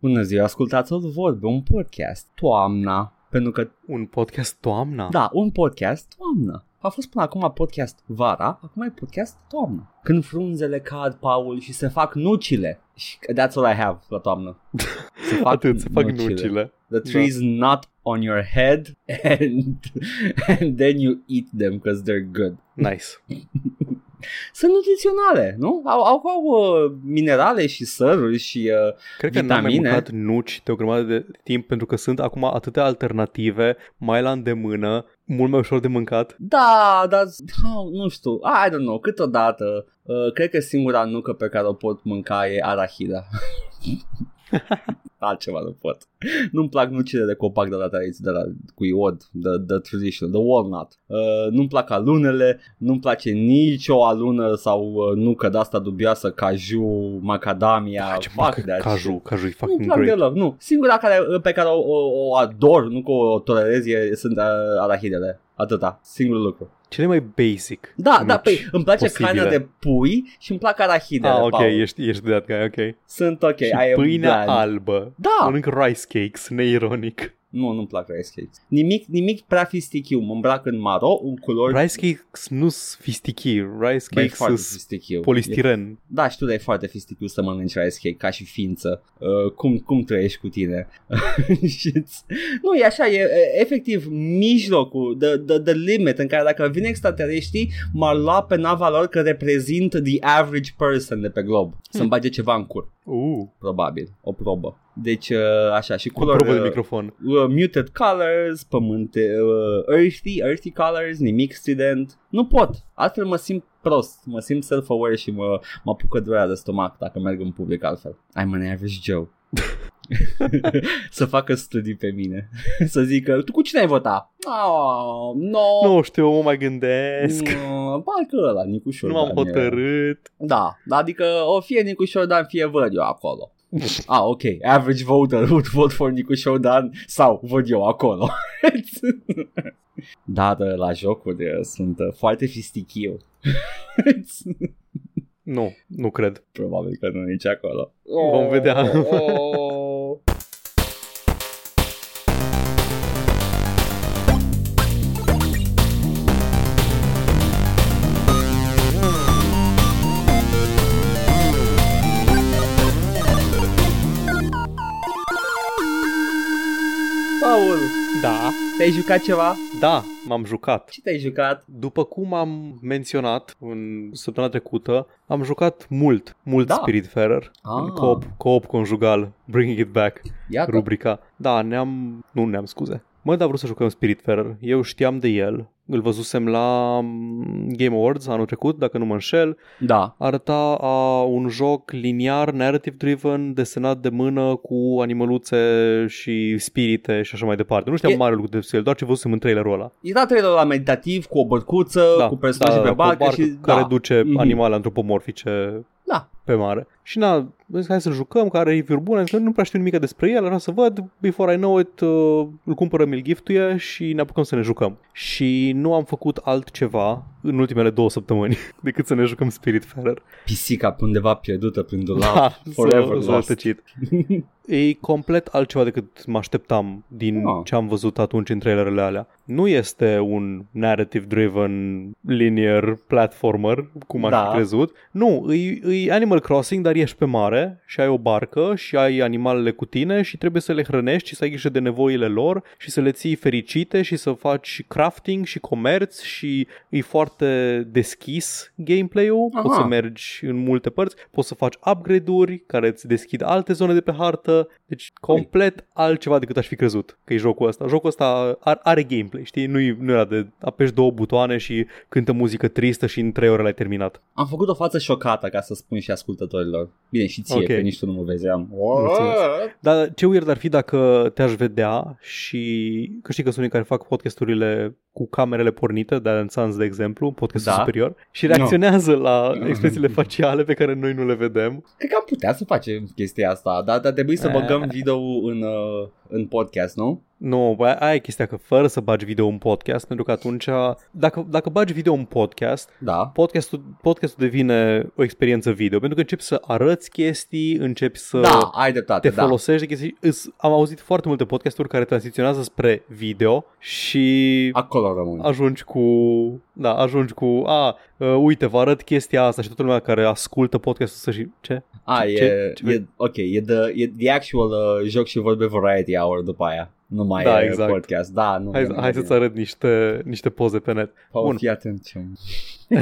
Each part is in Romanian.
Bună ziua, ascultați o vorbe, un podcast. Toamna. Pentru că, Un podcast toamna? da, un podcast toamnă. A fost până acum podcast vara, acum e podcast toamnă. Când frunzele cad, Paul, și se fac nucile. Și that's all I have la toamnă. Se fac Atât, se fac nucile. The tree's not on your head and, and then you eat them because they're good. Nice. Sunt nutriționale, nu? Au, au, au uh, minerale și săruri și uh, Cred că n-am mai Vitamine. mâncat nuci de o grămadă de timp pentru că sunt acum atâtea alternative mai la îndemână, mult mai ușor de mâncat. Da, dar oh, nu știu, I don't know, câteodată uh, cred că singura nucă pe care o pot mânca e arahida. Altceva nu pot. Nu-mi plac nucile de copac de la tradiție, de la cu iod, the, the traditional, the walnut. Uh, nu-mi plac alunele, nu-mi place nici o alună sau uh, nucă de asta dubioasă, caju, macadamia, Ce fuck fac that caju, shit. caju e Nu-mi fucking plac great. deloc, nu. Singura care, pe care o, o, o ador, nu că o tolerez, e, sunt uh, arahidele. Atâta, singurul lucru. Cele mai basic Da, nuci da, păi îmi place posibile. carnea de pui și îmi plac arahidele, Ah, ok, Paul. ești, ești that guy, ok. Sunt ok, și I am pâinea bland. albă. Da. Mănânc rice cakes, neironic. Nu, nu-mi plac rice cakes. Nimic, nimic prea fistichiu. Mă îmbrac în maro, în culori... Rice cakes nu sunt fistichi, rice Bă, e cakes foarte sunt fistichiu. E- polistiren. Da, știu, dar e foarte fistichiu să mănânci rice cake ca și ființă. Uh, cum, cum trăiești cu tine? Și-ți- nu, e așa, e, e efectiv mijlocul, the, the, the limit în care dacă vin extraterestrii, m-ar lua pe nava lor că reprezint the average person de pe glob. Să-mi bage ceva în cur, Uh, probabil, o probă. Deci, uh, așa, și cu culori... probă de uh, microfon. uh, muted colors, pământe, uh, earthy, earthy colors, nimic strident. Nu pot, altfel mă simt prost, mă simt self-aware și mă, mă apucă durerea de stomac dacă merg în public altfel. I'm an average Joe. să facă studii pe mine. să zică, tu cu cine ai vota? Oh, no. Nu știu, mă mai gândesc. No, parcă ăla, Nicu Nu Șordan. m-am e- hotărât. Da, adică o fie Nicu Șordan, fie văd eu acolo. Ah, ok, average voter would vote for Nicu Șordan sau văd eu acolo. Dar uh, la jocuri uh, sunt uh, foarte fistichiu. Nu, nu cred. Probabil că nu nici acolo. Vom vedea. Oh. Te-ai jucat ceva? Da, m-am jucat. Ce te-ai jucat? După cum am menționat în săptămâna trecută, am jucat mult, mult Da. Spiritfarer. Ah. În co-op, co-op conjugal, bringing it back, Iată. rubrica. Da, ne-am... Nu ne-am scuze. Mă, dar vrut să jucăm Spiritfarer. Eu știam de el. Îl văzusem la mm, Game Awards anul trecut, dacă nu mă înșel. Da. Arăta a un joc liniar, narrative-driven, desenat de mână cu animăluțe și spirite și așa mai departe. Nu știam E- mare lucru despre el, doar ce văzusem în trailerul ăla. Era trailerul la meditativ cu o bărcuță, cu personaje pe cu o barcă, barcă și care da. duce Mhm. animale antropomorfice Da. Pe mare. Și na, am zis, hai să jucăm, care are review-uri bune, că nu prea știu nimic despre el, vreau să văd, before I know it, uh, îl cumpără, mi-l giftuie și ne apucăm să ne jucăm. Și nu am făcut altceva în ultimele două săptămâni decât să ne jucăm Spiritfarer. Pisica pe undeva pierdută prin dulap, Da, forever s-a- s-a lost. tăcit. E complet altceva decât mă așteptam din Ah. ce am văzut atunci în trailerele alea. Nu este un narrative-driven linear platformer, cum aș Da. fi crezut. Nu, e, e Animal Crossing, dar ești pe mare și ai o barcă și ai animalele cu tine și trebuie să le hrănești și să ai grijă de nevoile lor și să le ții fericite și să faci crafting și comerț și e foarte deschis gameplay-ul. Aha. Poți să mergi în multe părți, poți să faci upgrade-uri care îți deschid alte zone de pe hartă. Deci complet altceva decât aș fi crezut că e jocul ăsta. Jocul ăsta are, are gameplay, știi? Nu, nu era de apeși două butoane și cântă muzică tristă și în trei ore l-ai terminat. Am făcut o față șocată ca să spun și ascultătorilor. Bine, și ție, Ok. că nici tu nu mă vezeam. Mulțumesc. Dar ce weird ar fi dacă te-aș vedea și că știi că sunt unii care fac podcasturile cu camerele pornite, de Sons, de exemplu, podcastul Da. superior, și reacționează la expresiile faciale pe care noi nu le vedem. Cred că am putea să facem chestia asta, dar dar trebuie să Eh. băgăm video în, uh, în podcast, nu? Nu, bă, aia e chestia că fără să bagi video în podcast, pentru că atunci, dacă, dacă bagi video în podcast, Da. podcastul, podcastul devine o experiență video, pentru că începi să arăți chestii, începi să Da, ai dreptate, te da. folosești de chestii. Îs, am auzit foarte multe podcasturi care tranziționează spre video și Acolo rămân. ajungi cu, da, ajungi cu, a, uh, uite, vă arăt chestia asta și toată lumea care ascultă podcastul să și, ce? A, ce- e, ce- e, ok, e the, e the actual uh, joc și vorbe variety hour după aia. Nu mai Da, e exact. podcast. Da, nu. Hai, nu, hai nu, să-ți arăt niște, niște poze pe net. Paul, Bun. fii atent ce...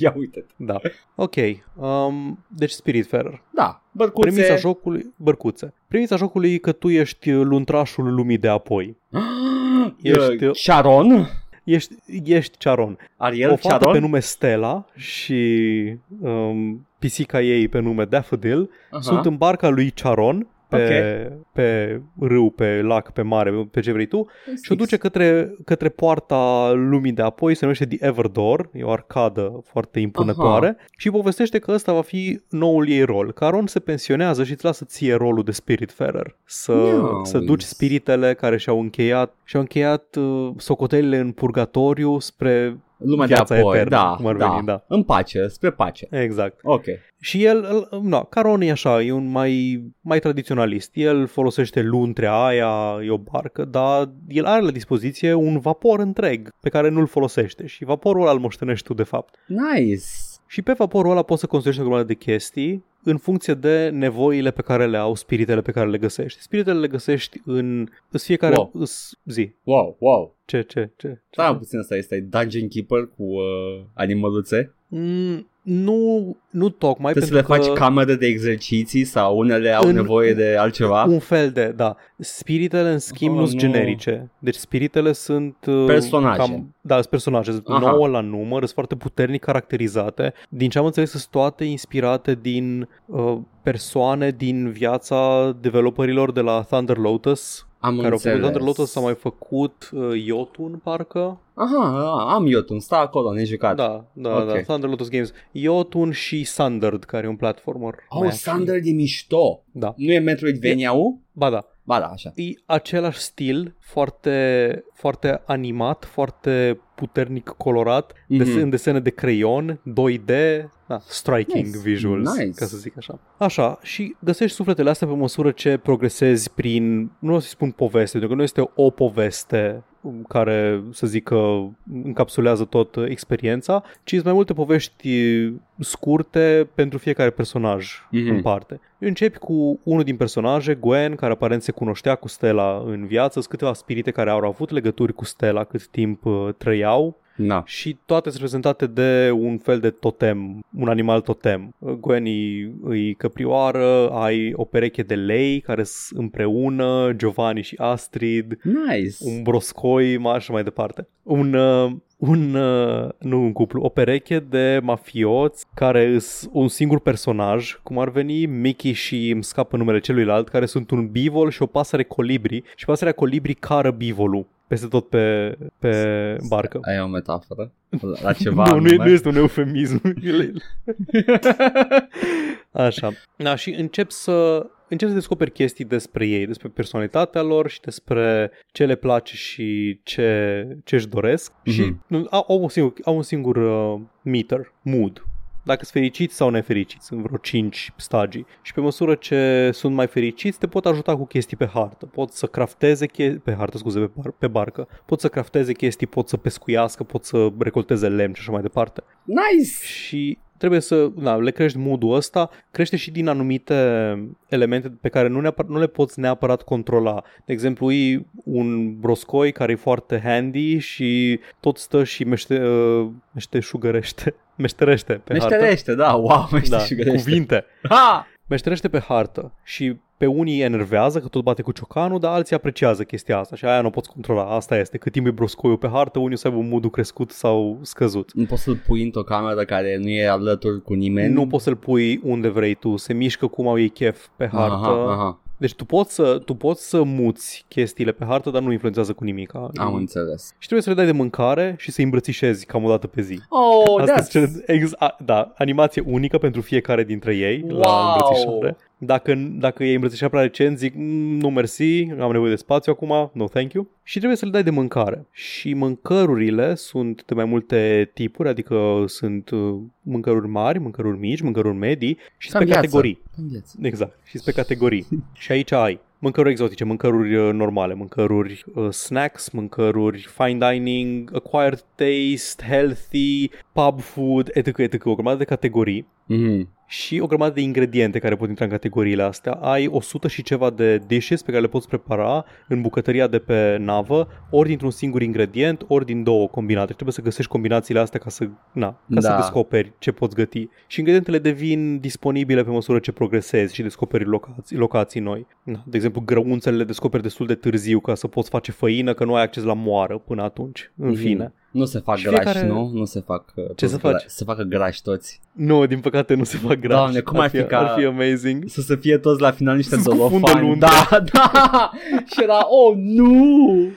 Ia uite Da. Ok. Um, deci Spiritfarer. Da, bărcuțe. Premisa jocului, bărcuțe. Premisa jocului e că tu ești luntrașul lumii de apoi. Ești- Uh, Sharon? Ești, ești Charon. Ariel o fată Sharon? pe nume Stella și um, pisica ei pe nume Daffodil Aha. sunt în barca lui Charon pe, pe râu, pe lac, pe mare, pe ce vrei tu și o duce către, către poarta lumii de apoi, se numește The Everdoor, e o arcadă foarte impunătoare Aha. și povestește că ăsta va fi noul ei rol. Caron se pensionează și îți lasă ție rolul de Spiritfarer, să, Nice. să duci spiritele care și-au încheiat, și-au încheiat uh, socotelile în purgatoriu spre Lumea de viața apoi, eternă, da, cum ar da. veni, da. În pace, spre pace. Exact. Ok. Și el, el no, Caron e așa, e un mai, mai tradiționalist. El folosește luntrea aia, e o barcă, dar el are la dispoziție un vapor întreg pe care nu-l folosește și vaporul ăla îl moștenești tu de fapt. Nice. Și pe vaporul ăla poți să construiești o grămadă de chestii în funcție de nevoile pe care le au spiritele pe care le găsești. Spiritele le găsești în îs fiecare Wow. îs, zi. Wow, wow. Ce, ce, ce? ce? Da, puțin asta este Dungeon Keeper cu uh, animăluțe. Mm, nu, nu tocmai Trebuie să le pentru faci că... cameră de exerciții sau unele au În- nevoie de altceva. Un fel de, da. Spiritele, în schimb, Oh, nu sunt nu. generice. Deci spiritele sunt... uh, Personaje. Cam, da, sunt personaje. Sunt Aha. 9 la număr, sunt foarte puternic caracterizate. Din ce am înțeles, sunt toate inspirate din uh, persoane din viața developerilor de la Thunder Lotus. Am care au înțeles. făcut Thunder Lotus, a mai făcut uh, Jotun, parcă. Aha, am Jotun, sta acolo, nejucat. Da, da, Ok. da, Thunder Lotus Games. Jotun și Sundered, care e un platformer. Oh, Mai Thunder de mișto. Da. Nu e Metroidvania-ul? Ba da. Ba da, așa. E același stil, foarte, foarte animat, foarte puternic colorat, Mhm. mm-hmm. în desene de creion, 2D, da, striking Nice. visuals, Nice. ca să zic așa. Așa, și găsești sufletele astea pe măsură ce progresezi prin, nu o să spun poveste, pentru că nu este o poveste care, să zic că încapsulează tot uh, experiența, ci sunt mai multe povești scurte pentru fiecare personaj Mhm. în parte. Începi cu unul din personaje, Gwen, care aparent se cunoștea cu Stella în viață, sunt câteva spirite care au avut legături cu Stella cât timp uh, trăiau Da. și toate sunt reprezentate de un fel de totem, un animal totem. Uh, Gwen e, e căprioară, ai o pereche de lei care sunt împreună, Giovanni și Astrid, Nice. un broscoi, ma și mai departe. Un, uh, un, uh, nu un cuplu, o pereche de mafioți care sunt un singur personaj, cum ar veni Mickey și îmi scapă numele celuilalt, care sunt un bivol și o pasăre colibri și pasărea colibri cară bivolul peste tot pe, pe barcă. Ai o metaforă? La, la ceva nu, nu, e- anume? nu este un eufemism. Așa. Da, și încep să încep să descoperi chestii despre ei, despre personalitatea lor și despre ce le place și ce, ce își doresc. Mhm. Și nu, au, au un singur, au un singur uh, meter, mood. Dacă sunt fericiți sau nefericiți, sunt vreo 5 stagii. Și pe măsură ce sunt mai fericiți, te pot ajuta cu chestii pe hartă. Pot să crafteze chestii, pe hartă, scuze, pe, bar- pe barcă. Pot să crafteze chestii, pot să pescuiască, pot să recolteze lemn și așa mai departe Nice! și trebuie să na, le crești moodul ăsta, crește și din anumite elemente pe care nu, neapăr- nu le poți neapărat controla. De exemplu, e un broscoi care e foarte handy și tot stă și mește, uh, meșteșugărește, meșterește pe hartă. Meșterește, da, wow, Da, meșterește. cuvinte. Ha! Meșterește pe hartă și pe unii îi enervează că tot bate cu ciocanul, dar alții apreciază chestia asta și aia nu poți controla. Asta este. Cât timp e broscoiul pe hartă, unii o să aibă un modul crescut sau scăzut. Nu poți să-l pui într-o cameră care nu e alături cu nimeni? Nu poți să-l pui unde vrei tu, se mișcă cum au ei chef pe hartă. Aha, aha. Deci tu poți, să, tu poți să muți chestiile pe hartă, dar nu influențează cu nimic. Am înțeles. Și trebuie să le dai de mâncare și să-i îmbrățișezi cam o dată pe zi. Oh, Asta that's... este cele, ex, a, da, animație unică pentru fiecare dintre ei la Wow! îmbrățișare. Dacă, dacă e îmbrățișat prea recent, zic "Mm, nu mersi, am nevoie de spațiu acum, no thank you. Și trebuie să le dai de mâncare. Și mâncărurile sunt de mai multe tipuri, adică sunt uh, mâncăruri mari, mâncăruri mici, mâncăruri medii și Ca sunt în pe viață. categorii. În viață. Exact. Și sunt pe categorii. și aici ai mâncăruri exotice, mâncăruri uh, normale, mâncăruri uh, snacks, mâncăruri fine dining, acquired taste, healthy, pub food, etc. etc. O grămadă de categorii Mhm. Și o grămadă de ingrediente care pot intra în categoriile astea. Ai 100 și ceva de dishes pe care le poți prepara în bucătăria de pe navă, ori dintr-un singur ingredient, ori din două combinate. Trebuie să găsești combinațiile astea ca să, na, ca să Da. descoperi ce poți găti. Și ingredientele devin disponibile pe măsură ce progresezi și descoperi locații, locații noi. Na, de exemplu, grăunțele le descoperi destul de târziu ca să poți face făină, că nu ai acces la moară până atunci. În Mhm. fine. Nu se fac Și grași, fiecare- nu? Nu se fac... uh, Ce toți să faci? gra- Se facă grași toți. Nu, din păcate nu se fac grași. Doamne, cum ar fi ca- Ar fi amazing. Să se fie toți la final niște Să scufundă dolofani. luntre. Da, da! Și era, oh, nu!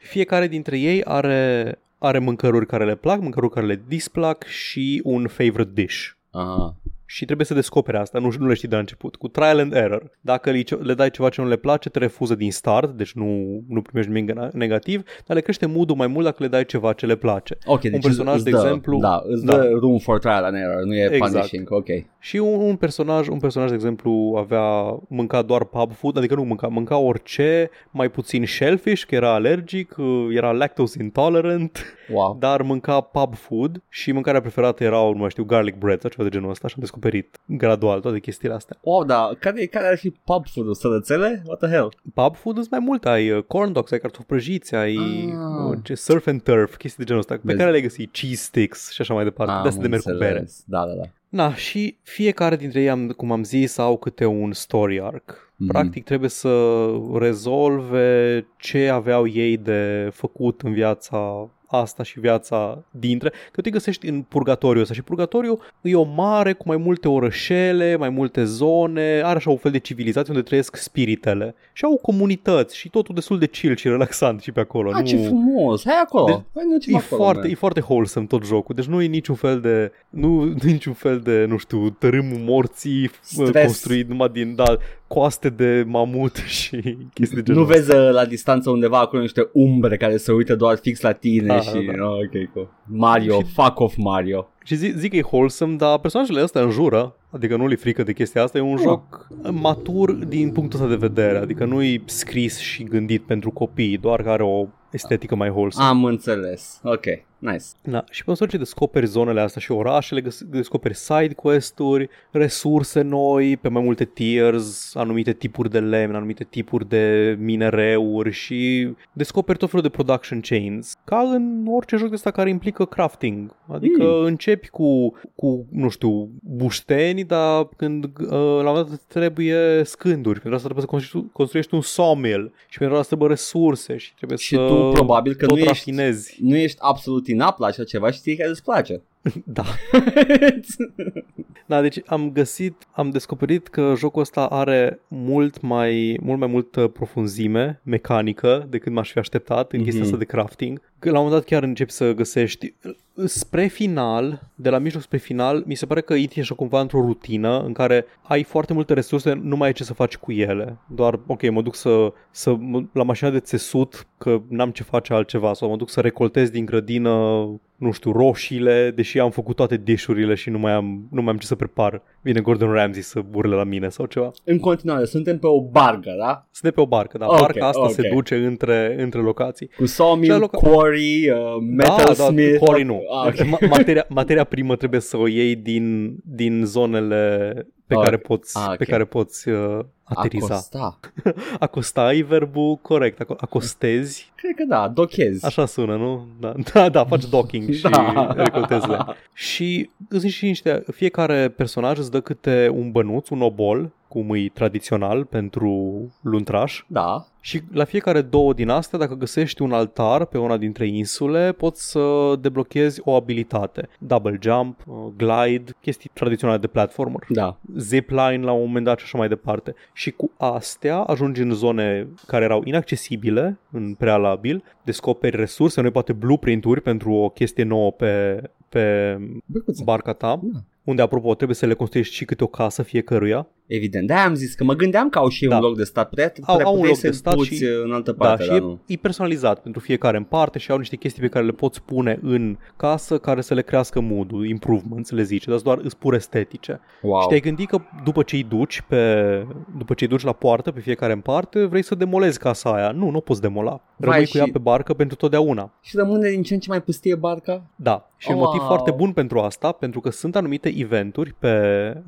Fiecare dintre ei are, are mâncăruri care le plac, mâncăruri care le displac și un favorite dish. Aha. Și trebuie să descoperi asta, nu, nu le știi de la început, cu trial and error. Dacă le, le dai ceva ce nu le place, te refuză din start, deci nu, nu primești nimic gena- negativ, dar le crește mood mai mult dacă le dai ceva ce le place. Ok, deci personaj, îți de dă, exemplu- Da, îți Da. dă room for trial and error, nu e Exact. punishing, ok. Și un, un personaj, un personaj de exemplu, avea mânca doar pub food, adică nu mânca, mânca orice, mai puțin shellfish, că era alergic, uh, era lactose intolerant, Wow. dar mânca pub food și mâncarea preferată erau, nu mai știu, garlic bread sau ceva de genul ăsta și am descoperit gradual toate chestiile astea. Wow, da, care, care ar fi pub food-ul? Sărățele? What the hell? Pub food sunt mai multe, ai uh, corn dogs, ai cartofi prăjiți, ai Ah. uh, ce, surf and turf, chestii de genul ăsta, pe Vezi. care le găsi, cheese sticks și așa mai departe, de astea de merg cu bere. înțeles. Da, da, da. Na, și fiecare dintre ei, am- cum am zis, au câte un story arc. Mhm. Practic trebuie să rezolve ce aveau ei de făcut în viața asta și viața dintre, că tu îi găsești în purgatoriu ăsta și purgatoriu e o mare cu mai multe orășele, mai multe zone, are așa un fel de civilizație unde trăiesc spiritele și au comunități și totul destul de chill și relaxant și pe acolo. Ah, nu... ce frumos! Hai acolo! Deci, Hai, nu E foarte, e foarte wholesome tot jocul, deci nu e niciun fel de, nu, nu e niciun fel de, nu știu, tărâmul morții Stres. Stres. construit numai din, da, coaste de mamut și chestii de genul Nu vezi uh, la distanță undeva acolo niște umbre care se uită doar fix la tine Ah, și... da. Oh, ok, cool. Mario, Și- fuck off Mario. Și zic, zic că e wholesome, dar personajele astea înjură, adică nu li frică de chestia asta, e un Ah. joc matur din punctul ăsta de vedere, adică nu e scris și gândit pentru copii, doar că are o estetică mai wholesome. Am înțeles. Ok, nice. Da, și pe măsură ce descoperi zonele astea și orașele, găs- descoperi side quest-uri, resurse noi, pe mai multe tiers, anumite tipuri de lemn, anumite tipuri de minereuri și descoperi tot felul de production chains, ca în orice joc de ăsta care implică crafting. Adică Mm. începi cu, cu, nu știu, bușteni, dar când uh, la un moment dat îți trebuie scânduri, pentru asta trebuie să construiești, construiești un sawmill și pentru asta trebuie resurse și trebuie Și să tu probabil că tot nu ești, rafinezi. nu ești absolut inap la așa ceva și știi că îți place. Da. Da, deci am găsit, am descoperit că jocul ăsta are mult mai, mult mai multă profunzime mecanică decât m-aș fi așteptat în Mhm. chestia asta de crafting. Că la un moment dat chiar începi să găsești spre final, de la mijloc spre final, mi se pare că intri așa cumva într-o rutină în care ai foarte multe resurse, nu mai ai ce să faci cu ele. Doar, ok, mă duc să, să mă- la mașina de țesut că n-am ce face altceva sau mă duc să recoltez din grădină nu știu, roșiile, deși am făcut toate dishurile și nu mai am, nu mai am ce să prepar. Vine Gordon Ramsay să urle la mine sau ceva. În continuare, suntem pe o barcă, da? Suntem pe o barcă, dar Ok, barca asta ok. se duce între, între locații. Cu sawmill, Și la loca- quarry, uh, metal da, smith. da, Corey nu. Ah, ok. Ma- materia, materia primă trebuie să o iei din, din zonele pe Ok. care poți, Ah, ok. pe care poți uh, ateriza. Acosta. Acosta ai verbul corect, aco- acostezi. Cred că da, dochezi. Așa sună, nu? Da, da, da faci docking și Da. recoltezi lemn. Și sunt și niște, fiecare personaj îți dă câte un bănuț, un obol, cum e tradițional pentru luntraș. Da. Și la fiecare două din astea, dacă găsești un altar pe una dintre insule, poți să deblochezi o abilitate. Double jump, uh, glide, chestii tradiționale de platformer. Da. Zipline la un moment dat și așa mai departe. Și cu astea ajungi în zone care erau inaccesibile în prealabil, descoperi resurse, noi poate blueprint-uri pentru o chestie nouă pe, pe Băcuță. barca ta, Da. unde, apropo, trebuie să le construiești și câte o casă fiecăruia. Evident, de am zis că mă gândeam că au și Da. un loc de stat. Putea, Au- putea au un loc să de stat puți și- în altă Da, parte, și dar e, nu. e personalizat pentru fiecare în parte și au niște chestii pe care le poți pune în casă care să le crească mood improvements, le zice, dar sunt doar îs pur estetice. Wow. Și te-ai gândit că după ce îi duci pe, după ce îi duci la poartă pe fiecare în parte, vrei să demolezi casa aia. Nu, nu o poți demola. Rămâi Vai, cu ea și- pe barcă pentru totdeauna. Și rămâne din ce în ce mai pustie barca? Da, și un Wow. motiv foarte bun pentru asta, pentru că sunt anumite eventuri pe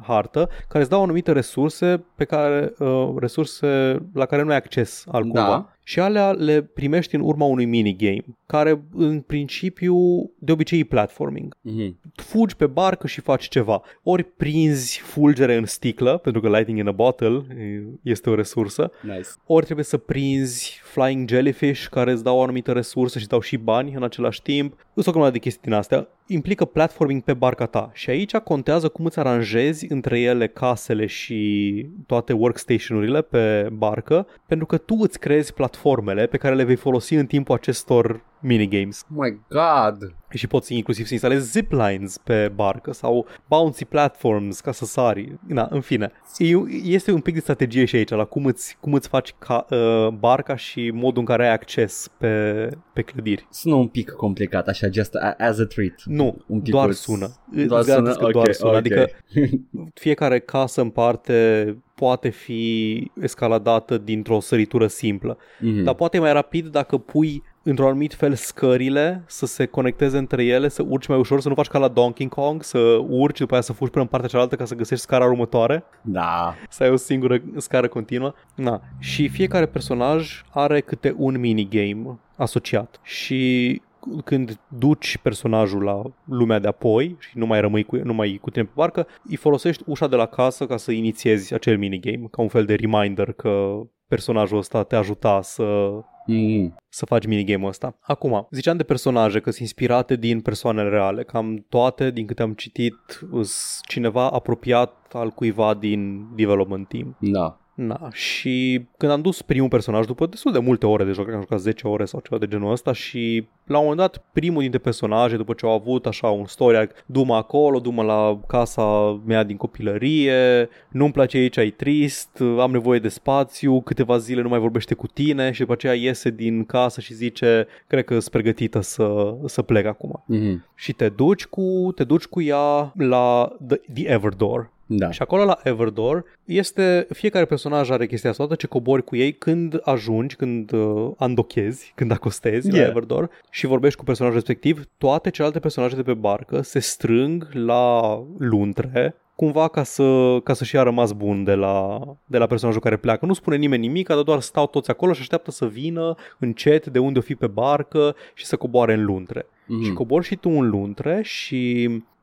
hartă care îți dau anumite resurse pe care uh, resurse la care nu ai acces altcumva. Da. Și alea le primești în urma unui minigame, care în principiu de obicei e platforming. Mhm. Fugi pe barcă și faci ceva. Ori prinzi fulgere în sticlă, pentru că lighting in a bottle e- este o resursă, Nice. ori trebuie să prinzi flying jellyfish care îți dau o anumită resursă și îți dau și bani în același timp. Sunt o grămadă de chestii din astea. Implică platforming pe barca ta și aici contează cum îți aranjezi între ele casele și toate workstation-urile pe barcă, pentru că tu îți creezi platformele pe care le vei folosi în timpul acestor minigames. Oh my god. Și poți inclusiv să instalezi ziplines pe barcă sau bouncy platforms ca să sari. Na, în fine. E, este un pic de strategie și aici la cum îți, cum îți faci ca, uh, barca și modul în care ai acces pe, pe clădiri. Sună un pic complicat, așa, just a, as a treat. Nu, Un pic doar uz. sună. Doar Îți garantez sună? că doar Ok, sună. ok. Adică fiecare casă în parte poate fi escaladată dintr-o săritură simplă. Mhm. Dar poate e mai rapid dacă pui într-un anumit fel scările să se conecteze între ele, să urci mai ușor, să nu faci ca la Donkey Kong, să urci după aia să fugi până în partea cealaltă ca să găsești scara următoare, Da. să ai o singură scară continuă. Na. Și fiecare personaj are câte un minigame asociat și când duci personajul la lumea de apoi și nu mai rămâi cu, nu mai e cu tine pe barcă, îi folosești ușa de la casă ca să inițiezi acel minigame, ca un fel de reminder că personajul ăsta te ajuta să Mhm. să faci minigame-ul ăsta. Acum, ziceam de personaje că sunt inspirate din persoanele reale. Cam toate, din câte am citit, sunt cineva apropiat al cuiva din development team. Da. Na, și când am dus primul personaj, după destul de multe ore de joc, cred că am jucat 10 ore sau ceva de genul ăsta și la un moment dat primul dintre personaje, după ce au avut așa un story arc, du-mă acolo, du-mă la casa mea din copilărie, nu-mi place aici, ai trist, am nevoie de spațiu, câteva zile nu mai vorbește cu tine și după aceea iese din casă și zice, cred că sunt pregătită să, să plec acum. Mhm. Și te duci cu, te duci cu ea la The, the Everdoor, Da. și acolo la Everdoor este, fiecare personaj are chestia asta, odată ce cobori cu ei când ajungi, când uh, andochezi, când acostezi Yeah. la Everdoor și vorbești cu personajul respectiv, toate celelalte personaje de pe barcă se strâng la luntre cumva ca, să, ca să-și ia rămas bun de la, de la personajul care pleacă. Nu spune nimeni nimic, dar doar stau toți acolo și așteaptă să vină încet de unde o fi pe barcă și să coboare în luntre. Mhm. Și cobori și tu în luntre și po- uh, i-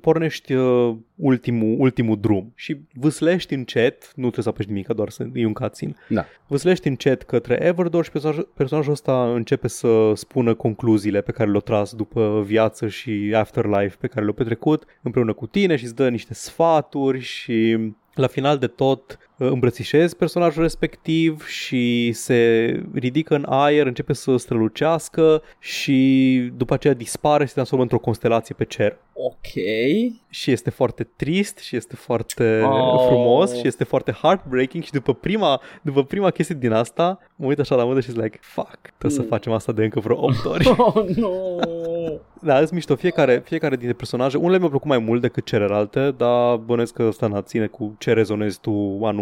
pornești uh, ultimul, ultimul drum și vâslești încet, nu trebuie să apeși nimic, doar să e un cutscene, Da. vâslești încet către Everdoor și personaj, personajul ăsta începe să spună concluziile pe care le-a tras după viață și afterlife pe care le-a petrecut împreună cu tine și îți dă niște sfaturi și la final de tot uh, îmbrățișezi personajul respectiv și se ridică în aer, începe să strălucească și după aceea dispare, se transformă într-o constelație pe cer. Ok. Și este foarte trist și este foarte Oh. frumos și este foarte heartbreaking și după prima, după prima chestie din asta mă uit așa la mână și zic like, fuck, trebuie să Mm. facem asta de încă vreo 8 ori. Oh, no. Da, îți mișto. Fiecare, fiecare dintre personaje, unele mi-au plăcut mai mult decât celelalte, dar bănesc că ăsta na, ține cu ce rezonezi tu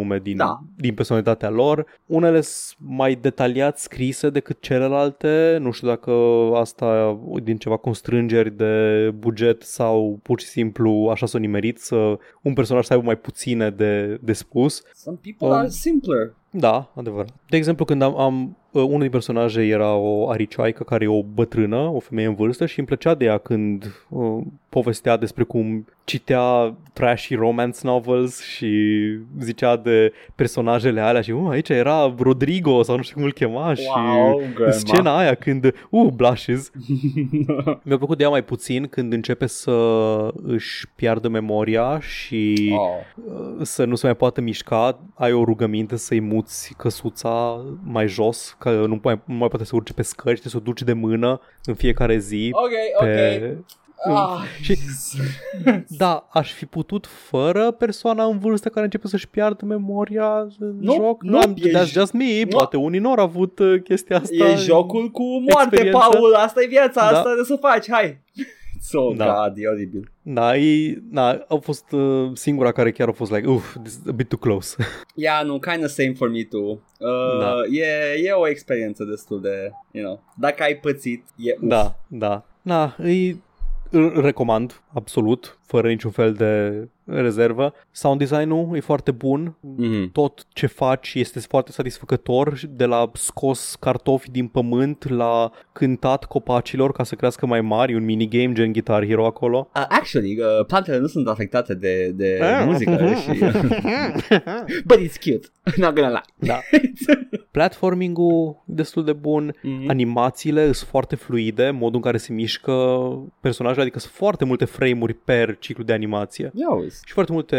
anume din, Da. din personalitatea lor. Unele sunt mai detaliat scrise decât celelalte, nu știu dacă asta din ceva constrângeri de buget sau pur și simplu așa s-o nimerit să un personaj să aibă mai puține de, de spus. Some people Um, are simpler. Da, adevărat. De exemplu, când am, am uh, unul din personaje era o aricioaică care e o bătrână, o femeie în vârstă și îmi plăcea de ea când uh, povestea despre cum citea trashy romance novels și zicea de personajele alea și uh, aici era Rodrigo sau nu știu cum îl chema și Wow, grandma. scena aia când, uh, blushes. Mi-a plăcut de ea mai puțin când începe să își piardă memoria și oh. uh, să nu se mai poată mișca, ai o rugăminte să-i muți căsuța mai jos, că nu mai, nu mai poate să urce pe scări, trebuie să o duci de mână în fiecare zi Ok, ok. pe, Ah, Și- Da, aș fi putut fără persoana în vârstă care începe să-și piardă memoria în Nu, joc. nu, am, e that's j- just me. nu. Poate unii nu au avut uh, chestia asta. E jocul cu moarte, experiență. Paul, asta e viața, Da. asta de să faci, hai. So, Da. God, e oribil. Da, e, da, au fost uh, singura care chiar a fost like, uff, this is a bit too close. Yeah, no, kind of same for me too. Uh, Da. e, e o experiență destul de, you know, dacă ai pățit, e uf. da, da. Na, îi îl recomand, absolut, fără niciun fel de rezervă. Sound design-ul e foarte bun, Mhm. tot ce faci este foarte satisfăcător, de la scos cartofi din pământ la cântat copacilor ca să crească mai mari, un minigame gen Guitar Hero acolo. Uh, actually, uh, plantele nu sunt afectate de, de Ah. muzică și... But it's cute, not gonna lie. Da. Platforming-ul e destul de bun, Mhm. animațiile sunt foarte fluide, modul în care se mișcă personajele, adică sunt foarte multe frame-uri per ciclu de animație. Ia uzi. Și foarte multe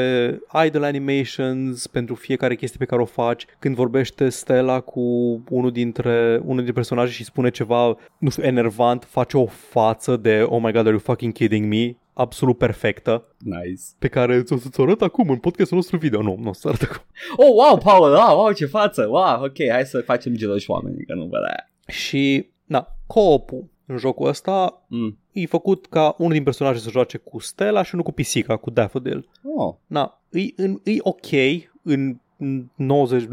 idle animations pentru fiecare chestie pe care o faci. Când vorbește Stella cu unul dintre, unul dintre personaje și spune ceva, nu știu, enervant, face o față de Oh my god, are you fucking kidding me? Absolut perfectă, Nice. pe care ți-o să-ți arăt acum în podcastul nostru video. Nu, nu o să arăt acum. Oh, wow, Paul, wow, wow, ce față, wow, ok, hai să facem geloși oamenii, că nu văd aia. Și, na, co-op în jocul ăsta Mm. e făcut ca unul din personaje să joace cu Stella și unul cu pisica, cu Daffodil. Oh, Na, e, în, e ok în 90,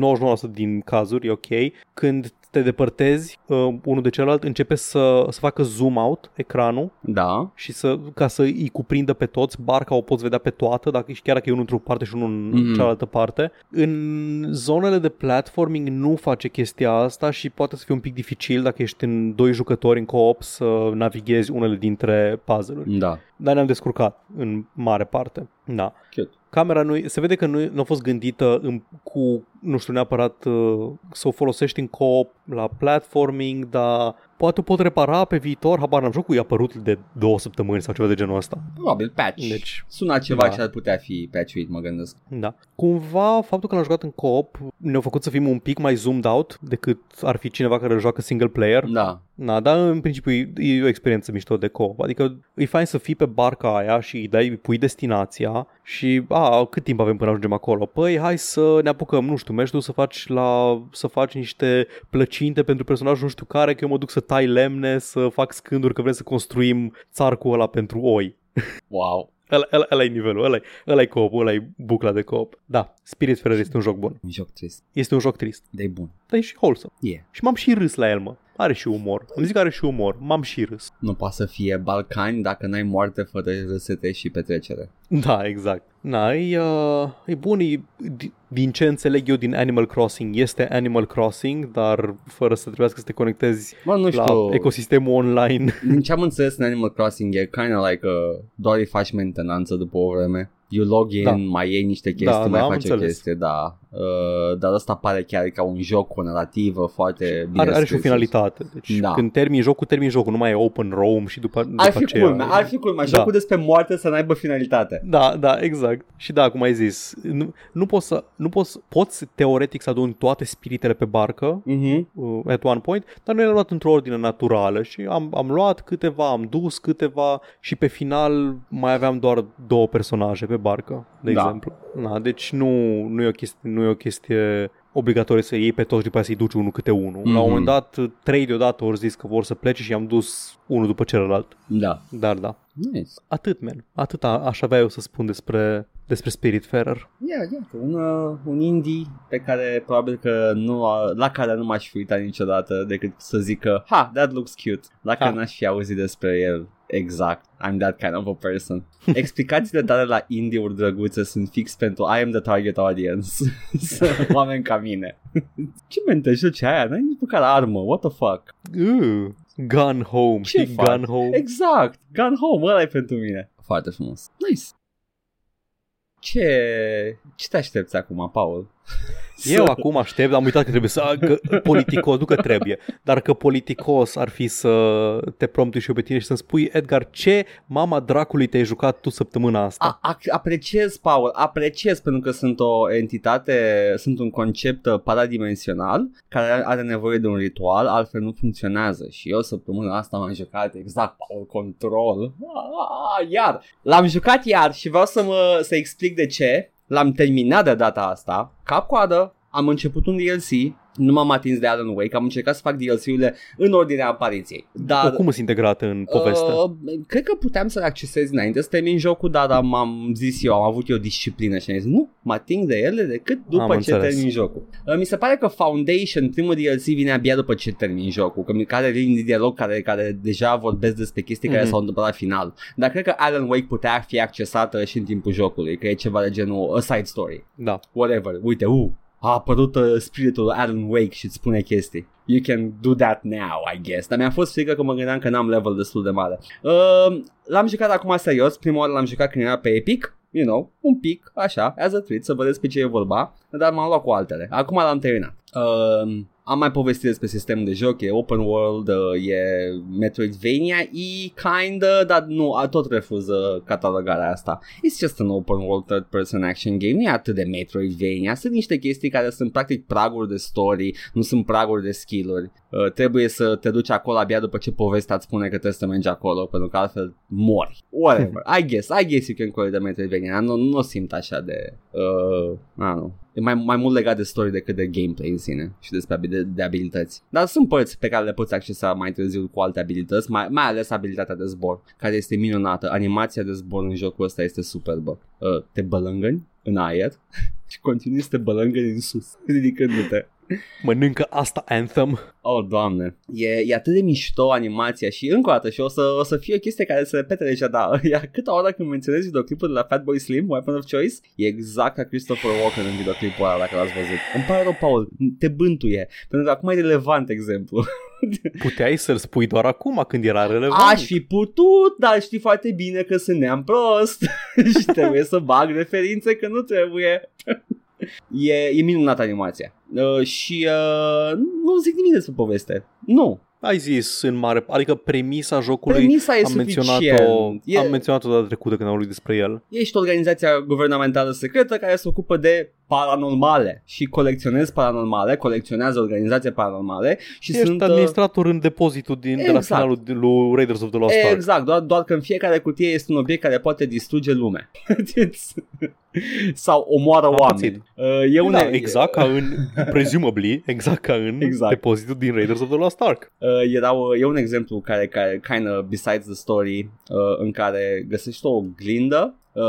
99% din cazuri, e ok. Când te depărtezi uh, unul de celălalt, începe să, să facă zoom out ecranul da, și să, ca să îi cuprindă pe toți, barca o poți vedea pe toată, dacă, chiar dacă e unul într-o parte și unul în Mhm. cealaltă parte. În zonele de platforming nu face chestia asta și poate să fie un pic dificil dacă ești în doi jucători în co-op să navighezi unele dintre puzzle-uri. da, Dar ne-am descurcat în mare parte. Da. cute. Camera nu, se vede că nu, nu a fost gândită în, cu, nu știu neapărat uh, să o folosești în co la platforming, dar poate o pot repara pe viitor, habar n-am jocul, e apărut de două săptămâni sau ceva de genul ăsta. Probabil patch. Deci, Suna ceva da. ce ar putea fi patchuit, mă gândesc. da. Cumva, faptul că l-am jucat în co-op ne-a făcut să fim un pic mai zoomed out decât ar fi cineva care îl joacă single player. Da, Na, dar în principiu e, e o experiență mișto de co Adică e fain să fii pe barca aia și îi dai, îi pui destinația și a, cât timp avem până ajungem acolo? Păi hai să ne apucăm, nu știu, mergi tu să faci, la, să faci niște plăcinte pentru personajul nu știu care, că eu mă duc să tai lemne, să fac scânduri, că vrem să construim țarcul ăla pentru oi. wow. Ăla, ăla, ăla e nivelul, ăla e, ăla e co-op, ăla e bucla de co-op. Da, Spiritfarer este un joc bun. Un joc trist, Este un joc trist, dar e bun. dar e și wholesome. E. Yeah. Și m-am și râs la el, mă. Are și umor. Îmi zic că are și umor. M-am și râs. Nu poate să fie Balcani dacă n-ai moarte fără râsete și petrecere. Da, exact. Na, e, uh, e bun, e, di- din ce înțeleg eu din Animal Crossing, este Animal Crossing, dar fără să trebuiască să te conectezi Mă, nu la știu, ecosistemul online. din ce am înțeles în Animal Crossing e kind of like a, doar îi faci mentenanță după o vreme. You log in, Da. mai iei niște chestii, Da, mai da, am faci o înțeles. chestie, da. Uh, dar ăsta pare chiar ca un joc cu o narrativă foarte bine Are, are și o scris. finalitate. Deci Da. când termini jocul, termini jocul, nu mai e open roam și după, după Ar fi aceea... culmea, ar fi culmea. Da. Jocul despre moarte să n-aibă finalitate. Da, da, exact. Și da, cum ai zis, nu, nu poți să, nu poți, poți teoretic să aduni toate spiritele pe barcă, Mhm. uh, at one point, dar noi le-am luat într-o ordine naturală și am, am luat câteva, am dus câteva și pe final mai aveam doar două personaje pe barcă, de Da. exemplu. Na, deci nu, nu, e o chestie, nu e o chestie obligatorie să iei pe toți și după aceea să-i duci unul câte unul. La un Mhm. moment dat, trei deodată au zis că vor să plece și am dus unul după celălalt. Da. Dar da, Nice. atât, man. Atât a- aș avea eu să spun despre, despre Spiritfarer. Yeah, yeah. Un, uh, un indie pe care probabil că nu a, la care nu m-aș fi uitat niciodată decât să zic că ha, that looks cute. Dacă Ha. n-aș fi auzit despre el exact. I'm that kind of a person. Explicațiile tale la indie-uri drăguțe sunt fix pentru I am the target audience. Sunt oameni ca mine. Ce mente joci aia? N-ai nici măcar armă. What the fuck? Uh, gun home. Ce Știi, faci? gun home. Exact. Gun home. Ăla e pentru mine. Foarte frumos. Nice. Ce, ce te aștepți acum, Paul? Eu acum aștept, am uitat că trebuie să... Că politicos, nu că trebuie, dar că politicos ar fi să te prompte și eu pe tine și să-mi spui, Edgar, ce mama dracului te-ai jucat tu săptămâna asta? A, a, apreciez, Paul, apreciez pentru că sunt o entitate, sunt un concept uh, paradimensional care are nevoie de un ritual, altfel nu funcționează. Și eu săptămâna asta m-am jucat exact Power Control, ah, iar, l-am jucat iar și vreau să mă să explic de ce, l-am terminat de data asta, cap-coadă, am început un DLC, nu m-am atins de Alan Wake, am încercat să fac DLC-urile în ordinea apariției. Dar, Cum sunt integrate în poveste? Uh, cred că puteam să le accesez înainte să termin jocul, dar am, am zis eu, am avut eu disciplină și am zis nu, mă ating de ele decât după Am ce înțeles. termin jocul. Uh, mi se pare că Foundation, primul DLC vine abia după ce termin jocul, că mi care linii de dialog care, care deja vorbesc despre chestii care Mhm. s-au întâmplat la final. Dar cred că Alan Wake putea fi accesată și în timpul jocului, că e ceva de genul a side story Da. whatever, uite, uh, a apărut uh, spiritul Alan Wake și îți spune chestii. You can do that now, I guess. Dar mi-a fost frică că mă gândeam că n-am level destul de mare. Uh, l-am jucat acum serios, prima oară l-am jucat când era pe Epic, you know, un pic, așa, as a treat, să vedeți pe ce e vorba, dar m-am luat cu altele. Acum l-am terminat. Uh, am mai povestit despre sistemul de joc, e open world, uh, e Metroidvania, e kinda, dar nu, a tot refuză catalogarea asta. It's just an open world third person action game, nu e atât de Metroidvania, sunt niște chestii care sunt practic praguri de story, nu sunt praguri de skill-uri. Uh, trebuie să te duci acolo abia după ce povestea îți spune că trebuie să mergi acolo, pentru că altfel mori. Whatever, I guess, I guess you can call it a Metroidvania, nu, nu o simt așa de, uh, I don't know, E mai, mai mult legat de story decât de gameplay în sine și despre abil- de, de abilități. Dar sunt părți pe care le poți accesa mai târziu cu alte abilități, mai, mai ales abilitatea de zbor, care este minunată. Animația de zbor în jocul ăsta este superbă. Uh, te bălângăni în aer și continui să te bălângăni în sus, ridicându-te. Mănâncă asta Anthem. Oh, doamne. E, e atât de mișto animația și încă o dată și o să, o să fie o chestie care se repete deja, da. Iar câtă oră când menționezi videoclipul de la Fatboy Slim, Weapon of Choice, e exact ca Christopher Walken în videoclipul ăla, dacă l-ați văzut. Îmi pare rău, Paul, te bântuie, pentru că acum e relevant exemplu. Puteai să-l spui doar acum când era relevant. Aș fi putut, dar știi foarte bine că sunt neam prost și trebuie să bag referințe că nu trebuie. E, e minunată animația uh, și uh, nu zic nimic despre poveste. Nu. Ai zis în mare, adică premisa jocului Premisa e am menționat-o, suficient. E, am menționat-o data trecută când am vorbit despre el. ești o organizația guvernamentală secretă care se ocupă de paranormale și colecționezi paranormale, colecționează organizații paranormale și Ești sunt... uh, administrator în depozitul din, de la Exact. finalul de- lui Raiders of the Lost Ark. Exact, doar, doar că în fiecare cutie este un obiect care poate distruge lumea. Sau omoară Am oameni. Uh, E un, da, exact ca în, presumably, exact ca în Exact. depozitul din Raiders of the Lost Ark. Uh, erau, e un exemplu care, care kind of besides the story uh, în care găsești o oglindă, uh,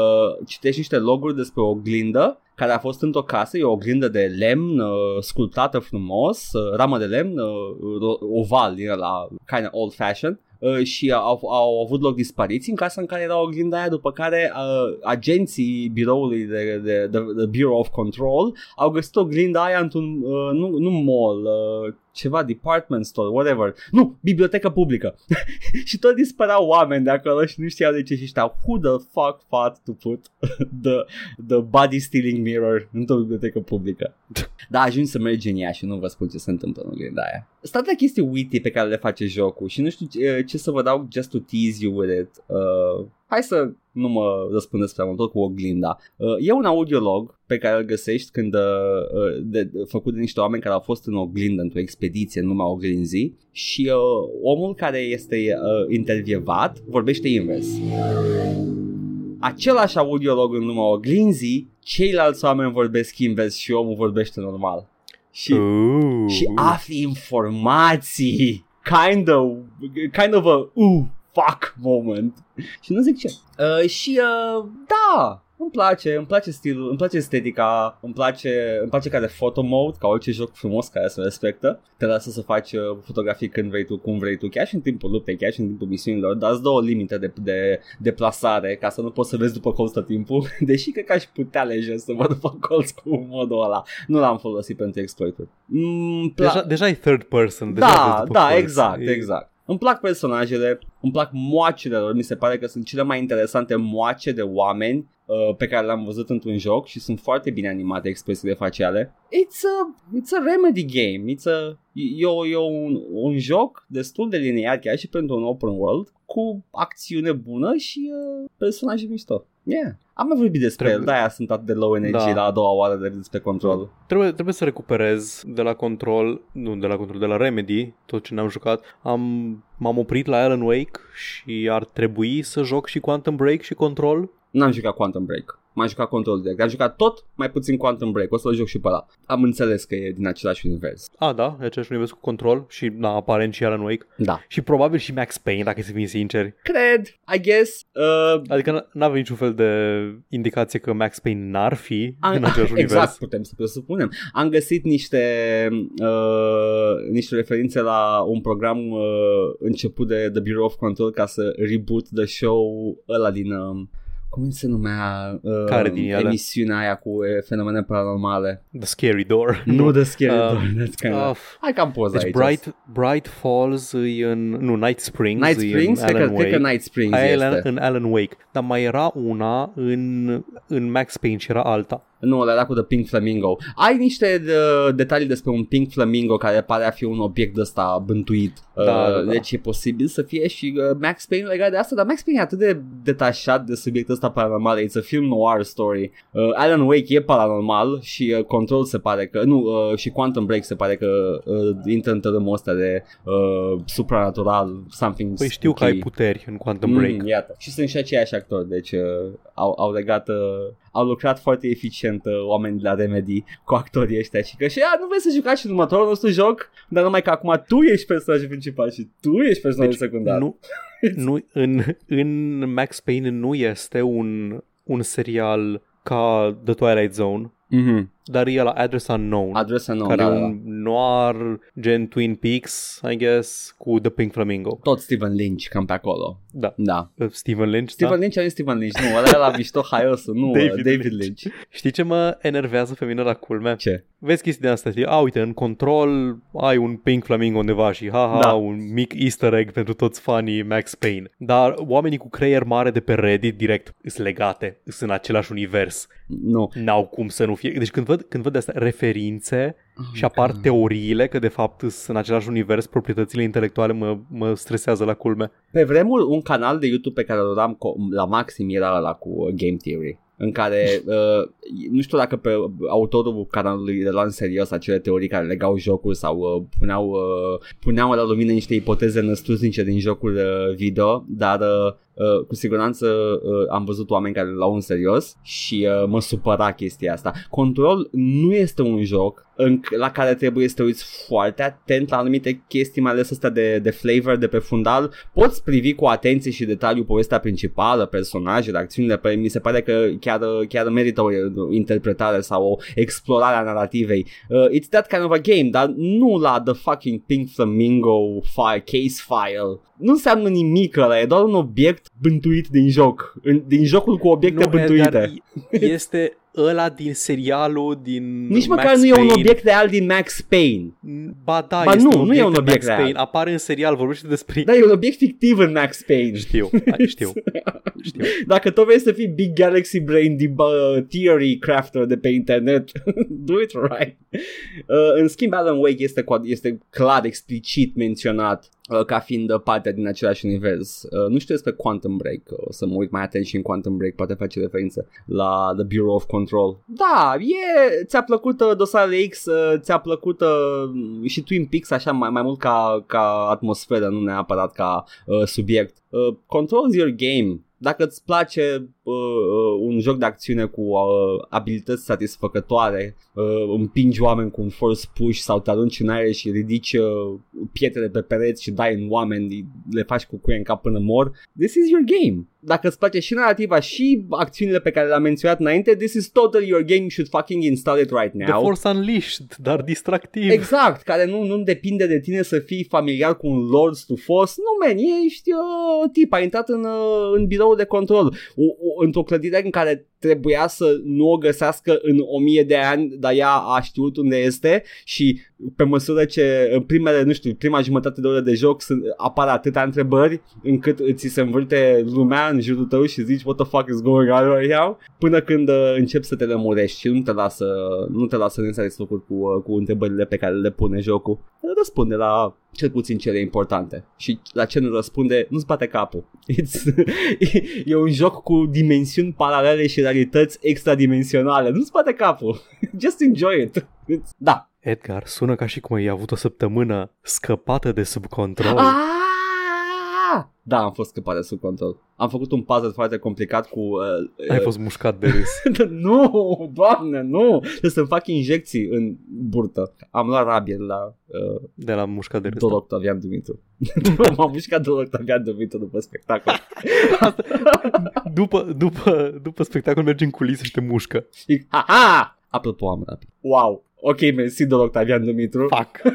citești niște loguri despre o oglindă care a fost într-o casă, e o oglindă de lemn uh, sculptată frumos, uh, ramă de lemn, uh, ro- oval, din la kind of old fashioned. Uh, și au, au avut loc dispariții în casa în care era oglinda aia, după care uh, agenții biroului de, de, de, de Bureau of Control au găsit oglinda aia într-un, uh, nu, nu mall, uh, ceva department store, whatever. Nu, bibliotecă publică. și tot dispăreau oameni de acolo și nu știau de ce și știau who the fuck thought to put the, the body stealing mirror într-o bibliotecă publică. da, ajungi să mergi în ea și nu vă spun ce se întâmplă în oglinda aia. Sunt atâtea chestii witty pe care le face jocul și nu știu ce, ce să vă dau just to tease you with it. Uh, hai să nu mă răspundeți prea mult tot cu oglinda. Uh, e un audiolog pe care îl găsești când uh, uh, de, de, făcut de niște oameni care au fost în oglindă într-o expediție în lumea oglinzii și uh, omul care este uh, intervievat vorbește invers. Același audiolog în lumea oglinzii, ceilalți oameni vorbesc invers și omul vorbește normal. Și Ooh. și afli informații. Kind of, kind of a uh, fuck moment. Și nu zic ce. Uh, și uh, da, îmi place, îmi place stilul, îmi place estetica, îmi place, îmi place care photo mode, ca orice joc frumos care se respectă. Te lasă să faci uh, fotografii când vrei tu, cum vrei tu, chiar și în timpul luptei, chiar și în timpul misiunilor, dar îți dă o limită de, de, de plasare ca să nu poți să vezi după colț tot timpul, deși cred că aș putea lejer să văd după colț cu modul ăla. Nu l-am folosit pentru exploituri. Mm, pla- Deja, deja e third person. Deja da, vezi după da, colț. exact, E- exact. Îmi plac personajele, îmi plac moacele lor, mi se pare că sunt cele mai interesante moace de oameni uh, pe care le-am văzut într-un joc și sunt foarte bine animate expresiile faciale. It's a, it's a remedy game, it's a, e, e un, un joc destul de linear chiar și pentru un open world cu acțiune bună și uh, personaje mișto. Yeah. Am mai vorbit despre Trebuie- el, de-aia sunt atât de low energy Da. la a doua oară de despre control. Trebuie, trebuie să recuperez de la control, nu de la control, de la Remedy, tot ce ne-am jucat. Am, m-am oprit la Alan Wake și ar trebui să joc și Quantum Break și Control. N-am jucat Quantum Break. M-am jucat Control direct. Am jucat tot, mai puțin Quantum Break. O să-l joc și pe ăla. Am înțeles că e din același univers. A, da, e același univers cu Control și, na, aparent și Alan Wake. Da. Și probabil și Max Payne, dacă să fim sinceri. Cred, I guess. Uh, Adică n- n-avem niciun fel de indicație că Max Payne n-ar fi am, în același univers. exact, putem să presupunem. Am găsit niște, uh, niște referințe la un program uh, început de The Bureau of Control ca să reboot the show ăla din... Uh, cum se numea uh, Care din ele? emisiunea aia cu uh, fenomene paranormale? The Scary Door. Nu The Scary Uh, Door, that's kind of... Uh, Hai că am poza deci aici. Bright, Bright Falls e în... Nu, Night Springs Night e Springs? în Cred Alan că, Wake. cred că Night Springs Aia e este. la- în Alan Wake. Dar mai era una în, în Max Payne și era alta. Nu, ăla era cu The Pink Flamingo. Ai niște de, detalii despre un Pink Flamingo care pare a fi un obiect ăsta bântuit. Da, uh, da, da. Deci e posibil să fie și uh, Max Payne legat de asta, dar Max Payne e atât de detașat de subiectul ăsta paranormal. It's a film noir story. Uh, Alan Wake e paranormal și uh, Control se pare că... Nu, uh, și Quantum Break se pare că uh, intră în tărâmul ăsta de uh, supranatural, something Păi știu că spooky. ai puteri în Quantum Break. Mm, iată. Și sunt și aceiași actori, deci uh, au, au legat, uh, au lucrat foarte eficient uh, oamenii de la Remedy cu actorii ăștia și că și a, nu vrei să jucați și în următorul nostru joc, dar numai că acum tu ești personajul principal și tu ești personajul Deci, secundar. Nu, nu, în, în Max Payne nu este un, un serial ca The Twilight Zone, Mm-hmm. Dar e la Address Unknown. Adresa nouă, care da, e da, da. un noir gen Twin Peaks, I guess, cu The Pink Flamingo. Tot Steven Lynch, cam pe acolo. Da. Da. Steven Lynch, Steven da? Lynch are Steven Lynch, nu, ăla e la mișto haiosul, nu, David David, David Lynch. Lynch. Știi ce mă enervează pe mine la culmea? Ce? Vezi chestii de astea, știi? A, uite, în control ai un Pink Flamingo undeva și haha, Da. un mic easter egg pentru toți fanii Max Payne. Dar oamenii cu creier mare de pe Reddit direct sunt legate, sunt în același univers. Nu. N-au cum să nu fie. Deci când văd, când văd astea referințe Oh și apar teoriile că de fapt sunt în același univers, proprietățile intelectuale mă, mă stresează la culme. Pe vremuri, un canal de YouTube pe care îl uram co- la maxim era ăla cu uh, Game Theory în care uh, nu știu dacă pe autorul canalului le lua în serios acele teorii care legau jocul sau uh, puneau, uh, puneau la lumină niște ipoteze năstrușnice din jocul uh, video, dar uh, Uh, cu siguranță uh, am văzut oameni care le luau în serios și uh, mă supăra chestia asta. Control nu este un joc în, la care trebuie să te uiți foarte atent la anumite chestii, mai ales astea de, de flavor, de pe fundal. Poți privi cu atenție și detaliu povestea principală, personajele, acțiunile, pe mi se pare că chiar, chiar merită o interpretare sau o explorare a narrativei. Uh, it's that kind of a game, dar nu la the fucking Pink Flamingo file, case file. Nu înseamnă nimic ăla, e doar un obiect bântuit din joc, în, din jocul cu obiecte Nu, bântuite. dar este ăla din serialul din Nici Max măcar nu e un Payne. obiect real din Max Payne. Ba da, Ba este nu, un nu e un din obiect Max real. Payne. Apare în serial, vorbește despre... Da, e un obiect fictiv în Max Payne. Știu, hai, știu, știu. Dacă tot vrei să fii Big Galaxy Brain de uh, theory crafter de pe internet, do it right. Uh, în schimb, Alan Wake este, cu- este clar explicit menționat uh, ca fiind uh, partea din același univers. Uh, nu știu despre Quantum Break, uh, o să mă uit mai atent și în Quantum Break, poate face referință la The Bureau of Control. Da, e, ți-a plăcut uh, dosarele X, uh, ți-a plăcut uh, și Twin Peaks așa mai, mai mult ca, ca atmosferă, nu neapărat ca uh, subiect. Uh, controls your game. Dacă îți place uh, uh, un joc de acțiune cu uh, abilități satisfăcătoare, uh, împingi oameni cu un force push sau te arunci în aer și ridici uh, pietre pe pereți și dai în oameni, le faci cu cuie în cap până mor, this is your game. Dacă îți place și narrativa și acțiunile pe care le-am menționat înainte, this is totally your game, you should fucking install it right The now. Force Unleashed, dar distractiv. Exact, care nu, nu depinde de tine să fii familiar cu un Lords to Force. Nu, man, ești uh, tip, a intrat în, uh, în birou de control. O, o, într-o clădire în care trebuia să nu o găsească în o mie de ani, dar ea a știut unde este și pe măsură ce în primele, nu știu, prima jumătate de oră de joc sunt, apar atâtea întrebări încât ți se învârte lumea în jurul tău și zici what the fuck is going on right now până când uh, începi să te lămurești și nu te lasă, nu te lasă în locuri cu, uh, cu întrebările pe care le pune jocul. Răspunde la cel puțin cele importante și la ce nu răspunde, nu-ți bate capul. It's, e un joc cu dimensiuni paralele și realități extradimensionale. Nu-ți bate capul. Just enjoy it. It's, da, Edgar, sună ca și cum ai avut o săptămână scăpată de sub control. Ah! Da, am fost scăpat de sub control. Am făcut un puzzle foarte complicat cu... Uh, Ai fost mușcat de râs. nu, doamne, nu! Trebuie să-mi fac injecții în burtă. Am luat rabie la... Uh, de la mușcat de râs. Dor Octavian Dumitru. M-am mușcat Dor Octavian Dumitru după spectacol. după, după, după spectacol mergi în culisă și te mușcă. Ha, ha! Apropo, am rapid. Wow! Ok, mersi, domnul Octavian Dumitru. Fuck.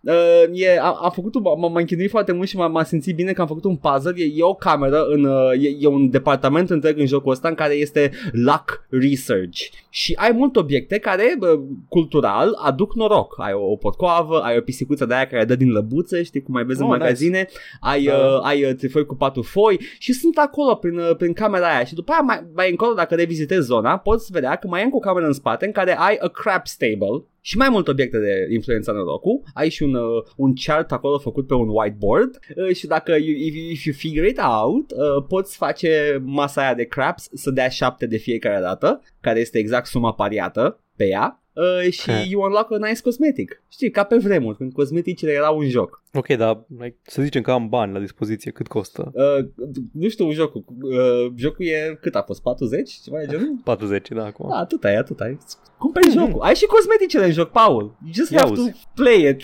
uh, e, a, am făcut, m-am m- închinuit foarte mult și m-am, m-am simțit bine că am făcut un puzzle. E, e o cameră, în, uh, e, e un departament întreg în jocul ăsta în care este luck research. Și ai multe obiecte care, uh, cultural, aduc noroc. Ai o, o potcoavă, ai o pisicuță de aia care dă din lăbuțe, știi cum mai vezi oh, în magazine. Nice. Ai, uh, uh, ai uh, trifoi cu patru foi și sunt acolo prin, uh, prin camera aia. Și după aia mai, mai încolo, dacă revizitezi zona, poți vedea că mai e încă o cameră în spate în care ai a crap stable și mai multe obiecte de influența norocul. Ai și un, uh, un chart acolo făcut pe un whiteboard uh, și dacă you, if, if you figure it out, uh, poți face masa aia de craps să dea șapte de fiecare dată, care este exact suma pariată pe ea uh, și okay. you unlock a nice cosmetic. Știi, ca pe vremuri, când cosmeticile erau un joc. Ok, dar like, să zicem că am bani la dispoziție, cât costă? Uh, nu știu jocul. Uh, jocul e, cât a fost, 40? Ceva de genul? 40, da, acum. Da, atât ai, atât ai. Cumperi mm-hmm. jocul. Ai și cosmeticele în joc, Paul. You just Ia have auzi. to play it.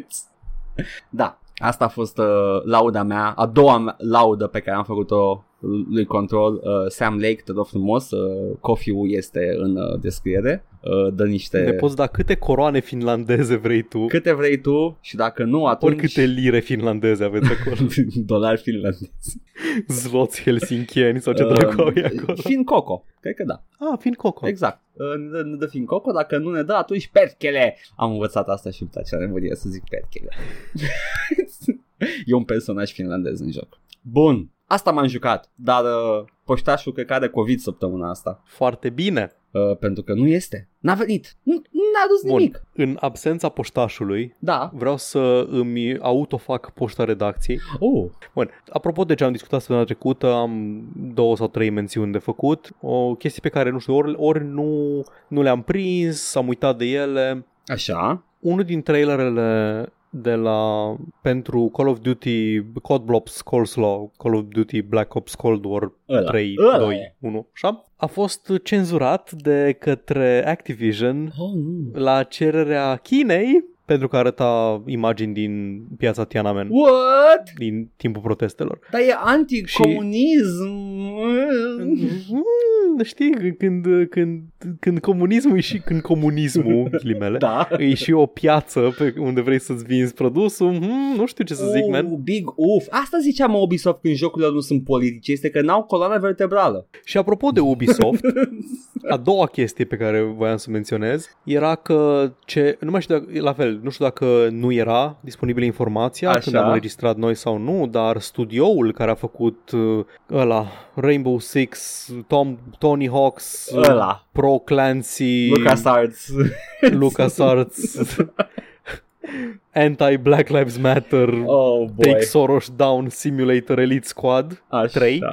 da, asta a fost uh, lauda mea, a doua laudă pe care am făcut-o lui Control, uh, Sam Lake, te rog frumos, uh, coffee-ul este în uh, descriere, uh, dă niște... Ne poți da câte coroane finlandeze vrei tu. Câte vrei tu și dacă nu, atunci... Oricâte lire finlandeze aveți acolo. Dolari finlandezi. Zloți helsinkieni sau ce uh, dracu au acolo. Fin Coco, cred că da. Ah, Fin Coco. Exact. Uh, ne, dă, ne dă Fin Coco, dacă nu ne dă, atunci perchele. Am învățat asta și pe aceea nevoie să zic perchele. e un personaj finlandez în joc. Bun, Asta m-am jucat, dar uh, poștașul cred că are COVID săptămâna asta. Foarte bine. Uh, pentru că nu este. N-a venit. N-a adus Bun. nimic. În absența poștașului, da. vreau să îmi autofac poșta redacției. Oh. Bun, apropo de ce am discutat săptămâna trecută, am două sau trei mențiuni de făcut. O chestie pe care, nu știu, ori, ori nu, nu le-am prins, am uitat de ele. Așa. Unul din trailerele de la pentru Call of Duty Code Blobs Coleslaw, Call of Duty Black Ops Cold War ăla, 3, ăla 2, 1, așa? A fost cenzurat de către Activision oh, nu. la cererea Chinei pentru că arăta imagini din piața Tiananmen. What? Din timpul protestelor. Dar e anticomunism. Și... știi, când, când, când comunismul e și când comunismul, ghilimele, da. e și o piață pe unde vrei să-ți vinzi produsul, hmm, nu știu ce să zic, oh, man. Big uf. Asta ziceam Ubisoft când jocurile nu sunt politice, este că n-au coloană vertebrală. Și apropo de Ubisoft, a doua chestie pe care voiam să menționez era că ce, nu mai știu dacă, la fel, nu știu dacă nu era disponibilă informația Așa. când am înregistrat noi sau nu, dar studioul care a făcut uh, ăla, Rainbow Six, Tom, Tony Hawk's, ăla. Pro Clancy, LucasArts, LucasArts, Anti-Black Lives Matter, oh, boy. Take Soros Down Simulator Elite Squad Așa. 3.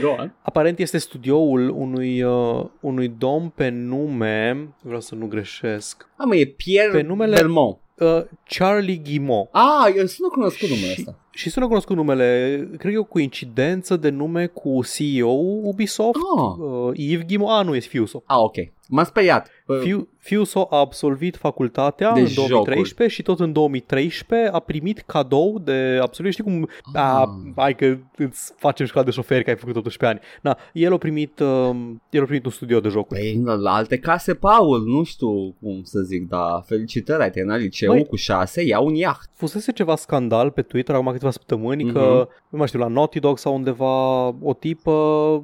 Go on. Aparent este studioul unui, uh, unui domn pe nume, vreau să nu greșesc. Ah, mă, e Pierre pe numele, Belmont. Uh, Charlie Guimont. Ah, eu sună cunoscut numele ăsta. Și sună cunoscut numele, cred că e o coincidență de nume cu CEO Ubisoft, Ah. uh, Yves Guimont, a, nu, e fiul său. Ah, ok. M-a speriat. Fiu, fiul său a absolvit facultatea De în 2013 jocuri. și tot în 2013 a primit cadou de absolvit, știi cum, Ah. a, hai că îți facem școală de șoferi că ai făcut 18 ani. Na, el a primit, uh, el a primit un studio de jocuri. Păi, la alte case, Paul, nu știu cum să zic, dar felicitări, ai terminat liceul eu Băi- cu 6 iau un iaht. Fusese ceva scandal pe Twitter acum câteva săptămâni Mhm. că, nu mai știu, la Naughty Dog sau undeva o tipă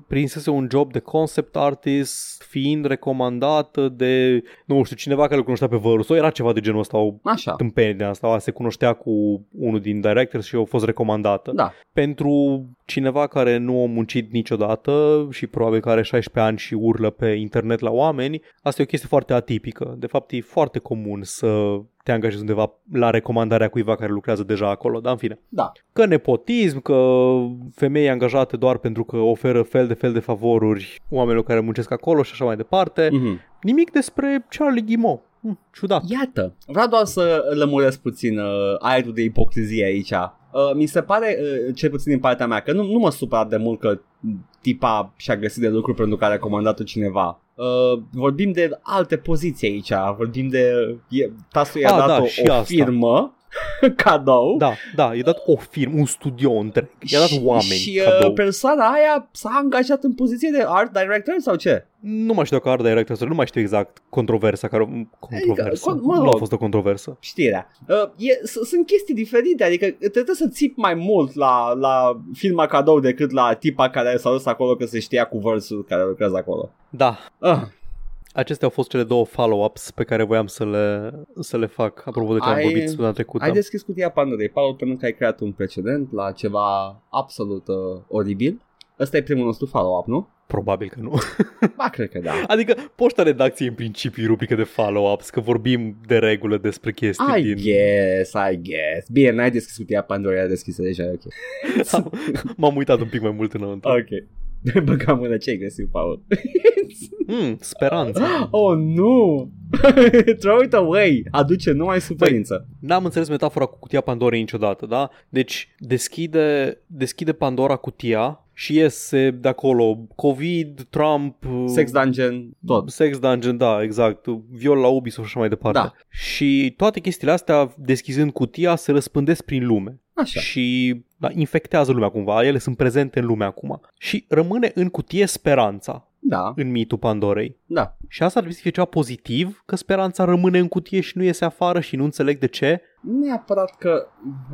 prinsese un job de concept artist fiind recomandată de, nu știu, cineva care îl cunoștea pe vărul sau era ceva de genul ăsta, o Așa. tâmpenie de asta, se cunoștea cu unul din directors și a fost recomandată. Da. Pentru cineva care nu a muncit niciodată și probabil că are 16 ani și urlă pe internet la oameni, asta e o chestie foarte atipică. De fapt, e foarte comun să te angajezi undeva la recomandarea cuiva care lucrează deja acolo, dar în fine. Da. Că nepotism, că femei angajate doar pentru că oferă fel de fel de favoruri oamenilor care muncesc acolo și așa mai departe. Mhm. Nimic despre Charlie Gimo. Hm, ciudat. Iată, vreau doar să lămuresc puțin uh, aerul de ipocrizie aici. Uh, mi se pare, uh, cel puțin din partea mea, că nu, nu mă supăra de mult că tipa și-a găsit de lucru pentru care a comandat cineva. Uh, vorbim de alte poziții aici, vorbim de... E, Tasul i-a Ah, dat da, o, și o asta. firmă cadou Da, da, i-a dat o firmă, un studio întreg. I-a dat și, oameni și cadou. uh, persoana aia s-a angajat în poziție de art director sau ce? Nu mai știu dacă art director sau nu mai știu exact controversa care controversă. con- mă nu rog. a fost o controversă. știrea. Uh, e, s- sunt chestii diferite, adică trebuie să țip mai mult la, la filma cadou decât la tipa care s-a dus acolo că se știa cu versul care lucrează acolo. Da, Uh, acestea au fost cele două follow-ups pe care voiam să le, să le fac apropo de ce am Ai- vorbit săptămâna trecută. ai deschis cutia Pandorei, Paul, pentru că ai creat un precedent la ceva absolut uh, oribil. Ăsta e primul nostru follow-up, nu? Probabil că nu. Ba, cred că da. Adică poșta redacției în principiu e rubrică de follow-ups, că vorbim de regulă despre chestii I din... guess, I guess. Bine, n-ai deschis cutia Pandorei, ai deschis deja, ok. M-am uitat un pic mai mult înăuntru. Ok. Băgam mână ce ai găsit, Paul. Mm, speranță. oh, nu! Throw it away! Aduce numai suferință. N-am înțeles metafora cu cutia Pandorei niciodată, da? Deci deschide, deschide Pandora cutia și iese de acolo COVID, Trump, Sex Dungeon, tot. Sex Dungeon, da, exact, viol la Ubisoft și așa mai departe. Da. Și toate chestiile astea, deschizând cutia, se răspândesc prin lume. Așa. Și da, infectează lumea cumva, ele sunt prezente în lume acum. Și rămâne în cutie speranța Da, în mitul Pandorei. da. Și asta ar trebui să fie ceva pozitiv, că speranța rămâne în cutie și nu iese afară și nu înțeleg de ce. Nu neapărat că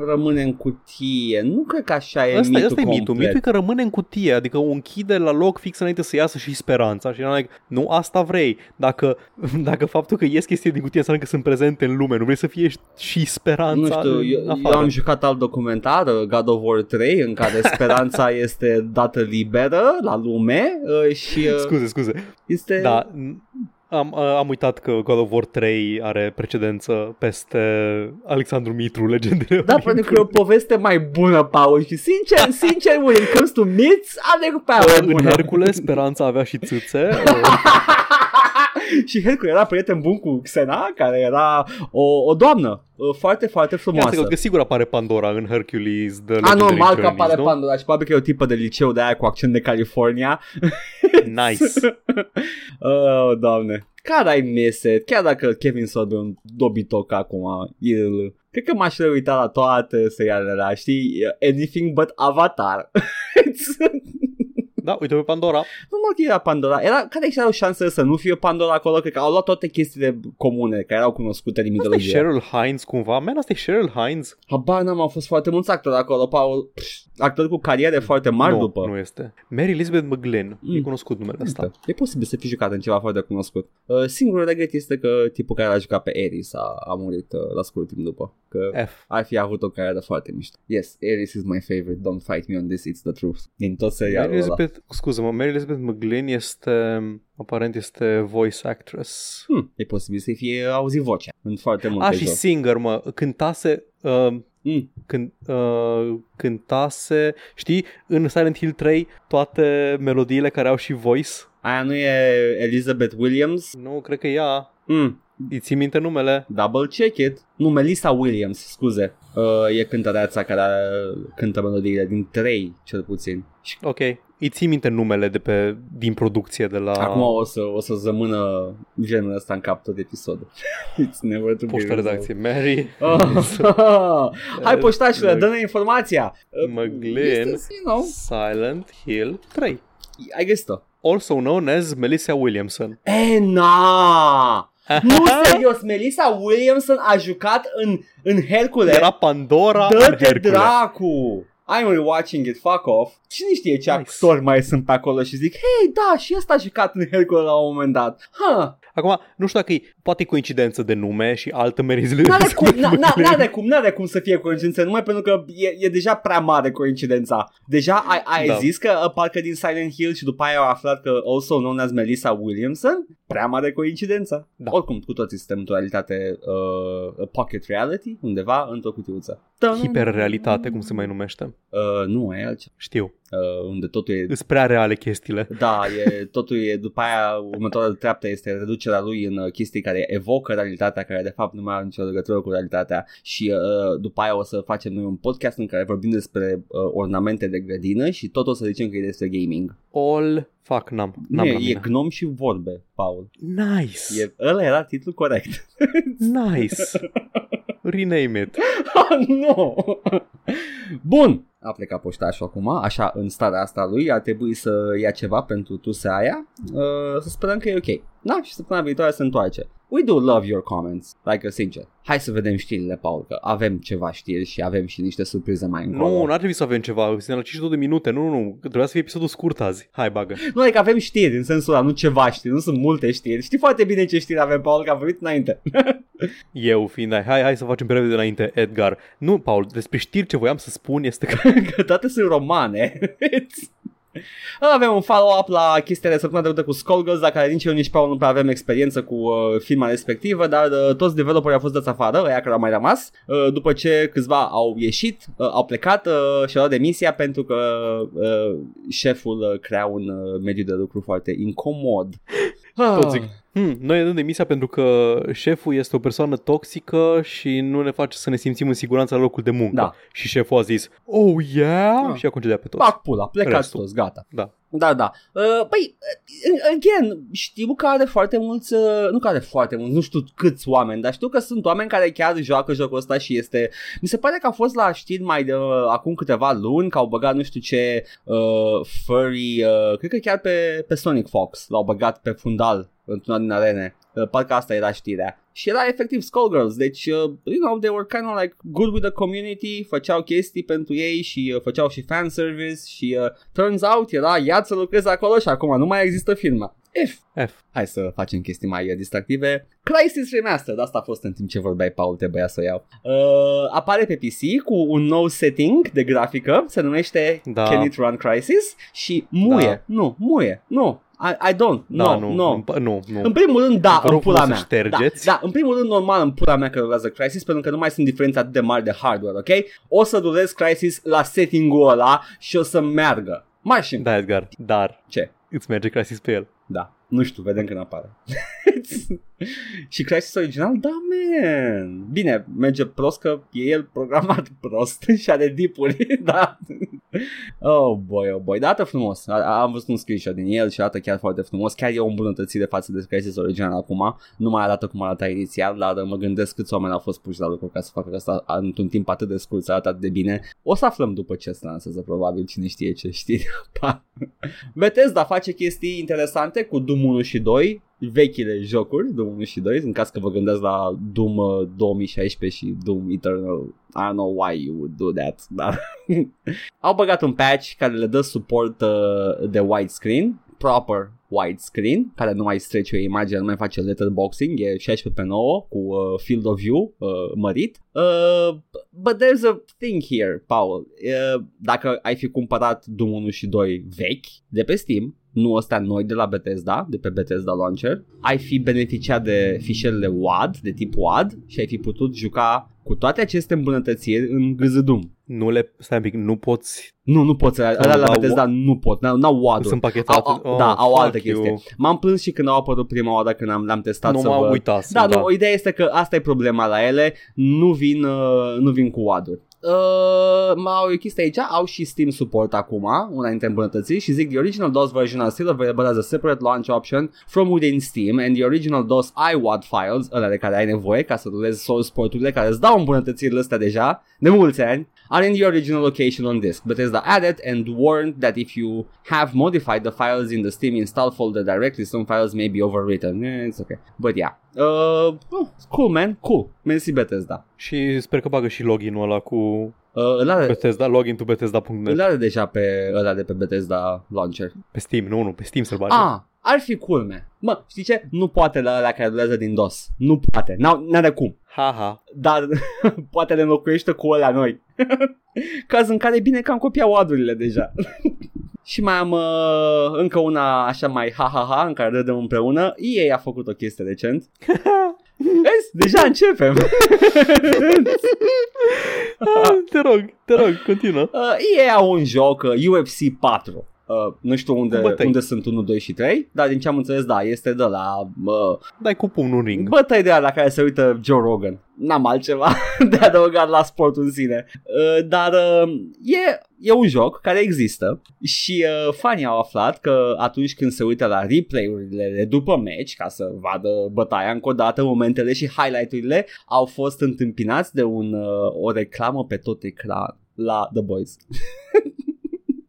rămâne în cutie. Nu cred că așa e Ăsta, mitul ăsta e mitul. complet. Mitul e că rămâne în cutie, adică o închide la loc fix înainte să iasă și speranța. Și like, nu asta vrei. Dacă, dacă faptul că ies chestii din cutie înseamnă că sunt prezente în lume, nu vrei să fie și speranța nu știu, în eu, eu afară. am jucat alt documentar, uh, God of War 3, în care speranța este dată liberă la lume uh, și uh, Scuze, scuze. este... Da, n- am, am uitat că God of War 3 are precedență peste Alexandru Mitru, legendele Da, pentru că e o poveste mai bună, Paul, și sincer, sincer, when it comes to myths, are pe aia mai În bună. Hercule, speranța avea și țâțe. și Hercule era prieten bun cu Xena, care era o, o doamnă uh, foarte, foarte Ia frumoasă. să că sigur apare Pandora în Hercules The A, Legendary normal că Journeys, apare nu? Pandora și probabil că e o tipă de liceu de aia cu accent de California. Nice. oh, doamne. Care I miss it? Chiar dacă Kevin Sorbo e un dobitoc acum, el... Cred că m-aș uita la toate serialele alea, știi? Anything but Avatar. Da, uite pe Pandora. nu mă că era Pandora. Era, care era o șansă să nu fie Pandora acolo? Cred că au luat toate chestiile comune care erau cunoscute din Asta e mitologie. Cheryl Hines cumva. Man, asta e Cheryl Hines. Habar n-am, au fost foarte mulți actori acolo, Paul. Pff, Actori cu cariere foarte mari nu, după. nu este. Mary Elizabeth McGlynn. Mm. E cunoscut numele ăsta. Asta. E posibil să fi jucat în ceva foarte cunoscut. Uh, singurul regret este că tipul care l-a jucat pe Ares a, a murit uh, la scurt timp după. Că F. ar fi avut o carieră foarte mișto. Yes, Ares is my favorite. Don't fight me on this, it's the truth. Din tot Mary serialul ăla. Elizabeth, scuză-mă, Mary Elizabeth McGlynn este, aparent este voice actress. Hmm, e posibil să fie auzit vocea în foarte multe A, și jocuri. singer, mă, cântase... Uh, Mm. când, uh, cântase, știi, în Silent Hill 3 toate melodiile care au și voice. Aia nu e Elizabeth Williams? Nu, cred că ea. Mm. Îi ții minte numele? Double check it. Nu, Melissa Williams, scuze. Uh, e cântăreața care cântă melodiile din 3, cel puțin. Și Ok. Îi ții minte numele de pe, din producție de la Acum o să, o să zămână genul ăsta în cap tot episodul. It's never to be poșta resolved. redacție. Mary Oh. Hai poștașule, Mc- dă-ne informația. Uh, McGlynn este, you know, Silent Hill 3. ai găsit-o. Also known as Melissa Williamson. E, na! Nu, serios, Melissa Williamson a jucat în, în Hercule. Era Pandora în Dă-te Hercule. dracu! I'm rewatching it, fuck off. Cine știe ce Nice. actori mai sunt pe acolo și zic, hei, da, și ăsta a jucat în Hercule la un moment dat. Ha, Acum, nu știu dacă e poate coincidență de nume și altă Mary N-are cum, n- n- n-are cum, n-are cum să fie coincidență, numai pentru că e, e deja prea mare coincidența. Deja ai, ai Da. zis că uh, parcă din Silent Hill și după aia au aflat că also known as Melissa Williamson? Prea mare coincidență. Da. Oricum, cu toții suntem într-o realitate uh, pocket reality, undeva într-o cutiuță. Hiperrealitate, cum se mai numește. Uh, nu, e altceva. Știu. Uh, unde totul e Sunt prea reale chestiile. da, e, totul e, după aia următoarea treaptă este reducerea lui în uh, chestii care evocă realitatea, care de fapt nu mai are nicio legătură cu realitatea și uh, după aia o să facem noi un podcast în care vorbim despre uh, ornamente de grădină și tot o să zicem că e despre gaming. All... Fuck, n-am. Nu, n-am e, la e mine. gnom și vorbe, Paul. Nice. E, ăla era titlul corect. Nice. Rename it. nu! Bun, a plecat poștașul acum, așa în starea asta lui, ar trebui să ia ceva pentru tusea aia, uh, să sperăm că e ok. Da, și săptămâna viitoare se întoarce. We do love your comments, like sincer. Hai să vedem știrile, Paul, că avem ceva știri și avem și niște surprize mai încolo. Nu, n-ar trebui să avem ceva. Suntem la 52 de minute. Nu, nu, nu. Trebuia să fie episodul scurt azi. Hai, bagă. Nu, adică avem știri în sensul ăla, nu ceva știri, nu sunt multe știri. Știi foarte bine ce știri avem, Paul, că am vorbit înainte. Eu fiind, hai, hai, hai să facem pe repede înainte, Edgar. Nu, Paul, despre știri ce voiam să spun este că... că toate sunt romane. Avem un follow-up la chestia de săptămâna trecută cu Skullgirls, la care nici eu nici Paul nu prea avem experiență cu uh, firma respectivă, dar uh, toți developerii au fost dați afară, ăia care au mai rămas, uh, după ce câțiva au ieșit, uh, au plecat uh, și au dat demisia pentru că uh, șeful uh, crea un uh, mediu de lucru foarte incomod. Tot zic. Hmm, noi ne dăm demisia pentru că șeful este o persoană toxică și nu ne face să ne simțim în siguranță la locul de muncă. Da. Și șeful a zis, oh yeah? Da. Și a concediat pe toți. Pac pula, plecați Restul. toți, gata. Da. Da, da. Uh, păi, uh, again, știu că are foarte mulți, uh, nu că are foarte mulți, nu știu câți oameni, dar știu că sunt oameni care chiar joacă jocul ăsta și este... Mi se pare că a fost la știri mai de uh, acum câteva luni, că au băgat nu știu ce uh, furry, uh, cred că chiar pe, pe Sonic Fox l-au băgat pe fundal într-una din arene. Uh, parcă asta era știrea. Și era efectiv Skullgirls, deci, uh, you know, they were kind of like good with the community, făceau chestii pentru ei și uh, făceau și fan service și uh, turns out era ia să lucrezi acolo și acum nu mai există firma. If. F. Hai să facem chestii mai uh, distractive. Crisis Remastered, asta a fost în timp ce vorbeai, Paul, trebuia să o iau. Uh, apare pe PC cu un nou setting de grafică, se numește Da. Can It Run Crisis și muie, Da. nu, muie, nu, I, I don't, Da, no, nu, no. nu, nu, nu. În primul rând, da, Vă rog în pula frumos mea. să ștergeți. Da, da, în primul rând, normal, în pula mea că rulează Crysis, pentru că nu mai sunt diferențe atât de mari de hardware, ok? O să rulez Crysis la setting-ul ăla și o să meargă. Mai și Da, Edgar, dar Ce? Îți merge Crisis pe el. Da, nu știu, vedem când apare. și Crysis original? Da, man. Bine, merge prost că e el programat prost și are dipuri, da. Oh boy, oh boy, dată frumos. A- Am văzut un screenshot din el și arată chiar foarte frumos. Chiar e o îmbunătățire față de Crysis original acum. Nu mai arată cum arata inițial, dar mă gândesc câți oameni au fost puși la lucru ca să facă asta într-un timp atât de scurt, să arată atât de bine. O să aflăm după ce se lansează, probabil, cine știe ce știri apar. Bethesda face chestii interesante cu Doom 1 și 2, vechile jocuri, Doom 1 și 2, în caz că vă gândeți la Doom uh, 2016 și Doom Eternal. I don't know why you would do that, dar au băgat un patch care le dă suport uh, de widescreen, proper widescreen, care nu mai strece o imagine, nu mai face letterboxing, e 16 pe 9 cu uh, field of view uh, mărit. Uh, but there's a thing here, Paul. Uh, dacă ai fi cumpărat Doom 1 și 2 vechi de pe Steam, nu ăsta noi de la Bethesda, de pe Bethesda Launcher, ai fi beneficiat de fișierele WAD, de tip WAD și ai fi putut juca cu toate aceste îmbunătățiri în GZDoom. Nu le, stai un pic, nu poți, Nu, nu poți, ăla la da, Bethesda nu pot, n-au, n-au WAD-uri. sunt pachetate. Au, au, Oh, da, au fuck altă you. chestie. M-am plâns și când au apărut prima oară când am, l-am testat Nu să m-am văd. uitat. Da, nu, ideea este că asta e problema la ele, nu vin, uh, nu vin cu WAD-uri. Uh, mai au o chestie aici, au și Steam support acum, una dintre îmbunătățiri și zic the original DOS version are still available as a separate launch option from within Steam and the original DOS iWAD files, ăla de care ai nevoie ca să rulezi source porturile care îți dau îmbunătățirile astea deja, de mulți ani, are in the original location on disk. Bethesda added and warned that if you have modified the files in the Steam install folder directly, some files may be overwritten. Yeah, it's okay. But yeah. Uh, oh, cool, man. Cool. Mersi Bethesda. Și sper că bagă și loginul ăla cu Uh, îl, are, Bethesda, login to Bethesda.net îl are deja pe ăla de pe Bethesda Launcher. pe Steam, nu, nu, pe Steam să-l bage. Ah, ar fi cool, man. Mă, știi ce? Nu poate la ăla care rulează din DOS. Nu poate. N-au, n-are cum. Ha, ha. Dar poate le înlocuiește cu ăla noi. Caz în care e bine că am copiat wadurile deja. Și mai am uh, încă una așa mai ha-ha-ha în care râdem împreună. EA a făcut o chestie recent. Vezi? Deja începem. Ah, te rog, te rog, continuă. Uh, EA au un joc, uh, UFC 4. Uh, nu știu unde, Bătăi. unde sunt 1, 2 și 3, dar din ce am înțeles, da, este de la uh, Dai cu pumnul în ring. bătăi de la care se uită Joe Rogan. N-am altceva de adăugat la sportul în sine. Uh, dar uh, e, e un joc care există și uh, fanii au aflat că atunci când se uită la replay-urile de după meci, ca să vadă bătaia încă o dată, momentele și highlight-urile au fost întâmpinați de un, uh, o reclamă pe tot ecran la The Boys.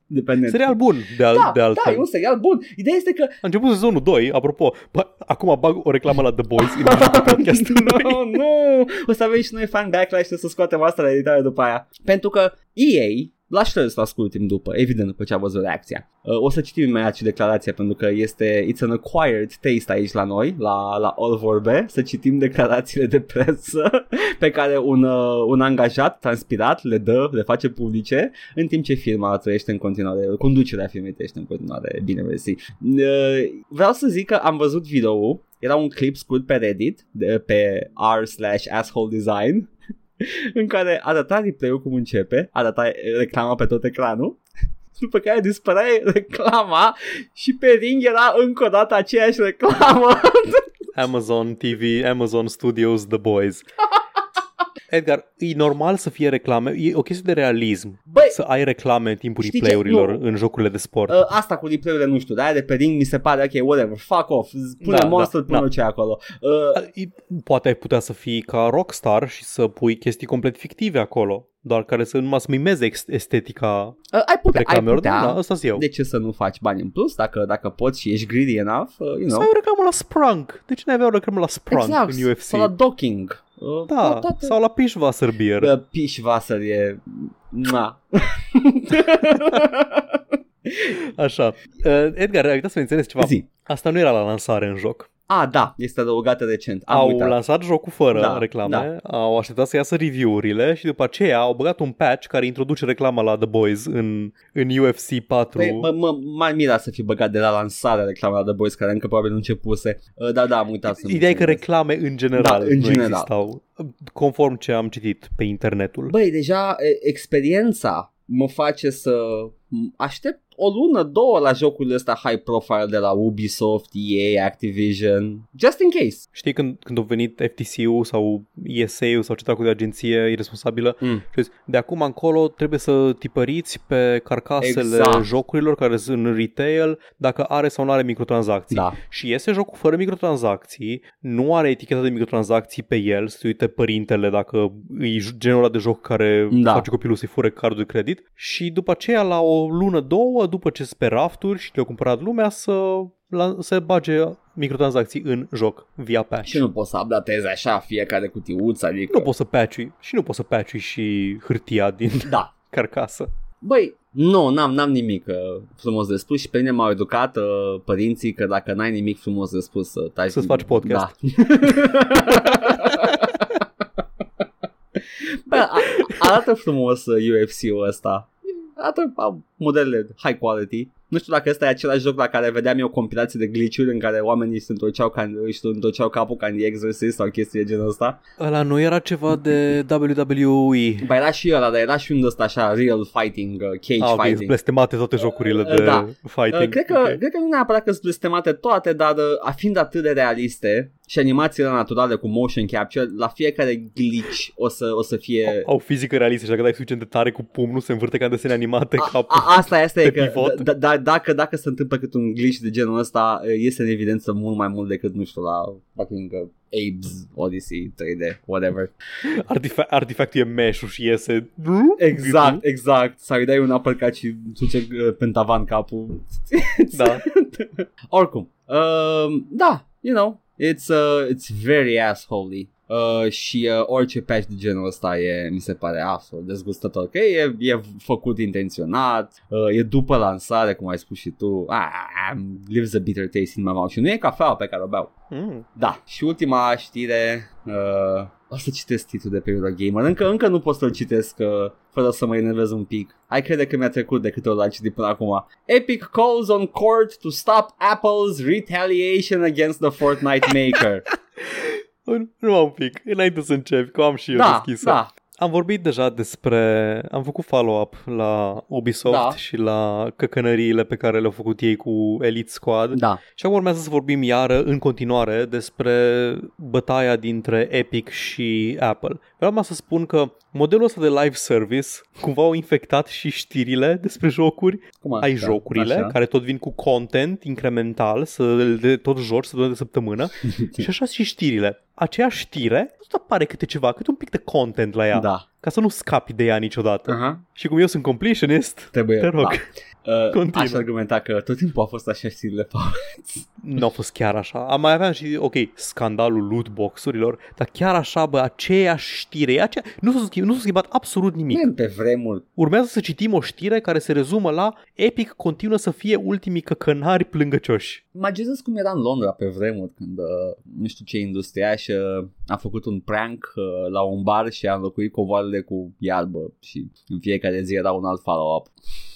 Dependent. Serial bun, de, al, da, de altfel. da, e un serial bun. Ideea este că A început sezonul 2, apropo, bă, acum bag o reclamă la The Boys în mijlocul podcastului. no, nu! O să avem și noi fan backlash și să scoatem asta la editare după aia. Pentru că EA L-a șters să ascult timp după, evident după ce a văzut reacția. Uh, o să citim imediat și declarația pentru că este It's an acquired taste aici la noi, la, la All Vorbe, să citim declarațiile de presă pe care un, uh, un angajat transpirat le dă, le face publice, în timp ce firma trăiește în continuare, conducerea firmei trăiește în continuare, bine mersi. Uh, vreau să zic că am văzut video era un clip scurt pe Reddit, de, pe r slash asshole design, în care arăta replay-ul cum începe, arăta reclama pe tot ecranul, după care dispărea reclama și pe ring era încă o dată aceeași reclamă. Amazon TV, Amazon Studios, The Boys. Edgar, e normal să fie reclame, e o chestie de realism Băi, să ai reclame în timpul Știi ce? replay-urilor Nu. în jocurile de sport. Uh, asta cu replay-urile nu știu, dar aia de pe ring mi se pare ok, whatever, fuck off, pune Da, monster, da, pune da. ce acolo. Uh, E- Poate ai putea să fii ca rockstar și să pui chestii complet fictive acolo, doar care să numai să mimeze ex- estetica uh, ai putea, ai reclamelor. putea. Da, ăsta eu. De ce să nu faci bani în plus dacă, dacă poți și ești greedy enough, uh, you Să know. ai o reclamă la Sprunk. De ce nu avea o reclamă la Sprunk exact, în UFC? sau la docking. Uh, Da, toate- sau la Pishwasser Beer. Uh, Pishwasser e... Mua. Așa. Uh, Edgar, ai uitat să menționez ceva. Zi. Asta nu era la lansare în joc. A, da, este adăugată recent. Am au uitat. lansat jocul fără Da, reclame, au așteptat să iasă review-urile și după aceea au băgat un patch care introduce reclama la The Boys în, în UFC 4. Păi, mă, mă, m-ar mira să fi băgat de la lansarea reclama la The Boys, care încă probabil nu începuse. Uh, da, da, am uitat să Ideea e că reclame în general Da, în nu general. existau, conform ce am citit pe internetul. Băi, deja e, experiența mă face să m- aștept o lună, două la jocurile ăsta high profile de la Ubisoft, EA, Activision, just in case. Știi când, când a venit FTC-ul sau ESA-ul sau ce dracu de agenție e responsabilă Mm. și zis, de acum încolo trebuie să tipăriți pe carcasele Exact. jocurilor care sunt în retail dacă are sau nu are microtransacții. Da. Și iese jocul fără microtransacții, nu are eticheta de microtransacții pe el, să uite părintele dacă e genul ăla de joc care Da. face copilul să-i fure cardul de credit și după aceea la o lună, două, după ce sunt pe rafturi și le-a cumpărat lumea să, la, să bage microtransacții în joc via patch. Și nu poți să updatezi așa fiecare cutiuță, adică... Nu poți să patch și nu poți să patch și hârtia din Da. carcasă. Băi, nu, n-am, n-am nimic uh, frumos de spus și pe mine m-au educat uh, părinții că dacă n-ai nimic frumos de spus să taci Să-ți faci podcast. Da. Bă, a, arată frumos uh, UFC-ul ăsta. Arată au modelele high quality. Nu știu dacă ăsta e același joc la care vedeam eu compilații de glitch-uri în care oamenii se întorceau, ca, își întorceau capul ca în The Exorcist sau chestii de genul ăsta. Ăla nu era ceva de WWE. Ba era și ăla, dar era și unul ăsta așa, real fighting, uh, cage Ah, ok, sunt fighting. blestemate toate jocurile Uh, de da. fighting. Uh, cred, că, Ok. cred că nu neapărat că sunt blestemate toate, dar uh, a fiind atât de realiste și animațiile naturale cu motion capture, la fiecare glitch o să, o să fie... Au fizică realistă și dacă dai suficient de tare cu pumnul se învârte ca în desene animate ca A, asta este pe că pivot. da, da, da, dacă, dacă se întâmplă cât un glitch de genul ăsta, este în evidență mult mai mult decât, nu știu, la fucking uh, Abe's Odyssey 3D, whatever. Artifa- artifactul e mesh și iese... Exact, exact. Sau îi dai un uppercut și duce uh, pentavan capul. Da. Oricum, uh, da, you know, it's, uh, it's very assholey. Uh, și uh, orice patch de genul ăsta e, mi se pare absolut dezgustător că e, e făcut intenționat uh, e după lansare cum ai spus și tu. Ah, leaves a bitter taste in my mouth. Și nu e cafea pe care o beau. Mm. da și ultima știre uh, o să citesc titlul de pe Eurogamer încă, încă nu pot să-l citesc uh, fără să mă enervez un pic. Ai crede că mi-a trecut de câte ori l-am citit până acum? Epic calls on court to stop Apple's retaliation against the Fortnite maker Nu un pic, înainte să începi, că am și eu da, deschisă. da, Am vorbit deja despre... Am făcut follow-up la Ubisoft Da. și la căcănăriile pe care le-au făcut ei cu Elite Squad. da Și acum urmează să vorbim iară în continuare despre bătaia dintre Epic și Apple. Vreau numai să spun că modelul ăsta de live service cumva au infectat și știrile despre jocuri. Cum Ai așa? jocurile Așa. care tot vin cu content incremental, să le tot joci, să dureze de săptămână și așa și știrile. Aceeași știre, tot apare câte ceva, câte un pic de content la ea, Da. Ca să nu scapi de ea niciodată. Aha. Și cum eu sunt completionist, Trebuie. te rog. Da. Uh, Continuă. aș argumenta că tot timpul a fost așa știrile Paul. Nu a fost chiar așa. Am mai aveam și, ok, scandalul lootbox-urilor, dar chiar așa, bă, aceeași știre, e aceea... nu, s-a schimbat, nu s-a schimbat absolut nimic. Man, pe vremuri. Urmează să citim o știre care se rezumă la Epic continuă să fie ultimii căcănari plângăcioși. Imaginez cum era în Londra pe vremuri când uh, nu știu ce industriaș uh, a făcut un prank uh, la un bar și a înlocuit covoarele cu iarbă și în fiecare zi era un alt follow-up.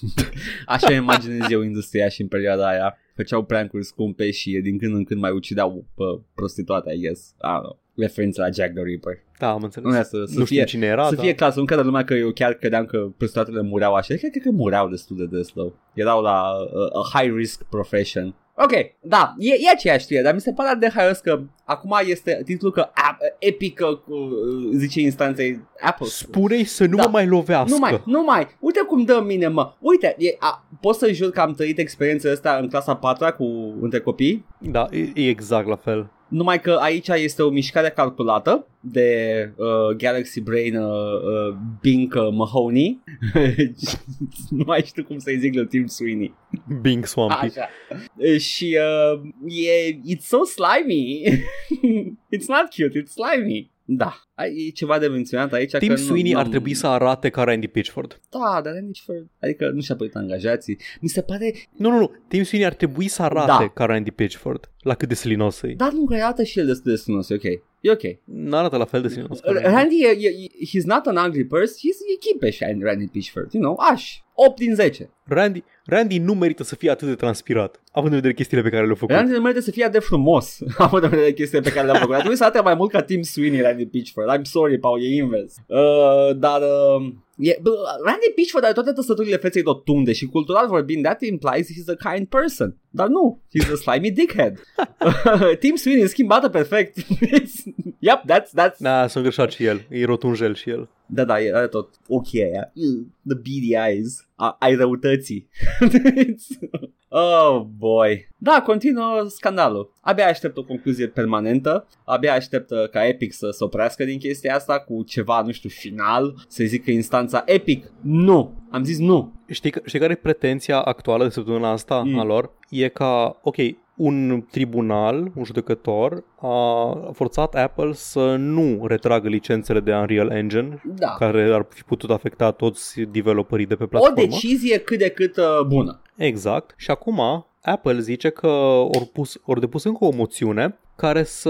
Așa imaginez eu industriaș în perioada aia. Făceau prank-uri scumpe și din când în când mai ucideau pe prostituate, I guess. I don't know. Referință la Jack the Ripper. Da, am înțeles. Nu, era să, să nu fie, știu cine era, să dar... fie clar, să nu creadă lumea că eu chiar credeam că prostituatele mureau așa. Cred, cred că mureau destul de des, though. Erau la uh, a high risk profession. Ok, da, e, e aceeași știre, dar mi se pare de haios că acum este titlul că App, Epic, uh, zice instanței Apple. Spune-i să nu Da. mă mai lovească. Nu mai, nu mai, uite cum dă mine, mă. Uite, e, a, pot să jur că am trăit experiența asta în clasa 4 cu între copii. Da, e, e exact la fel. Numai că aici este o mișcare calculată de uh, Galaxy Brain uh, uh, Bink uh, Mahoney. nu mai știu cum să-i zic lui Tim Sweeney. Bing Swampy. Așa. Și uh, e, it's so slimy. it's not cute, it's slimy. Da, e ceva de menționat aici Tim că Sweeney nu, ar n-am- trebui să arate ca Randy Pitchford. Da, dar nici fără... Adică nu și-a plătit angajații. Mi se pare... Nu, nu, nu. Tim Sweeney ar trebui să arate Da. ca Randy Pitchford. La cât de slinos e. Dar nu că arată și el destul de sunos, e ok. E ok. Nu arată la fel de slinos ca Randy. Randy, e, e, he's not an ugly person, he's, e chipeș Randy Pitchford, you know, aș. 8 din 10. Randy, Randy nu merită să fie atât de transpirat, având în vedere chestiile pe care le-a făcut. Randy nu merită să fie atât de frumos, având în vedere chestiile pe care le-a făcut. Ar trebui să arate mai mult ca Tim Sweeney, Randy Pitchford. I'm sorry, Paul, e invers. Uh, dar... Uh, E, bă, Randy Pitchford are toate tăsăturile feței rotunde și cultural vorbind, that implies he's a kind person. Dar nu, he's a slimy dickhead. Tim Sweeney, în schimb, arată perfect. yep, that's, that's, Da, s-a greșat și el. E rotunjel și el. Da, da, e are tot ochii aia. The beady eyes. A, ai răutății. Oh, boy. Da, continuă scandalul. Abia aștept o concluzie permanentă. Abia aștept uh, ca Epic să se oprească din chestia asta cu ceva, nu știu, final. Să zică instanța Epic. Nu. Am zis nu. Știi, că- știi care e pretenția actuală de săptămâna asta Mm. a lor? E ca, ok, un tribunal, un judecător, a forțat Apple să nu retragă licențele de Unreal Engine, Da. care ar fi putut afecta toți developerii de pe O platformă. decizie cât de cât uh, bună. Exact. Și acum Apple zice că ori, pus, ori depus încă o moțiune care să,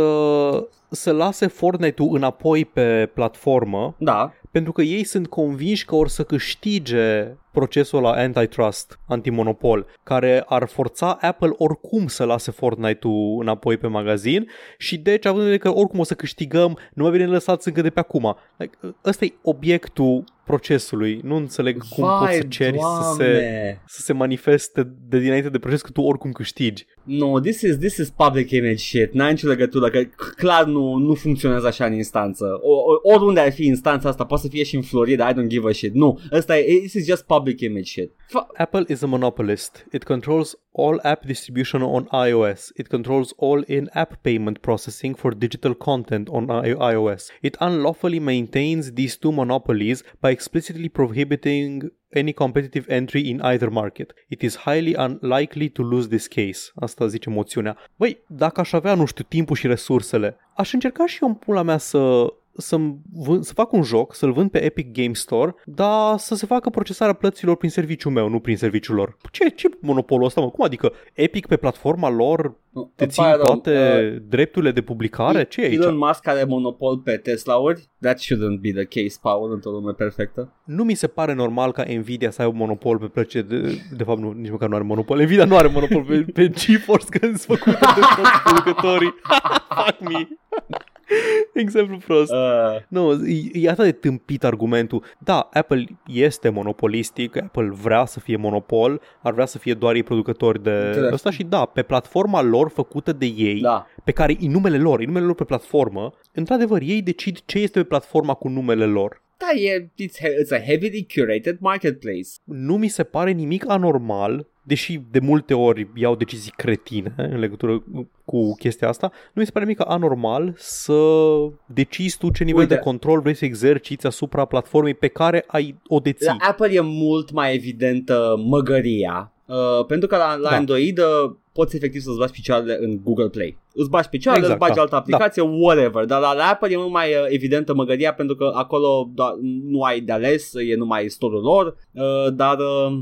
să lase Fortnite-ul înapoi pe platformă Da. pentru că ei sunt convinși că or să câștige procesul la antitrust, antimonopol, care ar forța Apple oricum să lase Fortnite-ul înapoi pe magazin și deci având în vedere că oricum o să câștigăm, nu mai bine lăsați încă de pe acum. Like, ăsta e obiectul procesului. Nu înțeleg cum Vai, poți să ceri să se, Doamne. să se manifeste de dinainte de proces că tu oricum câștigi. No, this is, this is public image shit. N-ai nicio legătură, că c- clar nu, nu, nu funcționează așa în instanță. O, o, oriunde ar fi instanța asta, poate să fie și în Florida, I don't give a shit. Nu, ăsta e, this is just public image shit. F- Apple is a monopolist. It controls all app distribution on iOS. It controls all in-app payment processing for digital content on I- iOS. It unlawfully maintains these two monopolies by explicitly prohibiting any competitive entry in either market. It is highly unlikely to lose this case. Asta zice moțiunea. Băi, dacă aș avea, nu știu, timpul și resursele, aș încerca și eu în pula mea să să, vând, să fac un joc, să-l vând pe Epic Game Store, dar să se facă procesarea plăților prin serviciul meu, nu prin serviciul lor. Ce, ce monopolul ăsta, mă? Cum adică Epic pe platforma lor te țin Pare rău, toate uh, drepturile de publicare? Ce e aici? Elon Musk are monopol pe Tesla-uri? That shouldn't be the case, Paul, într-o lume perfectă. Nu mi se pare normal ca Nvidia să aibă monopol pe plăcere de, de fapt nu, nici măcar nu are monopol. Nvidia nu are monopol pe, pe GeForce că sunt făcute de toți producătorii. Fuck me. Exemplu prost. Uh, Nu, e, e atât de tâmpit argumentul. Da, Apple este monopolistic, Apple vrea să fie monopol, ar vrea să fie doar ei producători de Înțeles. ăsta și da, pe platforma lor făcută de ei, da. pe care e numele lor, e numele lor pe platformă, într-adevăr, ei decid ce este pe platforma cu numele lor. Da, e, it's, he- it's a heavily curated marketplace. Nu mi se pare nimic anormal, deși de multe ori iau decizii cretine în legătură cu chestia asta, nu mi se pare nimic anormal să decizi tu ce nivel Uite. de control vrei să exerciți asupra platformei pe care ai o deții. La Apple e mult mai evidentă măgăria. Uh, pentru că la, la Da. Android uh, poți efectiv să-ți bagi picioarele în Google Play. Îți bagi picioarele, Exact, îți bagi da. altă aplicație, whatever. Dar la, la Apple e mult mai uh, evidentă măgăria pentru că acolo da, nu ai de ales, e numai store-ul lor. Uh, dar uh,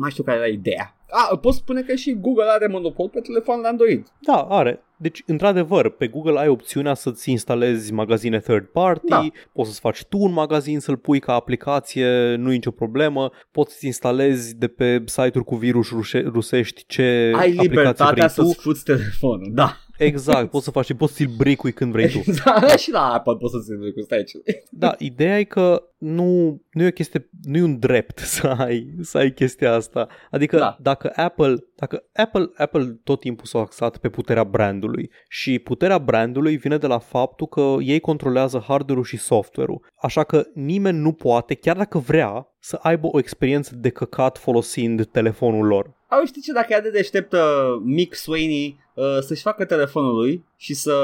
mai știu care era ideea. A, poți spune că și Google are monopol pe telefonul Android. Da, are. Deci, într-adevăr, pe Google ai opțiunea să-ți instalezi magazine third party, Da. poți să-ți faci tu un magazin, să-l pui ca aplicație, nu e nicio problemă, poți să-ți instalezi de pe site-uri cu virus rușe- rusești ce Ai aplicație libertatea vrei să-ți tu. fuți telefonul, da. Exact, poți să faci și poți să-l break când vrei tu. Exact, și la Apple poți să-ți zici cu stai Da, ideea e că nu, nu e o chestie, nu e un drept să ai, să ai chestia asta. Adică Da. dacă Apple, dacă Apple, Apple tot timpul s-a axat pe puterea brandului și puterea brandului vine de la faptul că ei controlează hardware-ul și software-ul. Așa că nimeni nu poate, chiar dacă vrea, să aibă o experiență de căcat folosind telefonul lor. Au știi ce, dacă e atât de deștept uh, Mick Sweeney uh, să-și facă telefonul lui și să,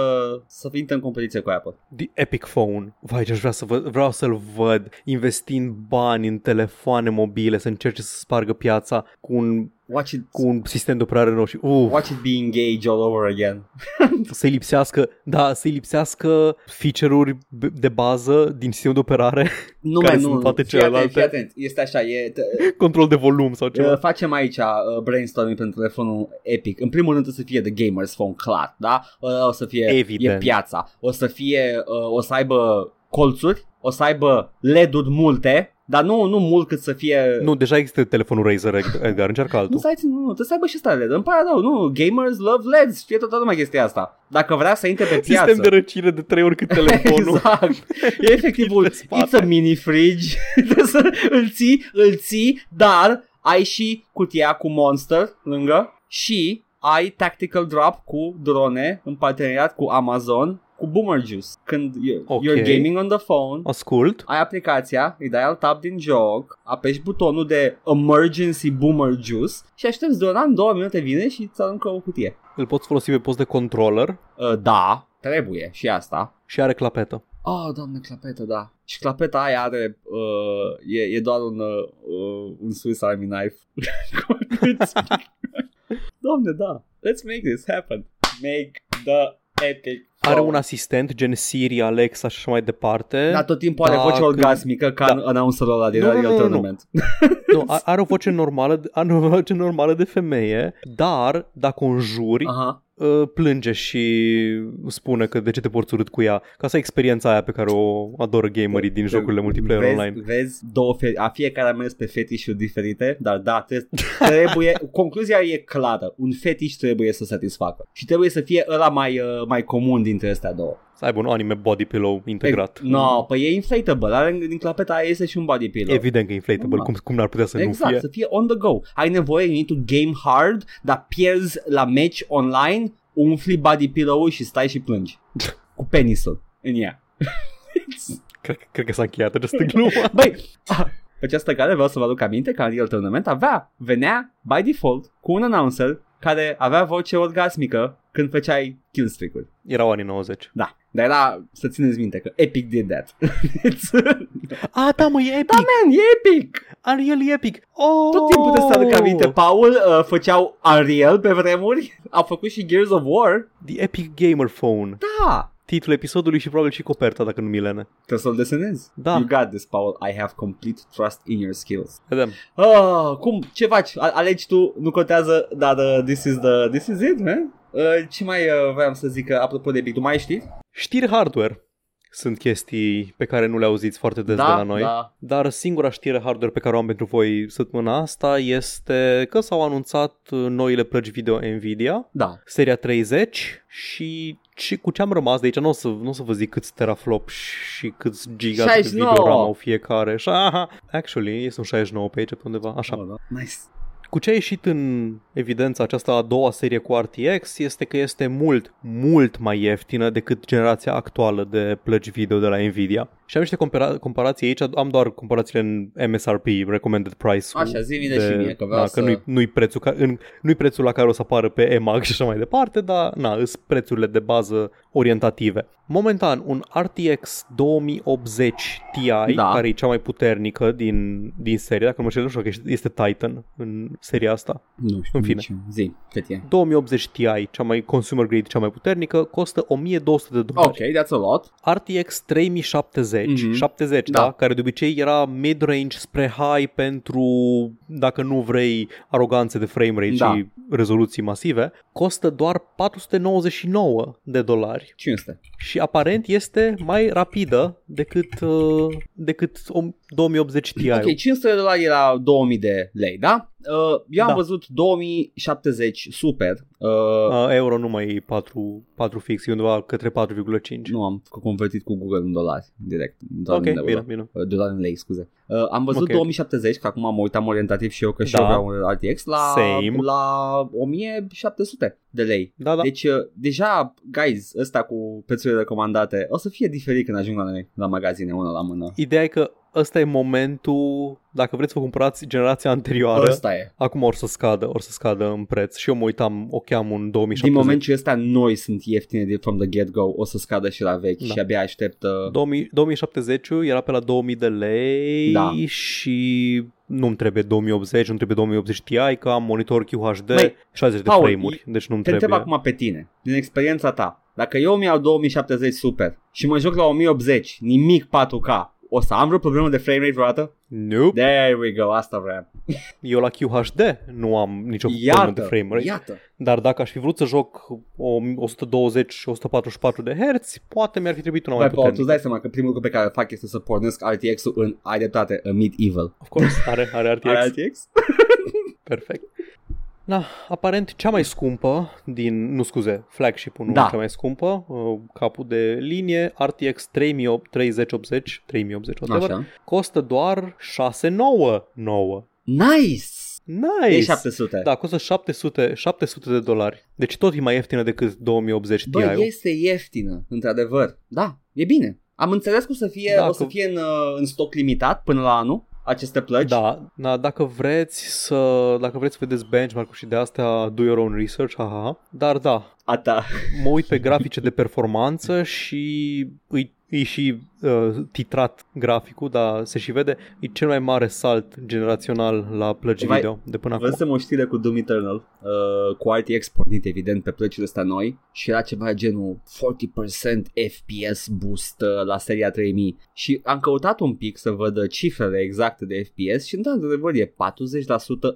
să intre în competiție cu Apple. The Epic Phone. Vai, ce aș vrea să văd, vreau să-l văd investind bani în telefoane mobile, să încerce să spargă piața cu un, Watch it, cu un sistem de operare nou și uh, watch it be engaged all over again. să-i lipsească, da, să-i lipsească feature-uri b- de bază din sistemul de operare, Nu, Care man, sunt nu, toate fii atent, celelalte? fii atent, este așa, e, t- control de volum sau ceva. uh, facem aici uh, brainstorming pentru telefonul Epic. În primul rând trebuie să fie The Gamers Phone, clar, da? Uh, o să fie Evident. e piața, o să fie, uh, o să aibă colțuri, o să aibă LED-uri multe, dar nu, nu mult cât să fie... Nu, deja există telefonul Razer, Edgar, încearcă Nu, altul. stai, nu, nu, trebuie să aibă și ăsta LED. Îmi pare rău, nu, gamers love LEDs, știe toată lumea chestia asta. Dacă vrea să intre pe piață... Sistem de răcire de trei ori cât telefonul. Exact. E efectiv un Pe spate. it's a mini fridge. Trebuie să îl ții, îl ții, dar ai și cutia cu Monster lângă și ai Tactical Drop cu drone în parteneriat cu Amazon cu Boomer Juice. Când you- Ok. you're gaming on the phone, Ascult. ai aplicația, îi dai alt tab din joc, apeși butonul de Emergency Boomer Juice și aștepți drona în două minute vine și îți aruncă o cutie. Îl poți folosi pe post de controller Uh, da, trebuie și asta. și are clapetă. Oh, doamne, clapetă, da. Și clapeta aia are, uh, e, e doar un, uh, un Swiss Army knife. doamne, da. Let's make this happen. Make the epic. Are phone. un asistent gen Siri, Alexa și așa mai departe. Dar tot timpul are Da, voce când- orgasmică ca da. da. announcerul ăla din Nu, nu, Radio nu, nu, nu. Tournament. Nu, a- are o voce normală, are o voce normală de femeie, dar dacă o înjuri, Aha. Uh, plânge și spune că de ce te porți urât cu ea. Ca să ai experiența aia pe care o adoră gamerii din jocurile multiplayer vezi, online. Vezi, două fe- a fiecare a mers pe fetișuri diferite, dar da, trebuie, trebuie concluzia e clară. Un fetiș trebuie să satisfacă. Și trebuie să fie ăla mai, uh, mai comun dintre astea două. Să aibă un anime body pillow integrat. Nu, no, păi e inflatable, are din clapeta aia este și un body pillow. Evident că e inflatable, Da. cum, cum n-ar putea să exact, nu fie. să fie on the go. Ai nevoie, you need to game hard, dar pierzi la match online, umfli body pillow și stai și plângi. Cu penisul în ea. Cred, cred că s-a încheiat această glumă. Băi, ah, pe această cale vreau să vă aduc aminte că Unreal Tournament avea, venea by default cu un announcer care avea voce orgasmică când făceai killstreak-uri. Erau anii 90. Da, dar era, să țineți minte că Epic did that. It's- Ah, da, mă, e epic. da, man, e Epic! Unreal e epic. Oh! Tot timpul de să aduc aminte, Paul uh, făceau Unreal pe vremuri, au făcut și Gears of War. The Epic Gamer Phone. Da, Titlul episodului și probabil și coperta, dacă nu milene. trebuie să-l desenezi. Da. You got this, Paul. I have complete trust in your skills. Vedem. Ah, cum? Ce faci? A- alegi tu, nu contează, dar uh, this is the this is it, man. Uh, ce mai uh, vreau să zic, uh, apropo de Epic, tu mai știi? Știri hardware sunt chestii pe care nu le auziți foarte des de la noi. da. Dar singura știre hardware pe care o am pentru voi săptămâna asta este că s-au anunțat uh, noile plăci video Nvidia, Da. seria 30 și și cu ce am rămas de aici, nu o să, nu o să vă zic câți teraflop și câți giga de 69. video RAM au fiecare. Și, aha, actually, este un 69 pe aici pe undeva, așa. Oh, da. Nice. Cu ce a ieșit în evidență această a doua serie cu RTX este că este mult, mult mai ieftină decât generația actuală de plăci video de la Nvidia. Și am niște compara- comparații aici, am doar comparațiile în MSRP, Recommended Price. Așa, zi-mi de și mie, că vreau da, să- că nu-i, nu-i, prețul, ca, în, nu-i prețul la care o să apară pe EMAG și așa mai departe, dar na, sunt prețurile de bază orientative. Momentan, un RTX 2080 Ti, Da. care e cea mai puternică din, din serie, dacă nu mă știu, nu știu că este- este Titan în seria asta. Nu știu. În fine. nici eu. Zi, cât e? 2080 Ti, cea mai consumer grade, cea mai puternică, costă 1200 de dolari. Ok, that's a lot. RTX 3070, Mhm. 70, da. Da. care de obicei era mid-range spre high pentru, dacă nu vrei, aroganțe de frame rate Da. și rezoluții masive, costă doar 499 de dolari. 500. Și aparent este mai rapidă decât, uh, decât o 2080 Ti. Ok, 500 de dolari era 2000 de lei, da? Uh, eu am Da. văzut 2070 super. Uh, Uh, euro nu mai e 4, 4 fix, e undeva către 4,5. nu am convertit cu Google în dolari direct. în Dolari ok, în bine, euro. bine. Uh, dolari în lei, scuze. Uh, am văzut Ok. 2070, că acum mă uitam orientativ și eu că și Da. eu vreau un RTX la, Same. la 1700 de lei. Da, da. Deci, uh, deja, guys, ăsta cu prețurile recomandate o să fie diferit când ajung la noi, la magazine, una la mână. Ideea e că ăsta e momentul, dacă vreți să vă cumpărați generația anterioară, Ăsta e. acum or să scadă, or să scadă în preț. Și eu mă uitam, ocheam un 2070. Din moment ce ăstea noi sunt ieftine de from the get-go, o să scadă și la vechi Da. și abia aștept... Uh, 2000, 2070 era pe la 2000 de lei Da. și nu-mi trebuie 2080, nu trebuie 2080 Ti, că am monitor QHD, Măi, 60 de Paul, frame-uri, deci nu-mi te trebuie. întreb acum pe tine, din experiența ta, dacă eu mi-au 2070 super și mă joc la 1080, nimic 4K, o să am vreo problemă de frame rate vreodată? Nope. There we go, asta vreau. Eu la QHD nu am nicio problemă de Iată, frame rate. iată. Dar dacă aș fi vrut să joc o 120-144 de Hz, poate mi-ar fi trebuit una mai Băi, Paul, tu puternică. îți dai seama că primul lucru pe care îl fac este să pornesc RTX-ul în, ai dreptate, în Medieval. Of course, are, are RTX. Are RTX? Perfect. Da, aparent cea mai scumpă din, nu scuze, flagship-ul nu Da. cea mai scumpă, uh, capul de linie, RTX 3080, 3080, whatever, Așa. costă doar 699. Nice! Nice! E 700. Da, costă 700, 700 de dolari. Deci tot e mai ieftină decât 2080 Bă, Ti-ul. este ieftină, într-adevăr. Da, e bine. Am înțeles că o să fie, Da, o să că- fie în, uh, în stoc limitat până la anul aceste plăci. Da, da, dacă vreți să dacă vreți să vedeți benchmark și de astea do your own research, haha. Dar da, A ta. mă uit pe grafice de performanță și îi, îi și uh, titrat graficul, dar se și vede, e cel mai mare salt generațional la plăci Vai, video de până acum. Văzusem o știre cu Doom Eternal uh, cu RTX pornit evident pe plăcile astea noi și era ceva genul 40% FPS boost uh, la seria 3000 și am căutat un pic să văd uh, cifrele exacte de FPS și într-adevăr e 40%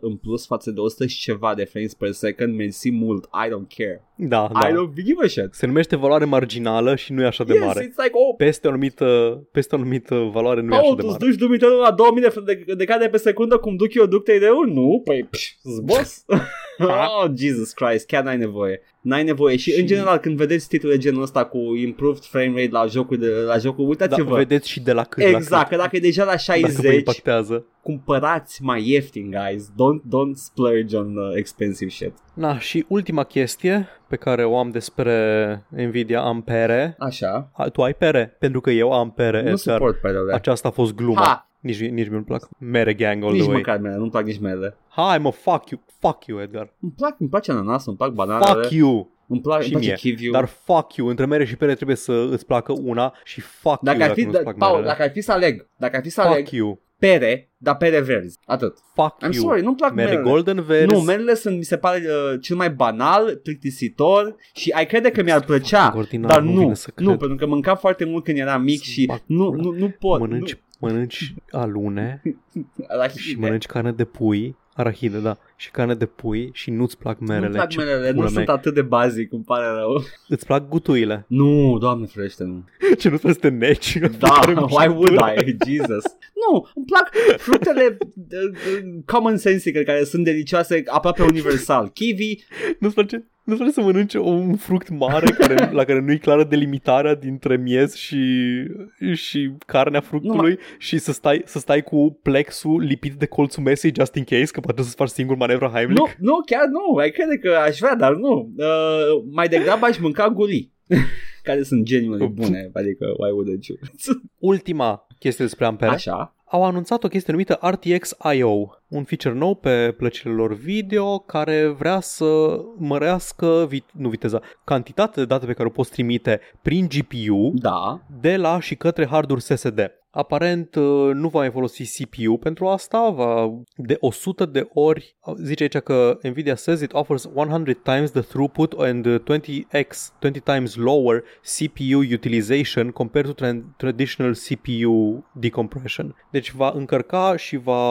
în plus față de 100 și ceva de frames per second, mersi mult, I don't care. Da, I da. don't give a shit. Se numește valoare marginală și nu e așa de yes, mare. it's like, oh, Peste o anumită, peste o anumită valoare nu e așa Paul, de tu îți mare. duci Dumitorul la 2000 de, de, de cadre pe secundă cum duc eu duc 3 de 1? Nu, păi, pș, zbos. oh, Jesus Christ, chiar n-ai nevoie. N-ai nevoie și, și, în general când vedeți titlul de genul ăsta cu improved frame rate la jocul, de, la jocul uitați-vă. Da, vedeți și de la cât exact, la cât. că dacă e deja la 60, Dacă vă impactează. cumpărați mai ieftin, guys. Don't, don't splurge on uh, expensive shit. Na, și ultima chestie pe care o am despre Nvidia Ampere. Așa. A, tu ai pere? Pentru că eu am pere, Nu Edgar. suport pe alea. Aceasta a fost gluma. Ha! Nici, nici mi-nu plac. Mere gang all Nici the way. măcar mele, nu-mi plac nici mele. Hai mă, fuck you. Fuck you, Edgar. Îmi plac, îmi place ananas, îmi plac bananele. Fuck you. Îmi, plac, Și îmi place mie. kiwiu. Dar fuck you. Între mere și pere trebuie să îți placă una și fuck dacă you ar fi, dacă nu-ți da, plac Paul, merele. dacă ar fi să aleg, dacă ar fi să aleg Fuck you. pere, dar pere verzi, atât. Fuck I'm you. sorry, nu-mi plac Mere merele. golden verzi. Nu, merele sunt, mi se pare, uh, cel mai banal, plictisitor și ai crede că mi-ar plăcea, Fucking ordinar, dar nu nu, vine să nu, cred. pentru că mâncam foarte mult când eram mic Să-mi și bag nu, pula. nu, nu pot. Mănânci, mănânci alune nu, la și mănânci carne de pui, arahide, da, și carne de pui și nu-ți plac merele. Nu-mi plac Ce merele, nu pula sunt mea. atât de bazic, îmi pare rău. Îți plac gutuile. Nu, doamne ferește, nu. Ce nu trebuie să te neci. Da, why would I? Jesus. Nu, îmi plac fructele uh, uh, common sensical care sunt delicioase aproape universal. Kiwi, Nu-ți place, nu-ți place să mănânci un fruct mare care, la care nu e clară delimitarea dintre miez și, și carnea fructului și să stai, să stai cu plexul lipit de colțul mesei just in case, că poate să-ți faci singur manevra Heimlich. nu, nu, chiar nu, ai crede că aș vrea, dar nu. Uh, mai degrabă aș mânca guli. care sunt genuine bune, adică why wouldn't you? Ultima chestie despre Ampere. Așa, au anunțat o chestie numită RTX I.O., un feature nou pe plăcile lor video care vrea să mărească, vit- nu viteza, cantitatea de date pe care o poți trimite prin GPU da, de la și către harduri SSD. Aparent uh, nu va mai folosi CPU pentru asta, va de 100 de ori, zice aici că Nvidia says it offers 100 times the throughput and 20x, 20 times lower CPU utilization compared to tra- traditional CPU decompression. Deci va încărca și va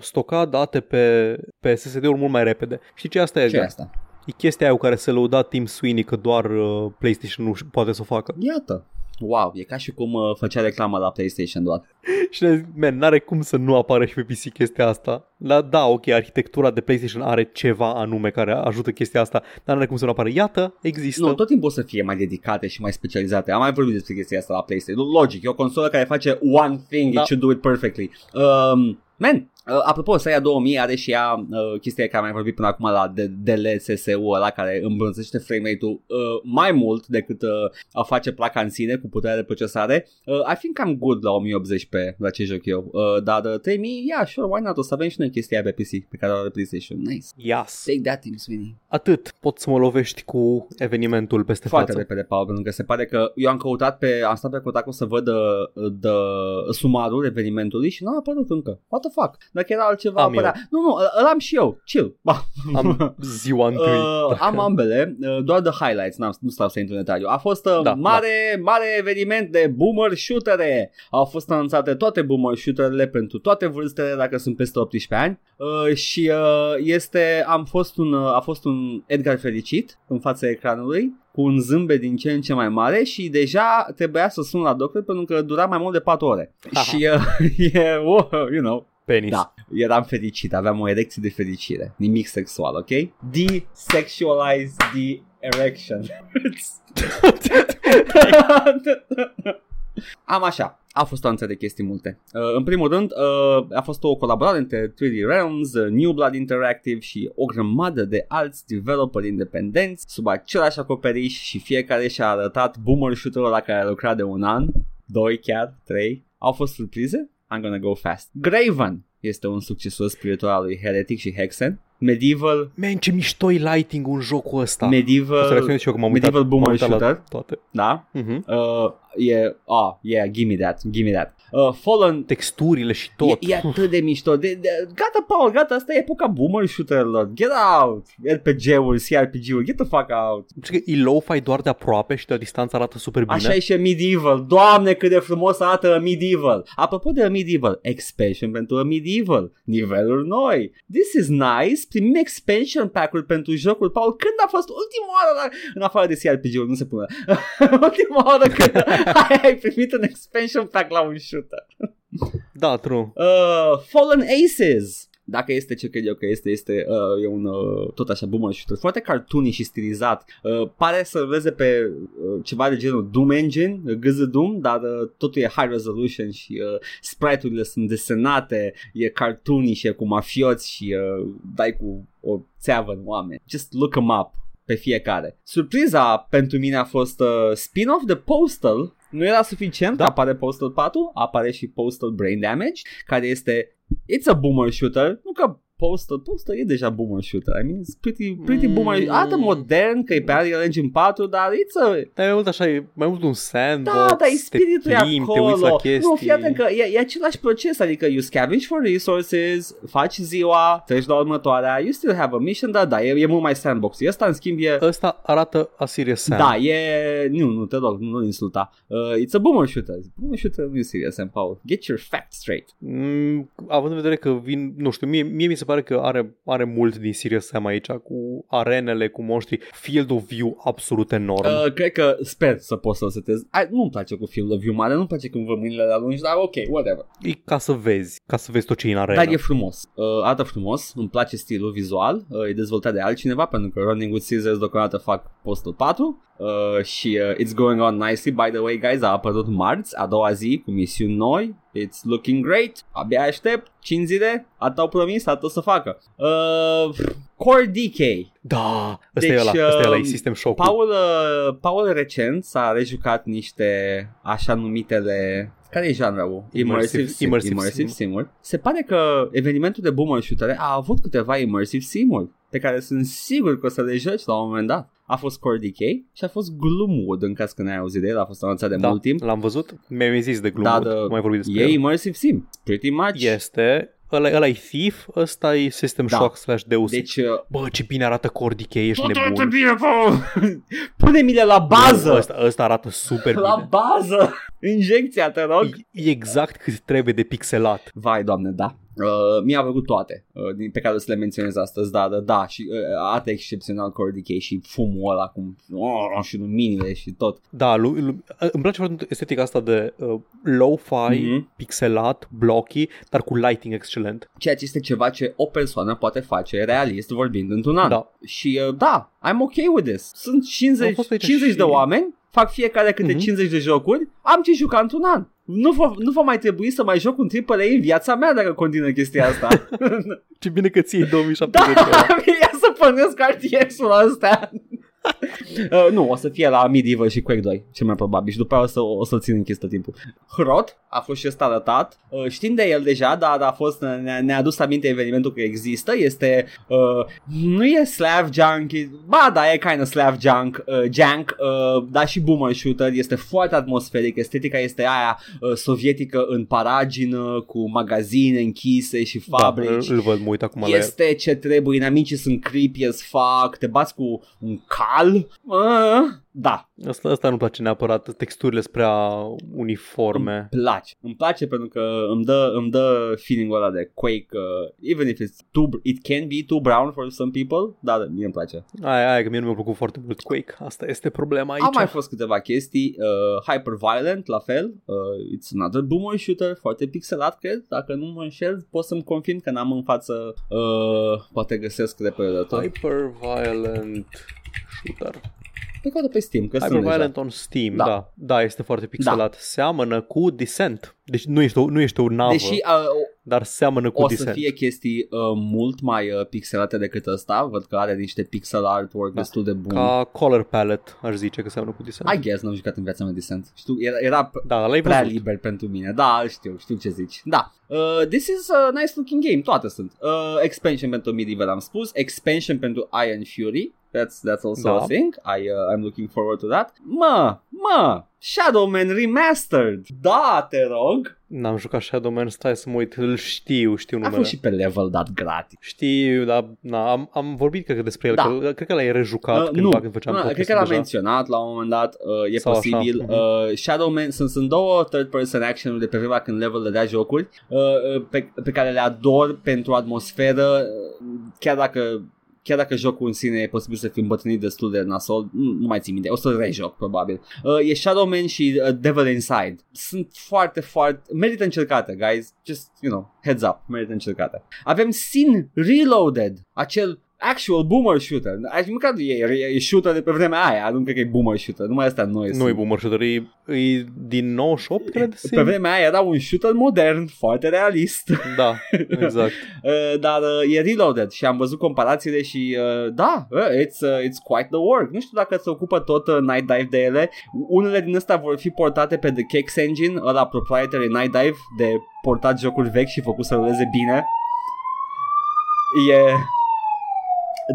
stoca date pe, pe SSD-uri mult mai repede. Știi ce asta e? ce e Edgar? asta? E chestia aia cu care se lăuda Tim Sweeney că doar uh, PlayStation nu poate să o facă. Iată. Wow, e ca și cum uh, făcea reclamă la PlayStation doar. Și ne zic, man, n-are cum să nu apară și pe PC chestia asta. Da, da, ok, arhitectura de PlayStation are ceva anume care ajută chestia asta, dar n-are cum să nu apară. Iată, există. Nu, tot timpul o să fie mai dedicate și mai specializate. Am mai vorbit despre chestia asta la PlayStation. Logic, e o consolă care face one thing, Da. it should do it perfectly. Um, man, Uh, apropo, Saia 2000 are și ea uh, chestia care am mai vorbit până acum la DLSS-ul ăla care îmbunătățește frame rate-ul uh, mai mult decât uh, a face placa în sine cu puterea de procesare. Uh, I think I'm good la 1080p la ce joc eu, uh, dar uh, 3000, yeah, sure, why not? O să avem și noi chestia aia pe PC pe care o are PlayStation. Nice. Yes. Take that, Tim Sweeney. Atât. Pot să mă lovești cu evenimentul peste Foarte față. repede, Paul, pentru că se pare că eu am căutat pe, am stat pe căutat să văd uh, de sumarul evenimentului și n-a apărut încă. What the fuck? Dacă era altceva Am apărea. Nu, nu, îl am și eu. Chill. Ba. Am ziua întâi. Uh, am ambele, uh, doar de highlights, n-am, nu stau să intru în detaliu. A fost uh, Da, mare, mare eveniment de boomer shootere. Au fost anunțate toate boomer shooterele pentru toate vârstele dacă sunt peste 18 ani uh, și uh, este, am fost un, uh, a fost un Edgar fericit în fața ecranului cu un zâmbet din ce în ce mai mare și deja trebuia să sun la doctor pentru că dura mai mult de 4 ore. Aha. și uh, e, oh, you know, Penis. da, eram fericit, aveam o erecție de fericire. Nimic sexual, ok? Desexualize the erection. Am așa. A fost o anță de chestii multe. Uh, în primul rând, uh, a fost o colaborare între 3D Realms, uh, New Blood Interactive și o grămadă de alți developeri independenți sub același acoperiș și fiecare și-a arătat boomer shooter-ul la care a lucrat de un an, doi chiar, trei. Au fost surprize? I'm gonna go fast. Graven este un succesor spiritual al lui Heretic și Hexen. Medieval, Man, ce mișto e lighting un jocul ăsta. O să Medieval, reacționez și eu că m-am uitat, Medieval Boomer m-am uitat la Shooter. toate. da? Uh-huh. Uh, e, ah, yeah, give me that, give me that. Uh, Fallen Texturile și tot. E, e atât de mișto. De, de, gata, Paul, gata, asta e epoca boomer shooter-lor. Get out! RPG-uri, CRPG-uri, get the fuck out. Știi că e low-fi doar de aproape și de la distanță arată super bine. Așa e și Medieval. Doamne, cât de frumos arată Medieval. Apropo de Medieval, expansion pentru Medieval. Niveluri noi. This is nice. Primim expansion pack-uri pentru jocul. Paul, când a fost ultima oară, la... în afară de CRPG-uri, nu se pune. ultima oară când ai primit un expansion pack la un shooter. Da, true. Uh, Fallen Aces. dacă este ce cred eu că este, este uh, e un uh, tot așa boomer shooter, foarte cartoony și stilizat. Uh, pare să vezi pe uh, ceva de genul Doom Engine, uh, GZ Doom, dar uh, totul e high resolution și uh, sprite-urile sunt desenate, e cartoony și e cu mafioți și uh, dai cu o țeavă în oameni. Just look them up pe fiecare. Surpriza pentru mine a fost uh, spin-off de Postal. Nu era suficient, da. apare Postal 4, apare și Postal Brain Damage, care este It's a boomer shooter, nu că Postal, Postal e deja boomer shooter. I mean, it's pretty, pretty mm. boomer. Arată modern, că e pe Unreal Engine 4, dar it's a... Dar e mai mult așa, e mai mult un sandbox, Da, dar e spiritul e plimbi, te uiți la acolo. chestii. Nu, fii atent că e, e același proces, adică you scavenge for resources, faci ziua, treci la următoarea, you still have a mission, da, da, e, e mult mai sandbox. Ăsta, în schimb, e... Ăsta arată a Serious Sam. Da, e... Nu, nu, te rog, nu insulta. Uh, it's a boomer shooter. Boomer shooter nu e serious, Sam Paul. Get your facts straight. Mm, având în vedere că vin, nu știu, mie, mie mi se pare că are, are mult din Serious Sam aici, cu arenele, cu monștri, field of view absolut enorm. Uh, cred că sper să pot să-l setez. Ai, nu-mi place cu field of view mare, nu-mi place când văd mâinile la lungi, dar ok, whatever. E ca să vezi, ca să vezi tot ce e în arena. Dar e frumos. Uh, arată frumos, îmi place stilul vizual, uh, e dezvoltat de altcineva pentru că Running with Scissors deocamdată fac Postal 4 uh, și uh, it's going on nicely. By the way, guys, a apărut marți, a doua zi cu misiuni noi. It's looking great. Abia aștept. 5 zile. Atât au promis, atât o să facă. Uh, Core DK. Da, ăsta Deci, e ăla, ăsta e ăla, e um, System Shock. Paul, uh, Paul recent s-a rejucat niște așa numitele care e genrul? Immersive- sim, immersive immersive sim. sim Se pare că evenimentul de boomer shooter a avut câteva immersive sim pe care sunt sigur că o să le joci la un moment dat. A fost Core Decay și a fost Gloomwood în caz că n-ai auzit de el, a fost anunțat de da, mult timp. l-am văzut, mi-ai zis de Gloomwood, Da, da, mai vorbit despre E el. immersive sim, pretty much. Este, ăla, ăla e Thief, ăsta e System Da. Shock slash Deus. Deci, uh, Bă, ce bine arată Core Decay, ești totul arată nebun. bine, Paul! Pune-mi-le la bază! Nu, Ăsta, ăsta arată super La bine. bază! Injecția, te rog! E, e exact cât trebuie de pixelat. Vai, doamne, da. Uh, mi-a plăcut toate uh, din, pe care o să le menționez astăzi, da, da, da, și uh, arată excepțional Core Decay și fumul ăla cum, oh, și luminile și tot. Da, lu, lu, îmi place foarte mult estetica asta de uh, low-fi, Mhm. pixelat, blocky, dar cu lighting excelent. Ceea ce este ceva ce o persoană poate face realist vorbind într-un an. Da. Și uh, da, I'm okay with this. Sunt Am 50, fost aici 50 și- de oameni, fac fiecare câte Mhm. 50 de jocuri, am ce juca într-un an. Nu va, nu va mai trebui să mai joc un AAA în viața mea dacă continuă chestia asta. Ce bine că ții 2070 Da, ăla. ia să pănesc RTS-ul ăsta. uh, nu, o să fie la Medieval și Quake 2, cel mai probabil. Și după aia o, să, o să-l țin închis tot timpul. Hrot a fost și ăsta arătat. Uh, știm de el deja, dar a fost, ne-a, ne-a adus aminte evenimentul că există. Este, uh, nu e Slav Junk, e, ba da, e kind of Slav Junk, uh, Jank, uh, dar și Boomer Shooter. Este foarte atmosferic, estetica este aia uh, sovietică în paragină, cu magazine închise și fabrici. Da, îl văd, mă uit acum la el. Este ce trebuie, inamicii sunt creepy as fuck, te bați cu un cal. Uh, da, Asta, asta nu-mi place neapărat, texturile sunt prea uniforme. îmi place. Îmi place pentru că îmi dă, îmi dă feeling-ul ăla de Quake, uh, even if it's too, it can be too brown for some people, dar mie îmi place. Aia, aia, că mie nu mi-a plăcut foarte mult Quake. Asta este problema aici. Au mai fost câteva chestii, uh, Hyper Violent, la fel, uh, it's another boomer shooter, foarte pixelat, cred, dacă nu mă înșel, pot să-mi confirm că n-am în față, uh, poate găsesc repede Hyper Violent Shooter. Pe caută pe Steam, că sunt Hyper deja. Violent on Steam, Da. da. da. Da, este foarte pixelat. Seamănă cu Descent. Deci nu ești o, nu ești o navă, Deși uh, dar seamănă cu o Descent. să fie chestii uh, mult mai uh, pixelate decât ăsta, văd că are niște pixel artwork Da. destul de bun. Ca color palette, aș zice că seamănă cu Descent. I guess, n-am jucat în viața mea Descent. Știu, era, era p- Da, l-ai prea văzut. liber pentru mine. Da, știu, știu ce zici. Da. Uh, this is a nice looking game, toate sunt. Uh, expansion pentru Medieval am spus, expansion pentru Iron Fury. That's, that's also Da. a thing. I, uh, I'm looking forward to that. Mă, mă, Shadow Man Remastered. Da, te rog. N-am jucat Shadow Man, stai să mă uit, îl știu, știu A numele. fost și pe level dat gratis. Știu, dar na, am, am vorbit cred că despre el, Da. că, cred că l-ai rejucat Uh, cândva nu, când făceam nu, cred podcast că l-am deja. menționat la un moment dat, uh, e Sau așa, posibil. mhm. Uh, Shadow Man, sunt, sunt două third person action de pe vremea când level dădea jocuri uh, uh, pe, pe care le ador pentru atmosferă, uh, chiar dacă chiar dacă jocul în sine e posibil să fii îmbătrânit destul de nasol, nu, nu mai țin minte, o să rejoc probabil. Uh, e Shadow Man și uh, Devil Inside. Sunt foarte, foarte... Merită încercate, guys. Just, you know, heads up, merită încercate. Avem Sin Reloaded, acel actual boomer shooter. Aș măcar e, e, e shooter de pe vremea aia, nu cred că e boomer shooter, numai asta noi Nu e boomer shooter, e, e din 98, cred. Pe vremea aia era un shooter modern, foarte realist. Da, exact. uh, dar uh, e reloaded și am văzut comparațiile și uh, da, uh, it's, uh, it's quite the work. Nu știu dacă se ocupă tot uh, Night Dive de ele. Unele din astea vor fi portate pe The Kicks Engine, ăla proprietary Night Dive de portat jocuri vechi și făcut să ruleze bine. E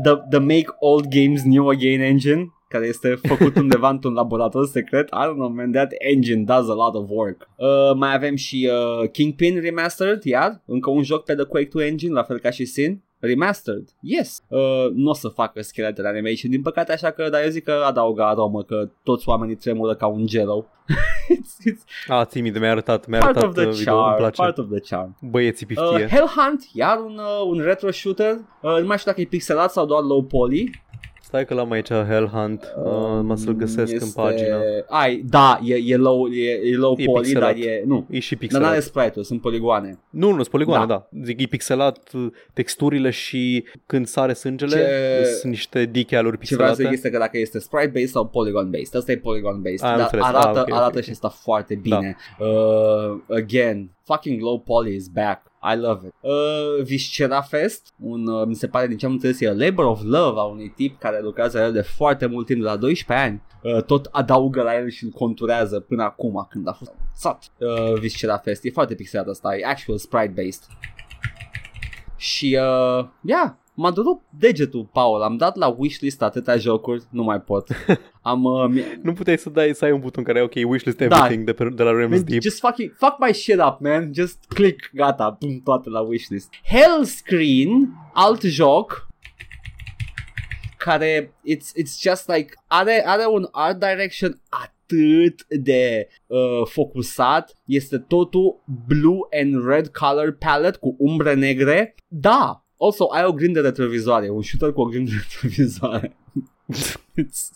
the, the Make Old Games New Again engine care este făcut undeva într-un laborator secret. I don't know, man, that engine does a lot of work. Uh, mai avem și uh, Kingpin Remastered, iar încă un joc pe The Quake 2 engine, la fel ca și Sin. Remastered, yes. Uh, nu o să facă skeletal animation, din păcate, așa că, dar eu zic că adaugă aromă, că toți oamenii tremură ca un gelo. it's, it's A, ții mi de mi-a arătat, mi-a part arătat of the uh, video, îmi charm, place. part of the charm. Băieții piftie. Uh, Hellhunt, iar un, uh, un retro shooter, uh, nu mai știu dacă e pixelat sau doar low poly. Stai că l-am aici, Hellhunt, uh, mă să-l găsesc este... în pagină. Ai, da, e, e low, e, e low E poly, pixelat. dar e, nu. E și Dar pixelat. n-are sprite-uri, sunt poligoane. Nu, nu, sunt poligoane, Da. da. Zic, e pixelat uh, texturile și când sare sângele, Ce- sunt niște decal-uri Ce vreau să pixelate. zic este că dacă este sprite-based sau polygon-based. Asta e polygon-based, Am dar înțeles. arată, Ah, ok, ok, arată ok. și asta foarte bine. Uh, again, fucking low poly is back. I love it. Uh, Viscera Fest, un, uh, mi se pare din ce am înțeles, e a labor of love a unui tip care lucrează la el de foarte mult timp, de la 12 ani. Uh, tot adaugă la el și îl conturează până acum când a fost sat. Uh, Viscera Fest, e foarte pixelat asta, e actual sprite-based. Și, uh, yeah, m-a durut degetul, Paul. Am dat la wishlist atâtea jocuri, nu mai pot. Am, uh, mi- Nu puteai să dai să ai un buton care e ok, wishlist Da. everything de, pe, de la Realms Man, Deep. just fucking, fuck my shit up, man. Just click, gata, pum, toate la wishlist. Hellscreen, alt joc, care it's, it's just like, are, are un art direction atât de uh, focusat, este totul blue and red color palette cu umbre negre. Da, also ai o grindă retrovizoare, un shooter cu o grindă retrovizoare. It's...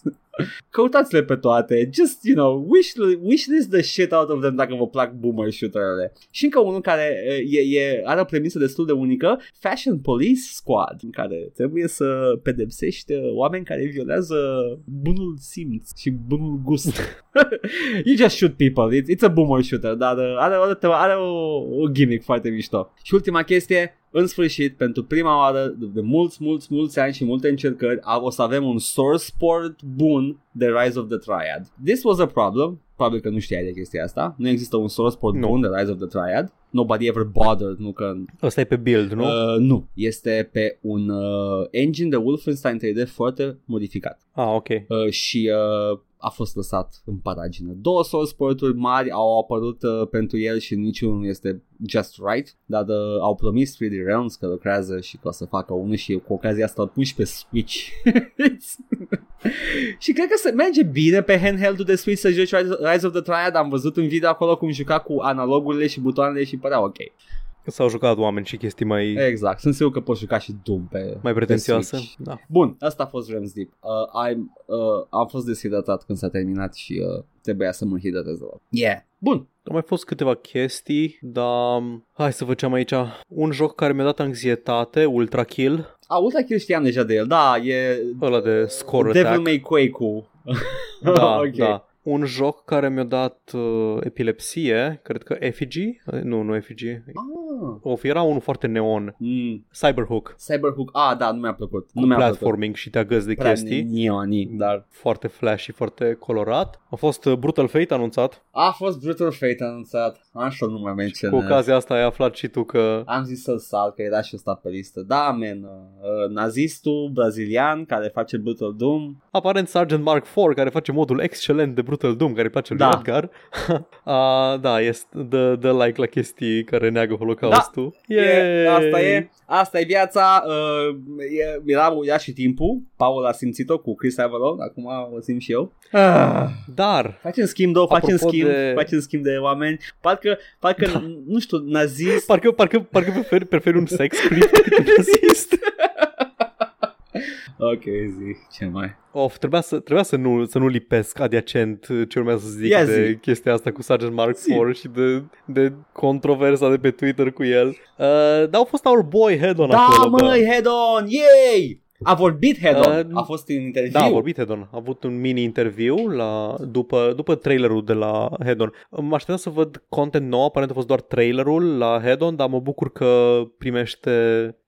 Căutați-le pe toate. Just, you know, wish, wishlist the shit out of them dacă vă plac boomer shooter-ele. Și încă unul care uh, e, e, are o premisă destul de unică, Fashion Police Squad, în care trebuie să pedepsești uh, oameni care violează bunul simț și bunul gust. you just shoot people. It's, it's a boomer shooter, dar uh, are, are, are o, o gimmick foarte mișto. Și ultima chestie, în sfârșit, pentru prima oară de, de mulți, mulți, mulți ani și multe încercări, a- o să avem un source port bun de Rise of the Triad. This was a problem. Probabil că nu știai de chestia asta. Nu există un source port Nu. bun de Rise of the Triad. Nobody ever bothered, nu că Ăsta e pe build, nu? Uh, nu, este pe un uh, engine de Wolfenstein 3D foarte modificat ah, ok. uh, și uh, a fost lăsat în paragină. Două source port-uri mari au apărut uh, pentru el și niciunul este just right, dar uh, au promis 3D Realms că lucrează și că o să facă unul și cu ocazia asta îl pun și pe Switch. și cred că se merge bine pe handheld-ul de Switch să joci Rise- Rise of the Triad. Am văzut un video acolo cum juca cu analogurile și butoanele și părea ok. S-au jucat oameni și chestii mai, Exact, sunt sigur că poți juca și Doom pe mai pretențioase. pe Switch. Da. Bun, asta a fost Rams Deep. Uh, I'm, uh, am fost deshidratat când s-a terminat și uh, trebuia să mă hidratez la Yeah. Bun. Au mai fost câteva chestii, dar hai să facem aici un joc care mi-a dat anxietate, Ultra Kill, A, Ultra Kill știam deja de el. Da, e ăla de score Devil attack. May Quake-ul. Da, ok. da. Un joc care mi-a dat uh, epilepsie, cred că Effigy, Uh, nu, nu Effigy, Ah. of, era unul foarte neon, Mm. Cyberhook, Cyberhook. Ah, da, nu mi-a plăcut. cu nu mi-a plăcut. platforming și te agăzi de Prea chestii, neoni, dar foarte flashy, foarte colorat. A fost uh, Brutal Fate anunțat, a fost Brutal Fate anunțat. Așa nu mai cu menționez. ocazia asta ai aflat și tu că Am zis să-l sal, că era și ăsta pe listă. Da, man, uh, uh, nazistul brazilian care face Brutal Doom. Aparent Sergeant Mark IV, care face modul excelent de Brutal Doom, care îi place lui Da. Edgar. uh, da, este dă, dă like la chestii care neagă Holocaustul. E, asta e, asta e viața. Uh, e, era, era și timpul. Paul a simțit-o cu Chris Avalon, acum o simt și eu. Ah. Dar, Facem schimb, două, facem Apropo schimb, de- facem schimb de oameni. Parcă, parcă Da. nu știu, nazist. parcă, parcă, parcă preferi, preferi un sex clip decât un nazist. ok, zi, ce mai? Of, trebuia să, trebuia să, nu, să nu lipesc adiacent ce urmează să zic Ia de zi. chestia asta cu Sergeant Mark Zi. 4 și de, de controversa de pe Twitter cu el. Uh, dar au fost our boy Hedon Da, acolo. bă. măi, head on, yay! A vorbit head on, Uh, a fost în interviu. Da, a vorbit Hedon. A avut un mini-interviu la, după, după trailerul de la Hedon. Mă așteptam să văd content nou, aparent a fost doar trailerul la Hedon, dar mă bucur că primește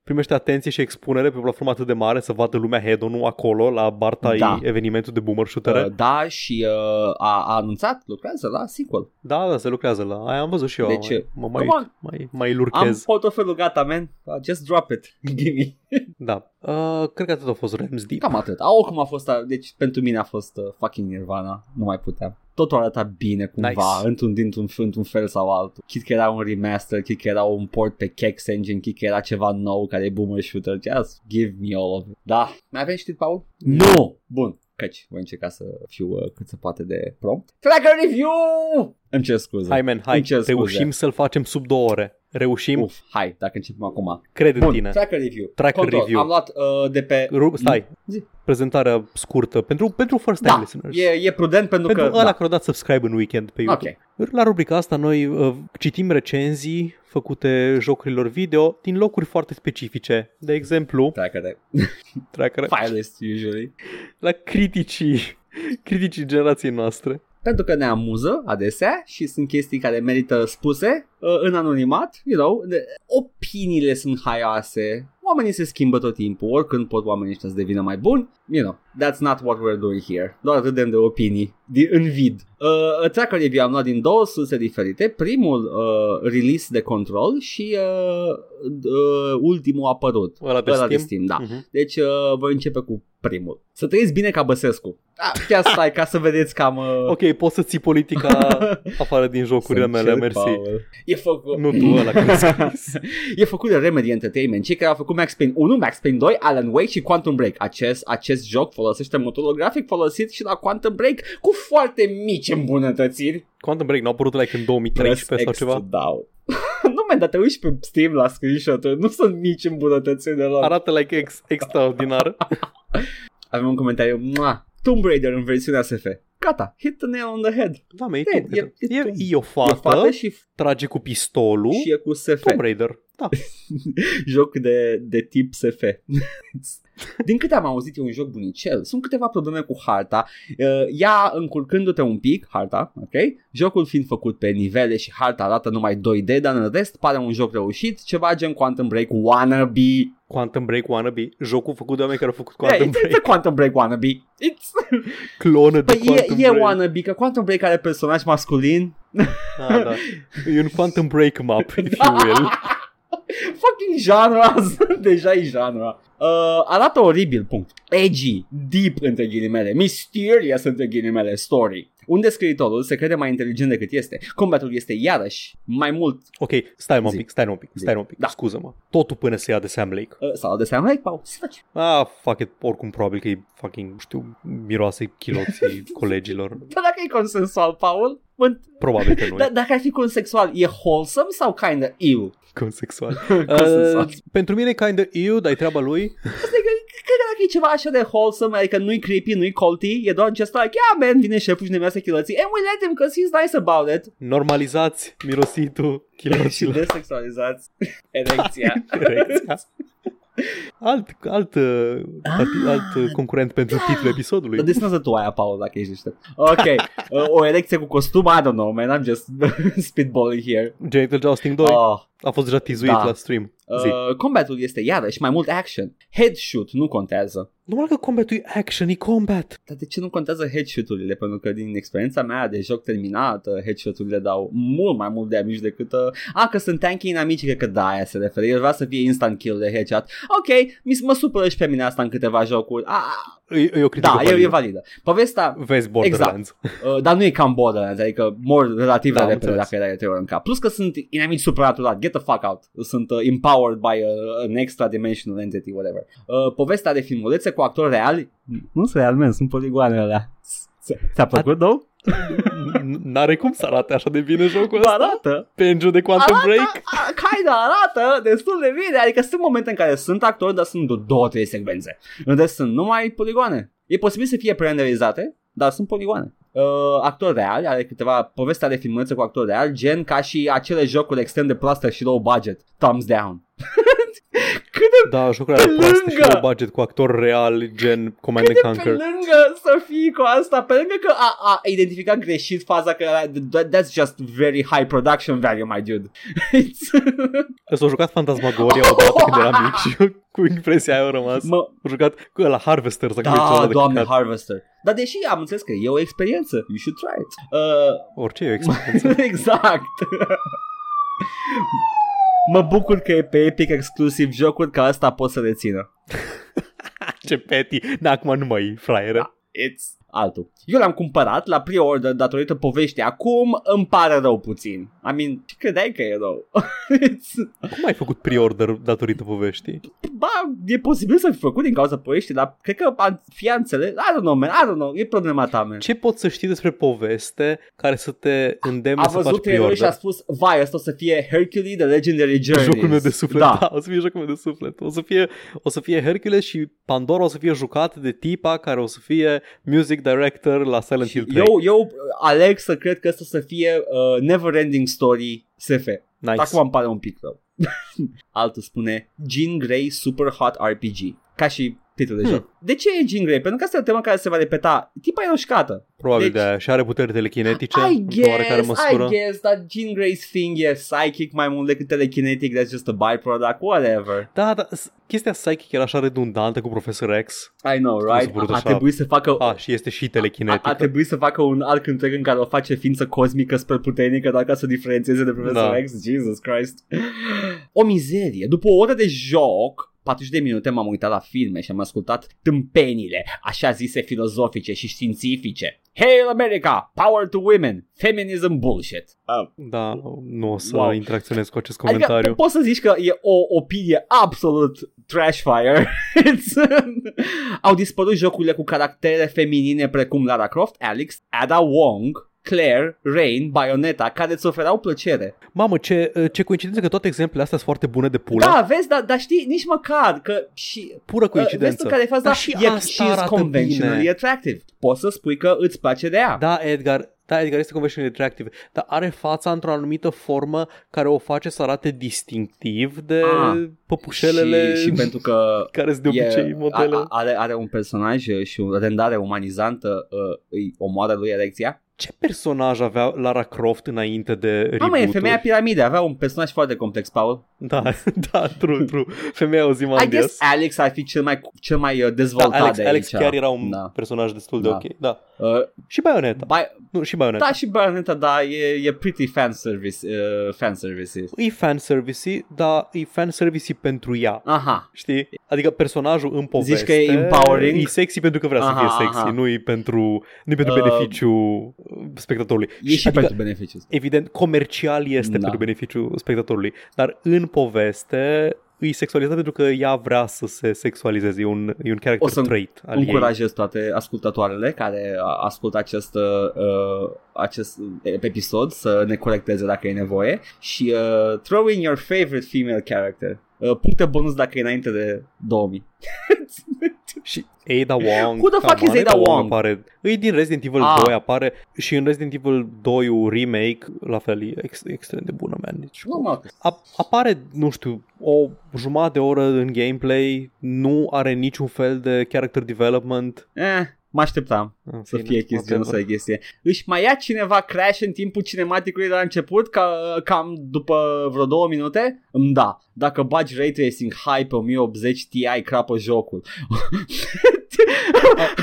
primește atenție și expunere pe o platformă atât de mare să vadă lumea Hedon acolo la Barta Da. evenimentul de boomer shooter. Uh, da, și uh, a, a anunțat, lucrează la sequel. Da, da, se lucrează la aia, am văzut și eu. Deci, mai, mă mai, come on. mai, mai Am lurchez. portofelul gata, man. Uh, Just drop it. Gimme. Da. Uh, cred că atât a fost Rams Deep. Cam atât. A, oricum a fost, a, deci pentru mine a fost uh, fucking Nirvana. Nu mai puteam. Totul arăta bine cumva, Nice. într-un, dintr-un, într-un fel sau altul. Chit că era un remaster, chit că era un port pe Kex Engine, chit că era ceva nou care e boomer shooter. Just give me all of it. Da. Mai avem știut, Paul? Nu! Bun. Căci, voi încerca să fiu uh, cât se poate de prompt. Tracker review! Îmi cer scuze. Hai, man, hai. Îmi cer scuze. Reușim să-l facem sub două ore. Reușim. Uf, hai, dacă începem acum. Cred în Bun, tine. tracker review. Tracker Control. review. Am luat uh, de pe... Ru- stai. Zi. Prezentarea scurtă pentru, pentru first time Da, listeners. e, e prudent pentru, pentru că... ăla da. care au dat subscribe în weekend pe Ok. YouTube. La rubrica asta noi uh, citim recenzii făcute jocurilor video din locuri foarte specifice. De exemplu, Tracker de tracker, file list, usually. la criticii, criticii generației noastre. Pentru că ne amuză adesea și sunt chestii care merită spuse uh, în anonimat, you know, de, opiniile sunt haioase, oamenii se schimbă tot timpul, oricând pot oamenii ăștia să devină mai buni, you know, that's not what we're doing here, doar râdem de opinii din, în vid. Uh, tracker review am luat din două surse diferite, primul uh, release de control și uh, uh, ultimul apărut, Ăla de ăla Steam. de Steam, da. Mhm. Deci uh, voi începe cu primul. Să trăiți bine ca Băsescu. Da, chiar stai ca să vedeți cam... Uh, Ok, poți să ții politica afară din jocurile să mele, încerc, mersi. Paul. E făcut... Nu tu, ăla care a scris. e făcut de Remedy Entertainment, cei care au făcut Max Payne 1, Max Payne 2, Alan Wake și Quantum Break. Acest, acest joc folosește motorul grafic folosit și la Quantum Break cu foarte mici îmbunătățiri. Quantum Break n-au apărut like în 2013 sau Press X ceva? to down. nu, man, dar te uiți pe Steam la screenshot nu sunt mici îmbunătățiri deloc. Arată like ex- extraordinar. Avem un comentariu. Mua! Tomb Raider în versiunea SF. Gata, hit the nail on the head. Da, mă, e, E- Tomb e- Raider. e e, Tomb- e o fată, E fată și, trage cu pistolul, și e cu SF. Tomb Raider. Da. joc de, de tip SF. Din câte am auzit, e un joc bunicel. Sunt câteva probleme cu harta. Uh, Ea încurcându-te un pic, harta, ok? Jocul fiind făcut pe nivele și harta arată numai 2D, dar în rest pare un joc reușit, ceva gen Quantum Break wannabe. Quantum Break Wannabe, jocul făcut de oameni care au făcut Yeah, Quantum it's, it's Break, a Quantum Break wannabe. It's... clonă de Păi Quantum e, e Break. wannabe, că Quantum Break are personaj masculin. Ah, da. E un Quantum Break map, if you will. Fucking genre, deja e genre. Uh, arată oribil, punct. Edgy, deep între ghilimele, mysterious între ghilimele, story. Unde scriitorul se crede mai inteligent decât este. Combatul este iarăși mai mult Ok, stai mă un Zi. pic, stai un pic, stai un pic, Da. scuză-mă. Totul până se ia de Sam Lake. uh, sau de Sam Lake, Paul. Se face. Ah, fuck it, oricum probabil că e fucking, nu știu, miroase chiloții colegilor. Dar dacă e consensual, Paul, mă, Probabil că nu da, e dacă ar fi consensual, e wholesome sau kinda ill? Consexual. Consensual. Uh, pentru mine e kinda eu, dar e treaba lui. Asta e că, cred că dacă e ceva așa de wholesome, adică nu-i creepy, nu-i culty, e doar just like, yeah, man, vine șeful și ne miroase chiloții, and we let him, cause he's nice about it. Normalizați mirositul și chiloților. desexualizați erecția. Erecția. Alt, alt, uh, parti- alt uh, concurent pentru titlul episodului. Desnază tu aia, Paul, dacă ești deștept. Ok, uh, o erecție cu costum, I don't know, man, I'm just spitballing here. Genital Jousting 2 Oh, a fost deja tizuit da. la stream. Zi. uh, combatul este iarăși mai mult action. Headshot nu contează. Numai că combatul e action, e combat. Dar de ce nu contează headshot-urile? Pentru că din experiența mea de joc terminat, uh, headshot-urile dau mult mai mult damage decât... Uh, a, că sunt tanky inamici, cred că da, aia se referă. El vrea să fie instant kill de headshot. Ok, mi mă supără și pe mine asta în câteva jocuri. A, E, e o critică da, e, e validă. validă. Povestea, Vezi Borderlands. uh, dar nu e cam Borderlands, adică mor relativ Da, da, am repede înțeles. dacă erai trei ori în cap. Plus că sunt inamici supernatural, get the fuck out. Sunt uh, empowered by uh, an extra dimensional entity, whatever. Uh, povestea de filmulețe cu actori reali, nu sunt real, man, sunt poligoane alea. Ți-a plăcut, două? N-are cum să arate așa de bine jocul Bă, ăsta. arată. Penjul de Quantum Break. A, Kinda arată destul de bine Adică sunt momente în care sunt actori Dar sunt doar două, trei secvențe Unde sunt numai poligoane E posibil să fie prerenderizate Dar sunt poligoane uh, Actor real Are câteva povestea de filmulețe cu actor real Gen ca și acele jocuri extrem de proaste și low budget Thumbs down Cât de Da, jocurile alea proaste și lângă. low budget cu actor real, gen Command and pe Conquer. lângă să fii cu asta, pe lângă că a, a identificat greșit faza că that- that's just very high production value, my dude. It's- S-a jucat Fantasmagoria odată când eram mic și eu cu impresia aia au rămas. mă, Am jucat cu la Harvester sau da, de doamne, căcat. Harvester. Dar deși am înțeles că e o experiență, you should try it. Uh, Orice e o experiență. exact. Mă bucur că e pe Epic exclusiv jocuri ca asta pot să rețină. Ce petty. Da, acum nu mai e fraiere. It's altul. Eu l-am cumpărat la pre-order datorită poveștii. Acum îmi pare rău puțin. I mean, ce credeai că e rău? It's- Cum ai făcut pre-order datorită poveștii? ba, e posibil să fi făcut din cauza poveștii, dar cred că a fi înțeles. I don't know, man. I don't know. E problema ta, man. Ce poți să știi despre poveste care să te îndemne A să faci văzut trailerul și a pre-order? spus, vai, asta o să fie Hercules The Legendary Journeys. Jocul meu de suflet, Da. da. o să fie jocul meu de suflet. O să fie, o să fie Hercules și Pandora o să fie jucat de tipa care o să fie music director la Silent Hill 3. Eu, eu aleg să cred că asta o să fie uh, Never Ending Story SF. nice. Acum îmi pare un pic rău. Altul spune Jean Grey Super Hot RPG. Ca și titlul de Hmm. joc. De ce e Jean Grey? Pentru că asta e o temă care se va repeta. Tipa e roșcată. Probabil Deci- de aia. Și are puteri telekinetice I într-o oarecare guess, măsură. I guess, dar Jean Grey's thing e psychic mai mult decât telekinetic, that's just a byproduct, whatever. Da, da, s- chestia psychic era așa redundantă cu Profesor X. I know, s-a right? părut A, a așa. trebuit să facă A, și este și a, telekinetică. a trebuit să facă un arc întreg în care o face ființă cosmică spre puternică doar ca să o diferențieze de Profesor Da. X. Jesus Christ. O mizerie. După o oră de joc, 40 de minute m-am uitat la filme și am ascultat tâmpenile, așa zise filozofice și științifice. Hail America! Power to women! Feminism bullshit! Uh, Da, nu o să Wow. interacționez cu acest Adică comentariu. poți să zici că e o opinie absolut trash fire. It's- Au dispărut jocurile cu caractere feminine precum Lara Croft, Alex, Ada Wong, Claire, Rain, Bayonetta, care îți oferau plăcere. Mamă, ce, ce coincidență că toate exemplele astea sunt foarte bune de pulă. Da, vezi, dar, dar știi, nici măcar că și Pură Uh, vezi coincidență. tu care e faza, Dar și e, asta she is arată conventionally bine. attractive. Poți să spui că îți place de ea. Da, Edgar, da, Edgar este conventional attractive, dar are fața într-o anumită formă care o face să arate distinctiv de Ah. păpușelele și, și pentru că care sunt de obicei e, modele. a- are, are un personaj și o rendare umanizantă, uh, îi omoară lui erecția. Ce personaj avea Lara Croft înainte de reboot Mamă, e femeia piramide, avea un personaj foarte complex, Paul. Da, da, true, true. Femeia I Ozymandias. guess Alex ar fi cel mai, cel mai uh, Da, dezvoltat Alex, de Alex aici. chiar era un Da. personaj destul de Da. ok. Da. Uh, Și Bayonetta. by, Nu, și Bayonetta. da, și Bayonetta, da, e, e pretty fan service, uh, fan services. E fanservice dar e fanservice pentru ea. Aha. Știi? Adică personajul în poveste Zici că e empowering? E sexy pentru că vrea Aha, să fie sexy, aha. nu e pentru, nu e pentru Uh, beneficiu spectatorului. E și adică, pentru beneficiu. Evident, comercial este Da. pentru beneficiu spectatorului, dar în poveste e sexualizat pentru că ea vrea să se sexualizeze, e un, e un character O să trait al ei. Încurajez toate ascultătoarele care a- ascultă acest, uh, acest episod să ne corecteze dacă e nevoie și uh, throw in your favorite female character. Uh, puncte bonus dacă e înainte de 2000. Și Ada Wong. Who the fuck come is on, Ada Wong? Apare, e din Resident Evil Ah. 2, apare și în Resident Evil 2 remake, la fel, e ex, extrem de bună, man. Deci, Nu mă, a, apare, nu știu, o jumătate de oră în gameplay, nu are niciun fel de character development. eh, mă așteptam În să fine, fie chestia whatever. să chestie. Își mai ia cineva crash în timpul cinematicului de la început, ca, cam după vreo două minute? Îmi da. Dacă bagi ray tracing high pe 1080 Ti, crapă jocul.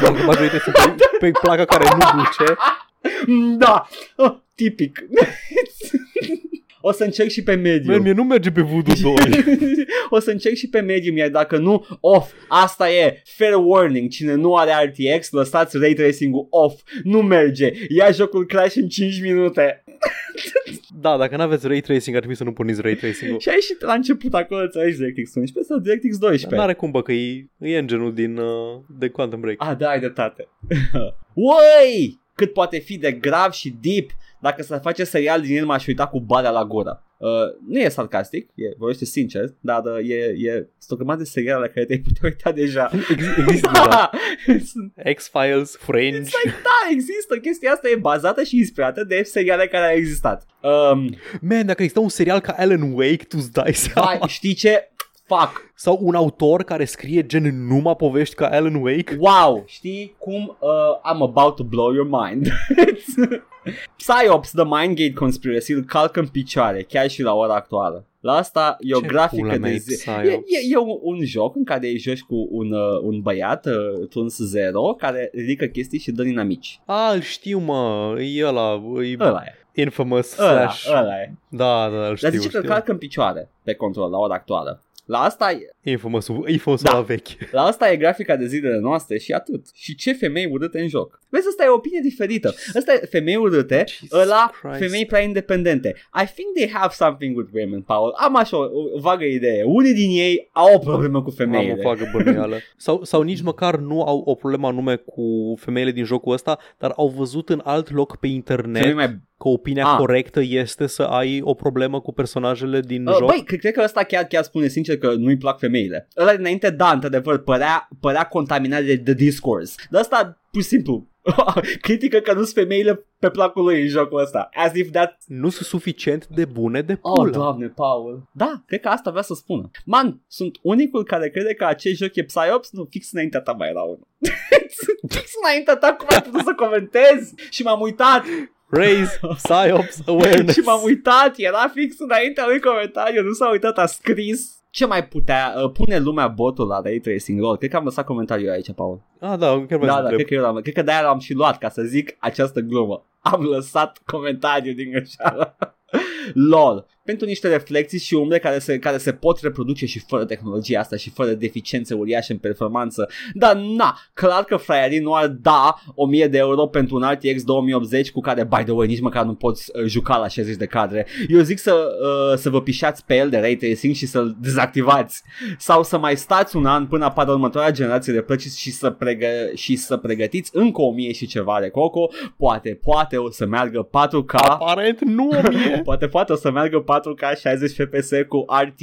Dacă bagi uite, sunt pe, pe placa care nu duce, Da, oh, tipic. o să încerc și pe man, medium. mie nu merge pe Voodoo 2. o să încerc și pe medium, iar dacă nu, off. Asta e, fair warning, cine nu are RTX, lăsați ray tracing-ul off. Nu merge, ia jocul crash în 5 minute. da, dacă n-aveți ray tracing, ar trebui să nu porniți ray tracing-ul. Și ai ieșit la început acolo, ți aici DirectX 11 sau DirectX 12. N-are cum, bă, că e, e engine-ul din uh, de Quantum Break. Ah, da, ai dreptate. Uai! cât poate fi de grav și deep dacă se face serial din el m-aș uita cu barea la gură. Uh, nu e sarcastic, e, vorbește sincer, dar uh, e, e stocamat de seriale la care te-ai putea uita deja. Ex- Există, da. X-Files, Fringe. Exact, da, există. Chestia asta e bazată și inspirată de seriale care au existat. Um, Man, dacă există un serial ca Alan Wake, tu îți dai seama. da, știi ce? Fuck. Sau un autor care scrie gen numai povești ca Alan Wake. Wow, știi cum uh, I'm about to blow your mind. Psyops, The Mindgate Conspiracy, îl calcă în picioare, chiar și la ora actuală. La asta e o Ce grafică pula mea de e zi. Psyops? E, e, e un, un joc în care joci cu un, uh, un băiat, uh, Tuns Zero, care ridică chestii și dă dinamici. A, îl știu, mă. E ăla. E Ăla e. infamous Ăla, slash... ăla e. Da, da, îl știu. Dar zice că îl știu. calcă în picioare pe control la ora actuală. La asta, e- Infamous, infamous Da. da. la vechi. la asta e grafica de zilele noastre și atât. Și ce femei urâte în joc. Vezi, asta e o opinie diferită. Asta e femei urâte, Jesus ăla Christ. femei prea independente. I think they have something with women, Paul. Am așa o, o vagă idee. Unii din ei au o problemă cu Am o femeile. vagă bănuială. sau, sau nici măcar nu au o problemă anume cu femeile din jocul ăsta, dar au văzut în alt loc pe internet Femei mai... că opinia Ah. corectă este să ai o problemă cu personajele din Uh, joc. băi, cred, cred că ăsta chiar, chiar spune sincer că nu-i plac femeile. Ăla dinainte, da, într-adevăr, părea, părea contaminat de The Discourse. Dar asta, pur și simplu, critică că nu sunt femeile pe placul lui în jocul ăsta. As if that Nu sunt suficient de bune de Oh, pulă. doamne, Paul. Da, cred că asta vrea să spună. Man, sunt unicul care crede că acest joc e Psyops? Nu, fix înaintea ta mai era unul. fix înaintea ta cum ai putut să comentezi? Și m-am uitat Raise Psyops Awareness. și m-am uitat, era fix înaintea lui comentariu, nu s-a uitat, a scris. Ce mai putea uh, pune lumea botul la Ray Tracing Roll? Cred că am lăsat comentariul aici, Paul. Ah, da, chiar Da, da, da, cred că, eu l-am, cred că de-aia l-am și luat ca să zic această glumă. Am lăsat comentariul din greșeală. LOL. Pentru niște reflexii și umbre care se, care se pot reproduce și fără tehnologia asta și fără deficiențe uriașe în performanță. Dar na, clar că fraierii nu ar da 1000 de euro pentru un RTX 2080 cu care, by the way, nici măcar nu poți uh, juca la 60 de cadre. Eu zic să, uh, să vă pișați pe el de ray tracing și să-l dezactivați. Sau să mai stați un an până apare următoarea generație de plăci și să, pregă- și să pregătiți încă 1000 și ceva de coco. Poate, poate o să meargă 4K. Aparent nu o mie. Poate, poate o să meargă 4K 60 FPS cu RT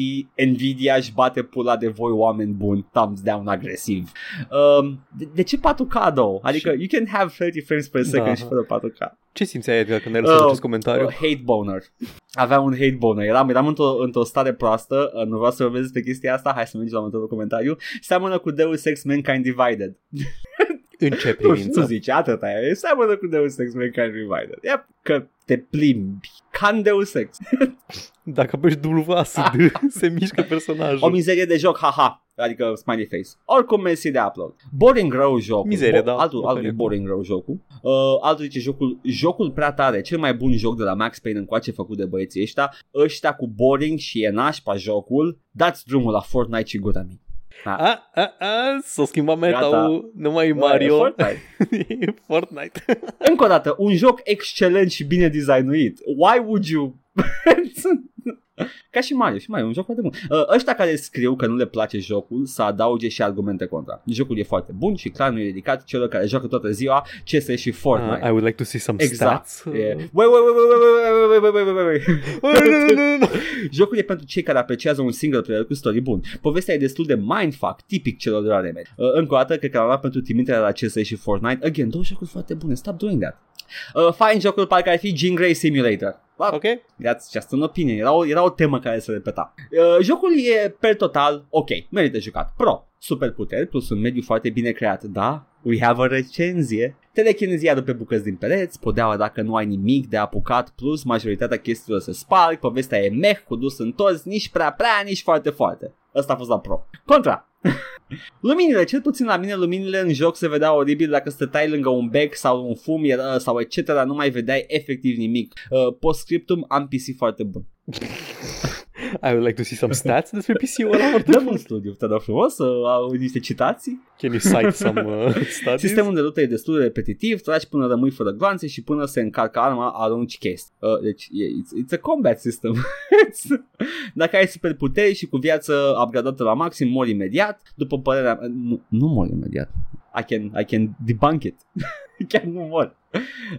Nvidia își bate pula de voi oameni buni, thumbs down agresiv. Um, de, de ce 4K, though? Adică you can have 30 frames per second Da. și fără 4K. Ce simțeai, Edgar, când ai lăsat Oh, acest comentariu? Uh, hate boner. Avea un hate boner. Eram, eram într-o, într-o stare proastă. Uh, nu vreau să vorbesc despre chestia asta. Hai să mergem la următorul comentariu. Seamănă cu Deus Ex Mankind Divided. În ce Nu, nu privință? zice, atâta e. Seamănă cu Deus Ex Mankind Divided. Yep, că te plimbi. Ca în Deus Ex. Dacă apeși WASD, se mișcă personajul. O mizerie de joc, haha. Adică smiley face. Oricum mersi de upload. Boring rău jocul. Mizerie, da. Altul, Ok, altul e ok. boring rău jocul. Uh, altul zice jocul, jocul prea tare. Cel mai bun joc de la Max Payne încoace făcut de băieții ăștia. Ăștia cu boring și e nașpa jocul. Dați drumul la Fortnite și gura mea. A, a, a, s-a schimbat Gata. meta-ul, nu mai e E Mario, Fortnite. e Fortnite. Încă o dată, un joc excelent și bine designuit. Why would you... Ca și Mario, și Mario, un joc foarte bun. Uh, ăștia care scriu că nu le place jocul, să adauge și argumente contra. Jocul e foarte bun și clar nu e dedicat celor care joacă toată ziua CS și Fortnite. Uh, I would like to see some Exact. stats. Yeah. Wait, wait, wait, wait, wait, wait, wait, wait, wait, wait, wait. Nu, nu, nu, nu. Jocul e pentru cei care apreciază un single player cu story bun. Povestea e destul de mindfuck, tipic celor de la Remedy. Uh, încă o dată, cred că am luat pentru trimiterea la CS și Fortnite. Again, două jocuri foarte bune. Stop doing that. Uh, fine jocul parcă ar fi Jean Grey Simulator. Well, Ok. That's just an opinion. Era o, era o temă care se repeta. Uh, jocul e per total ok. Merită jucat. Pro. Superputeri plus un mediu foarte bine creat. Da? We have a recenzie. Telechineziarul pe bucăți din pereți, podeaua dacă nu ai nimic de apucat, plus majoritatea chestiilor se sparg, povestea e meh cu dus întors, nici prea prea, nici foarte foarte. Ăsta a fost la pro. Contra. Luminile, cel puțin la mine luminile în joc se vedeau oribil dacă stăteai lângă un bec sau un fum era, sau etc. Nu mai vedeai efectiv nimic. Uh, postscriptum am PC foarte bun. I would like to see some stats despre PC-ul ăla. What the Dăm fuck? un studiu, te rog frumos, să au niște citații. Can you cite some uh, studies? Sistemul de luptă e destul de repetitiv, tragi până rămâi fără gloanțe și până se încarcă arma, arunci chestii. Uh, deci, e, it's, it's a combat system. It's- Dacă ai superputeri și cu viață upgradată la maxim, mori imediat. După părerea mea, nu, nu mori imediat. I can, I can debunk it. Chiar nu mor.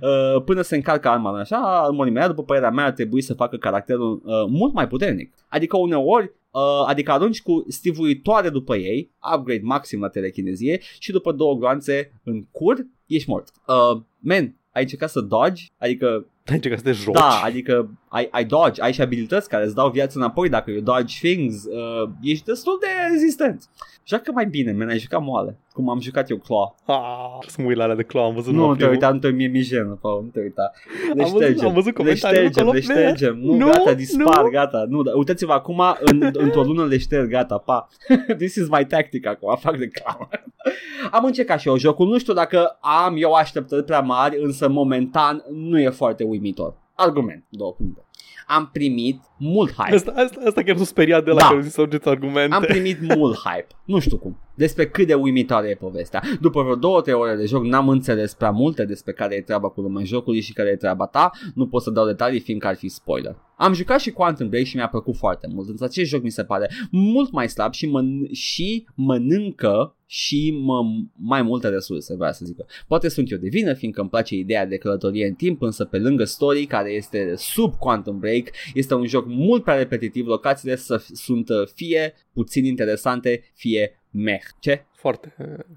Uh, până se încarcă arma așa, armorii mea, după părerea mea, ar trebui să facă caracterul uh, mult mai puternic. Adică uneori Uh, adică arunci cu stivuitoare după ei, upgrade maxim la telechinezie și după două gloanțe în cur, ești mort. Uh, man, ai încercat să dodge? Adică ai încercat să te joci? Da, adică ai, ai dodge, ai și abilități care îți dau viață înapoi dacă you dodge things, uh, ești destul de rezistent. Joacă mai bine, man, ai jucat moale, cum am jucat eu Claw. Ah, să mă uit la alea de Claw, am văzut Nu, nu te uita, nu te mie mi jenă, Paul, nu te uita. Le am văzut, am văzut le ștergem, le ștergem. Nu, nu, gata, dispar, nu. gata. Nu, da, uitați-vă acum, în, într-o lună le șterg, gata, pa. This is my tactic acum, fac de Claw. am încercat și eu jocul, nu știu dacă am eu așteptări prea mari, însă momentan nu e foarte uimitor. Argument, două puncte am primit mult hype. Asta, asta, asta chiar s-a speriat de la Da. care zis argumente. Am primit mult hype. Nu știu cum. Despre cât de uimitoare e povestea. După vreo două, trei ore de joc n-am înțeles prea multe despre care e treaba cu lumea jocului și care e treaba ta. Nu pot să dau detalii fiindcă ar fi spoiler. Am jucat și Quantum Break și mi-a plăcut foarte mult. Însă acest joc mi se pare mult mai slab și, mân- și mănâncă și mă, mai multe resurse, vreau să zic. Poate sunt eu de vină, fiindcă îmi place ideea de călătorie în timp, însă pe lângă story, care este sub Quantum Break, este un joc mult prea repetitiv, locațiile să, sunt uh, fie puțin interesante, fie meh. Ce? Foarte,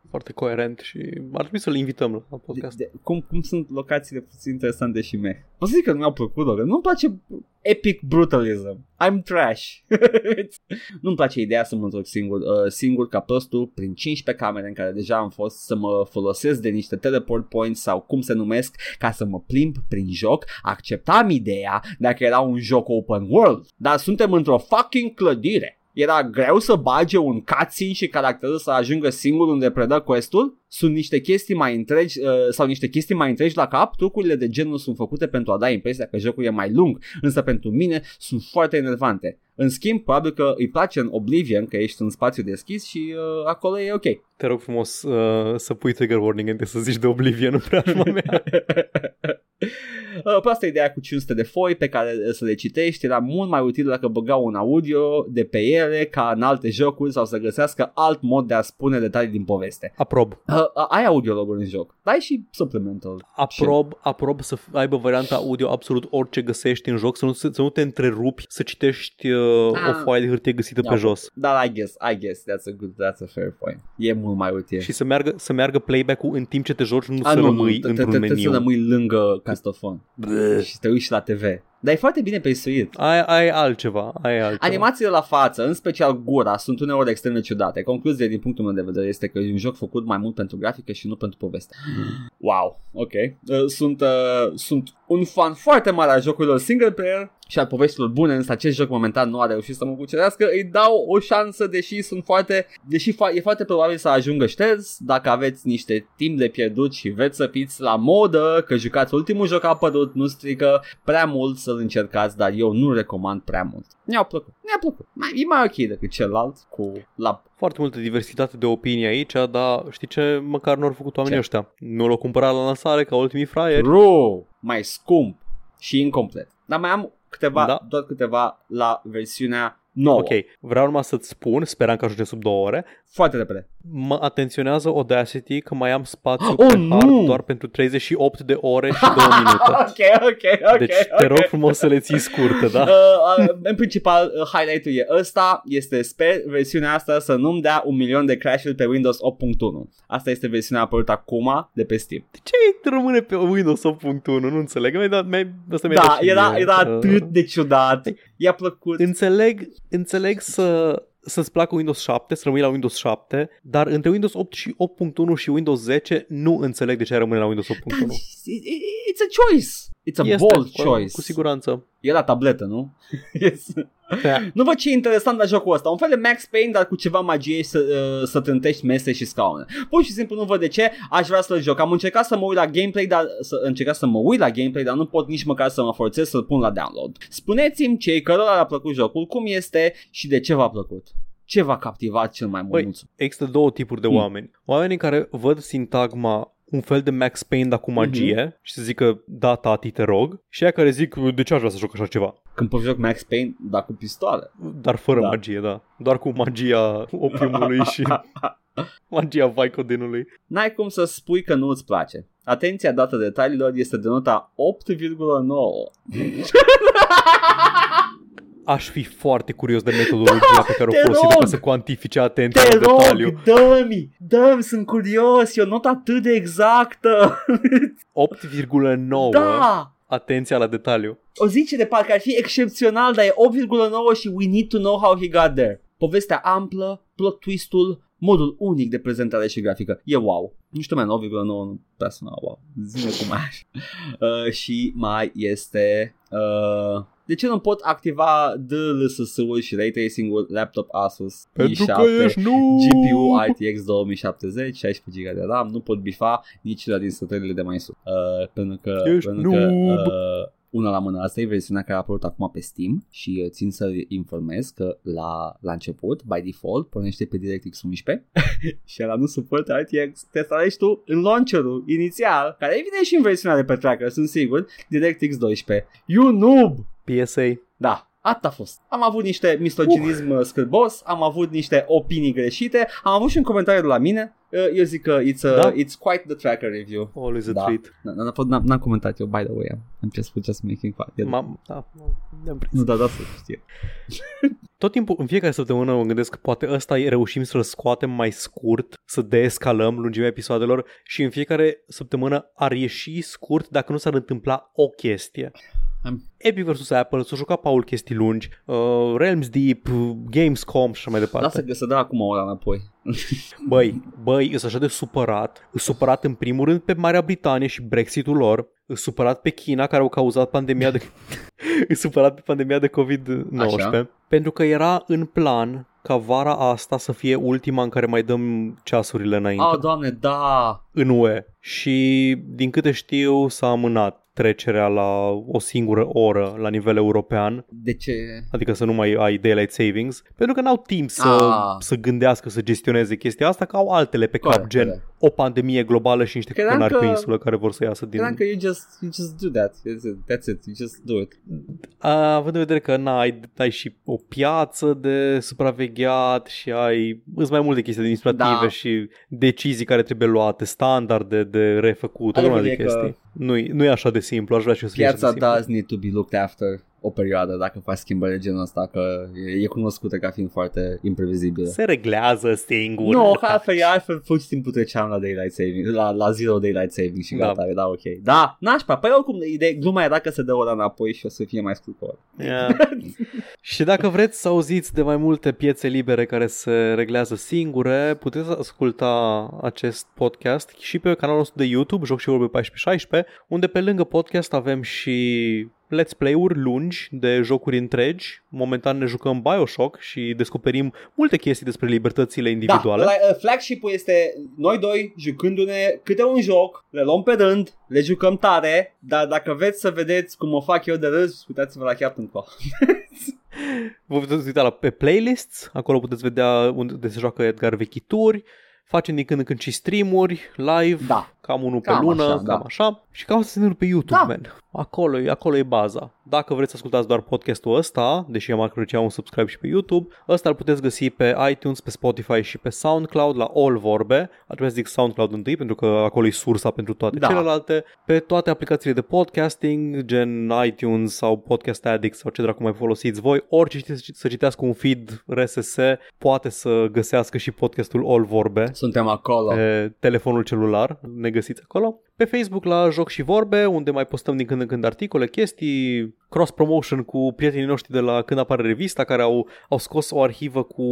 foarte coerent și ar trebui să-l invităm la podcast. De, de, cum, cum sunt locațiile puțin interesante și meh? O să zic că nu mi-au plăcut, că nu-mi place epic brutalism. I'm trash. nu-mi place ideea să mă întorc singur, uh, singur ca prostul prin 15 camere în care deja am fost să mă folosesc de niște teleport points sau cum se numesc ca să mă plimb prin joc. Acceptam ideea dacă era un joc open world, dar suntem într-o fucking clădire. Era greu să bage un cutscene și caracterul să ajungă singur unde predă questul? Sunt niște chestii mai întregi uh, sau niște chestii mai întregi la cap? Trucurile de genul sunt făcute pentru a da impresia că jocul e mai lung, însă pentru mine sunt foarte enervante. În schimb, probabil că îi place în Oblivion că ești în spațiu deschis și uh, acolo e ok. Te rog frumos uh, să pui trigger warning înainte să zici de Oblivion în preajma mea. Uh, Pe asta ideea cu 500 de foi pe care uh, să le citești era mult mai util dacă băgau un audio de pe ele ca în alte jocuri sau să găsească alt mod de a spune detalii din poveste. Aprob. Uh, uh, ai audiologul în joc, dar ai și supplemental. Aprob, aprob să f- aibă varianta audio absolut orice găsești în joc, să nu, să nu te întrerupi, să citești uh, Ah. o foaie de hârtie găsită Da, pe jos. Dar I guess, I guess that's a good, that's a fair point. E mult mai util. Și să meargă, să meargă playback-ul în timp ce te joci, nu A, să nu, rămâi nu, te- într-un te- te- meniu. să rămâi lângă castofon Bleh. și te uiți și la TV. Dar e foarte bine peisuit. Ai, ai altceva, ai altceva. Animațiile la față, în special gura, sunt uneori extrem de ciudate. Concluzia din punctul meu de vedere este că e un joc făcut mai mult pentru grafică și nu pentru poveste. Wow, ok. Uh, sunt, uh, sunt un fan foarte mare al jocurilor single player și al poveștilor bune, însă acest joc momentan nu a reușit să mă cucerească. Îi dau o șansă, deși sunt foarte, deși fa- e foarte probabil să ajungă șters dacă aveți niște timp de pierdut și veți să fiți la modă, că jucați ultimul joc apărut, nu strică prea mult să-l încercați, dar eu nu recomand prea mult. Mi-a plăcut, mi-a plăcut. Mai, e mai ok decât celălalt cu la Foarte multă diversitate de opinii aici, dar știi ce? Măcar nu au făcut oamenii Ce? ăștia. Nu l-au cumpărat la lansare ca ultimii fraieri. True, mai scump și incomplet. Dar mai am câteva, Da. doar câteva la versiunea nouă. Ok, vreau numai să-ți spun, speram că ajunge sub două ore, Foarte repede. mă atenționează Audacity că mai am spațiu Oh, pe nu! hard doar pentru 38 de ore și 2 minute. ok, ok, ok. Deci ok. te rog frumos să le ții scurte, da? Uh, uh, în principal, uh, highlight-ul e ăsta, este sper versiunea asta să nu-mi dea un milion de crash-uri pe Windows 8.1. Asta este versiunea apărută acum de pe Steam. De ce rămâne pe Windows 8.1? Nu înțeleg. Mi-ai dat, mi-ai, asta mi-ai Da, dat și era, mie. era Uh, atât de ciudat. I-a plăcut. Înțeleg, înțeleg să, să-ți placă Windows 7, să rămâi la Windows 7, dar între Windows 8 și 8.1 și Windows 10 nu înțeleg de ce ai rămâne la Windows 8.1. Da, It's a choice. It's a Este, bold cu, choice. Cu siguranță. E la tabletă, nu? yes. Da. Nu văd ce e interesant la jocul ăsta. Un fel de Max Payne, dar cu ceva magie să, uh, să trântești mese și scaune. Pur și simplu nu văd de ce aș vrea să-l joc. Am încercat să mă uit la gameplay, dar să încercat să mă uit la gameplay, dar nu pot nici măcar să mă forțez să-l pun la download. Spuneți-mi cei cărora le-a plăcut jocul, cum este și de ce v-a plăcut. Ce v-a captivat cel mai mult? Băi, Mulțumesc. Există două tipuri de Hmm. oameni. Oamenii care văd sintagma un fel de Max Payne, dar cu magie uh-huh. și să zică, da, tati, te rog. Și aia care zic, de ce aș vrea să joc așa ceva? Când pot joc Max Payne, dar cu pistoale. Dar fără Da. magie, da. Doar cu magia opiumului și magia Vicodinului. N-ai cum să spui că nu îți place. Atenția dată detaliilor este de nota 8,9. Aș fi foarte curios de metodologia pe care o te folosit rog! ca să cuantifice atenția Te la detaliu. rog, dă-mi, dă-mi, sunt curios, e o notă atât de exactă. 8,9 Da! atenția la detaliu. O zice de parcă ar fi excepțional, dar e 8,9 și we need to know how he got there. Povestea amplă, plot twist-ul, modul unic de prezentare și grafică. E wow. Nu știu, man, 8,9 nu prea sună wow. Zine cum ai. Uh, și mai este... Uh, de ce nu pot activa DLSS-ul și Ray Tracing-ul laptop Asus Pentru i7 că ești nu GPU RTX 2070, 16 GB de RAM, nu pot bifa nici la din setările de mai sus. Uh, pentru că, Ești pentru că noob. uh, una la mână, asta e versiunea care a apărut acum pe Steam și uh, țin să informez că la, la început, by default, pornește pe DirectX 11 și ăla nu suportă RTX. Te instalezi tu în launcherul inițial, care vine și în versiunea de pe tracker, sunt sigur, DirectX 12. You noob! PSA. Da, Atât a fost. Am avut niște misoginism uh. scârbos, am avut niște opinii greșite, am avut și un comentariu de la mine. Uh, Eu zic că it's, a, Da? it's quite the tracker review. Always a Da. treat. N- n- n- N-am comentat eu, by the way. Am just, just making fun. E- M-am, da, ne-am prins. Nu, da, da, să știe. Tot timpul, în fiecare săptămână mă gândesc că poate ăsta reușim să-l scoatem mai scurt, să deescalăm lungimea episoadelor și în fiecare săptămână ar ieși scurt dacă nu s-ar întâmpla o chestie. Am- Epic vs. Apple, s-a jucat Paul chestii lungi, uh, Realms Deep, uh, Gamescom și așa mai departe. Lasă că să dă acum o ora înapoi. Băi, băi, sunt așa de supărat. Sunt supărat în primul rând pe Marea Britanie și Brexitul lor. Sunt supărat pe China care au cauzat pandemia de... Sunt supărat pe pandemia de COVID-19. Așa. Pentru că era în plan ca vara asta să fie ultima în care mai dăm ceasurile înainte Oh, doamne, da! în UE. Și din câte știu s-a amânat trecerea la o singură oră la nivel european, De ce? adică să nu mai ai daylight savings, pentru că n-au timp să, Ah. să gândească, să gestioneze chestia asta, că au altele pe cap, Corect, gen corect. o pandemie globală și niște Credeam cănari că- pe insulă care vor să iasă din... Credeam că you just, you just do that. That's it. That's it. You just do it. A, având în vedere că n-ai ai și o piață de supravegheat și ai îți mai multe chestii administrative Da. și decizii care trebuie luate, standarde de refăcut, o Adevărul grămadă de e că chestii. Nu-i, nu e așa de simplu, aș vrea și eu să fie așa de Piața does need to be looked after o perioadă dacă faci schimbări de genul ăsta, că e, e cunoscută ca fiind foarte imprevizibilă. Se reglează singur. Nu, că altfel, altfel pur și simplu treceam la daylight saving, la, la zero daylight saving și Da. gata, da, ok. Da, nașpa, păi oricum, de, gluma era că se dă ora înapoi și o să fie mai scurt cu ora. Yeah. și dacă vreți să auziți de mai multe piețe libere care se reglează singure, puteți asculta acest podcast și pe canalul nostru de YouTube, Joc și Vorbe 1416, unde pe lângă podcast avem și let's play-uri lungi de jocuri întregi. Momentan ne jucăm Bioshock și descoperim multe chestii despre libertățile individuale. Da, la, uh, flagship-ul este noi doi jucându-ne câte un joc, le luăm pe rând, le jucăm tare, dar dacă vreți să vedeți cum o fac eu de râs, uitați-vă la Captain Claw. Vă puteți uita la, pe playlists, acolo puteți vedea unde se joacă Edgar vechituri, facem din când în când și streamuri live, Da. Cam unul pe Cam lună, așa, cam da. așa. Și cam asta se întâmplă pe YouTube, Da. man. Acolo, e- acolo e baza. Dacă vreți să ascultați doar podcastul ăsta, deși am apreciat un subscribe și pe YouTube, ăsta îl puteți găsi pe iTunes, pe Spotify și pe SoundCloud la All Vorbe. Ar trebui să zic SoundCloud întâi, pentru că acolo e sursa pentru toate Da. celelalte. Pe toate aplicațiile de podcasting, gen iTunes sau Podcast Addict sau ce dracu mai folosiți voi, orice știți să citească un feed RSS poate să găsească și podcastul All Vorbe Suntem acolo. pe telefonul celular, ne găsiți acolo. Pe Facebook la Joc și Vorbe, unde mai postăm din când în când articole, chestii, cross-promotion cu prietenii noștri de la Când apare revista, care au, au scos o arhivă cu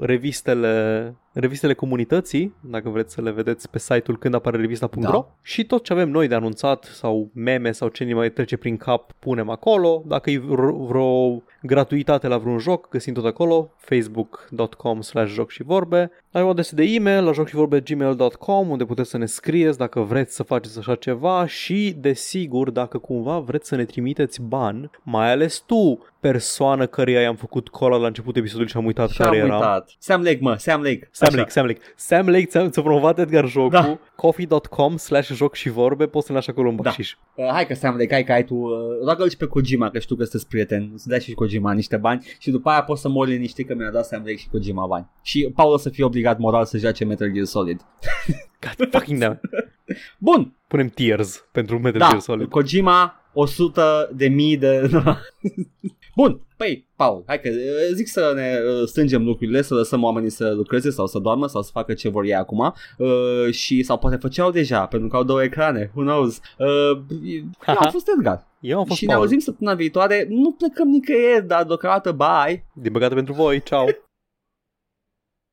revistele revistele comunității, dacă vreți să le vedeți pe site-ul când apare revista.ro Da. și tot ce avem noi de anunțat sau meme sau ce ne mai trece prin cap punem acolo. Dacă e vreo, vreo gratuitate la vreun joc, găsim tot acolo, facebook.com slash joc și vorbe. Ai o adresă de e-mail la joc și vorbe gmail.com unde puteți să ne scrieți dacă vreți să faceți faceți așa ceva și, desigur, dacă cumva vreți să ne trimiteți bani, mai ales tu, persoană căreia i-am făcut cola la începutul episodului și am uitat Și care am era. uitat. Sam Lake, mă, Sam Lake. Sam Așa. Lake, Sam Lake. Sam Lake ți-a, ți-a promovat Edgar jocul, Da. coffee.com slash joc și vorbe, poți să ne lași acolo un Da. bacșiș. Uh, hai că Sam Lake, hai că ai tu, uh, roagă-l și pe Kojima, că știu că sunteți prieteni, să dai și Kojima niște bani și după aia poți să mori liniștit că mi-a dat Sam Lake și Kojima bani. Și Paul o să fie obligat moral să joace Metal Gear Solid. God fucking damn. Bun, Punem tears pentru Metal da, Gear Solid. Kojima 100 de mii de... Bun, păi, Paul, hai că uh, zic să ne uh, strângem lucrurile, să lăsăm oamenii să lucreze sau să doarmă sau să facă ce vor ei acum uh, și sau poate făceau deja pentru că au două ecrane, who knows. Uh, eu am fost Edgar Eu am fost și ne Paul. auzim săptămâna viitoare, nu plecăm nicăieri, dar deocamdată bye! Din păcate pentru voi, ciao.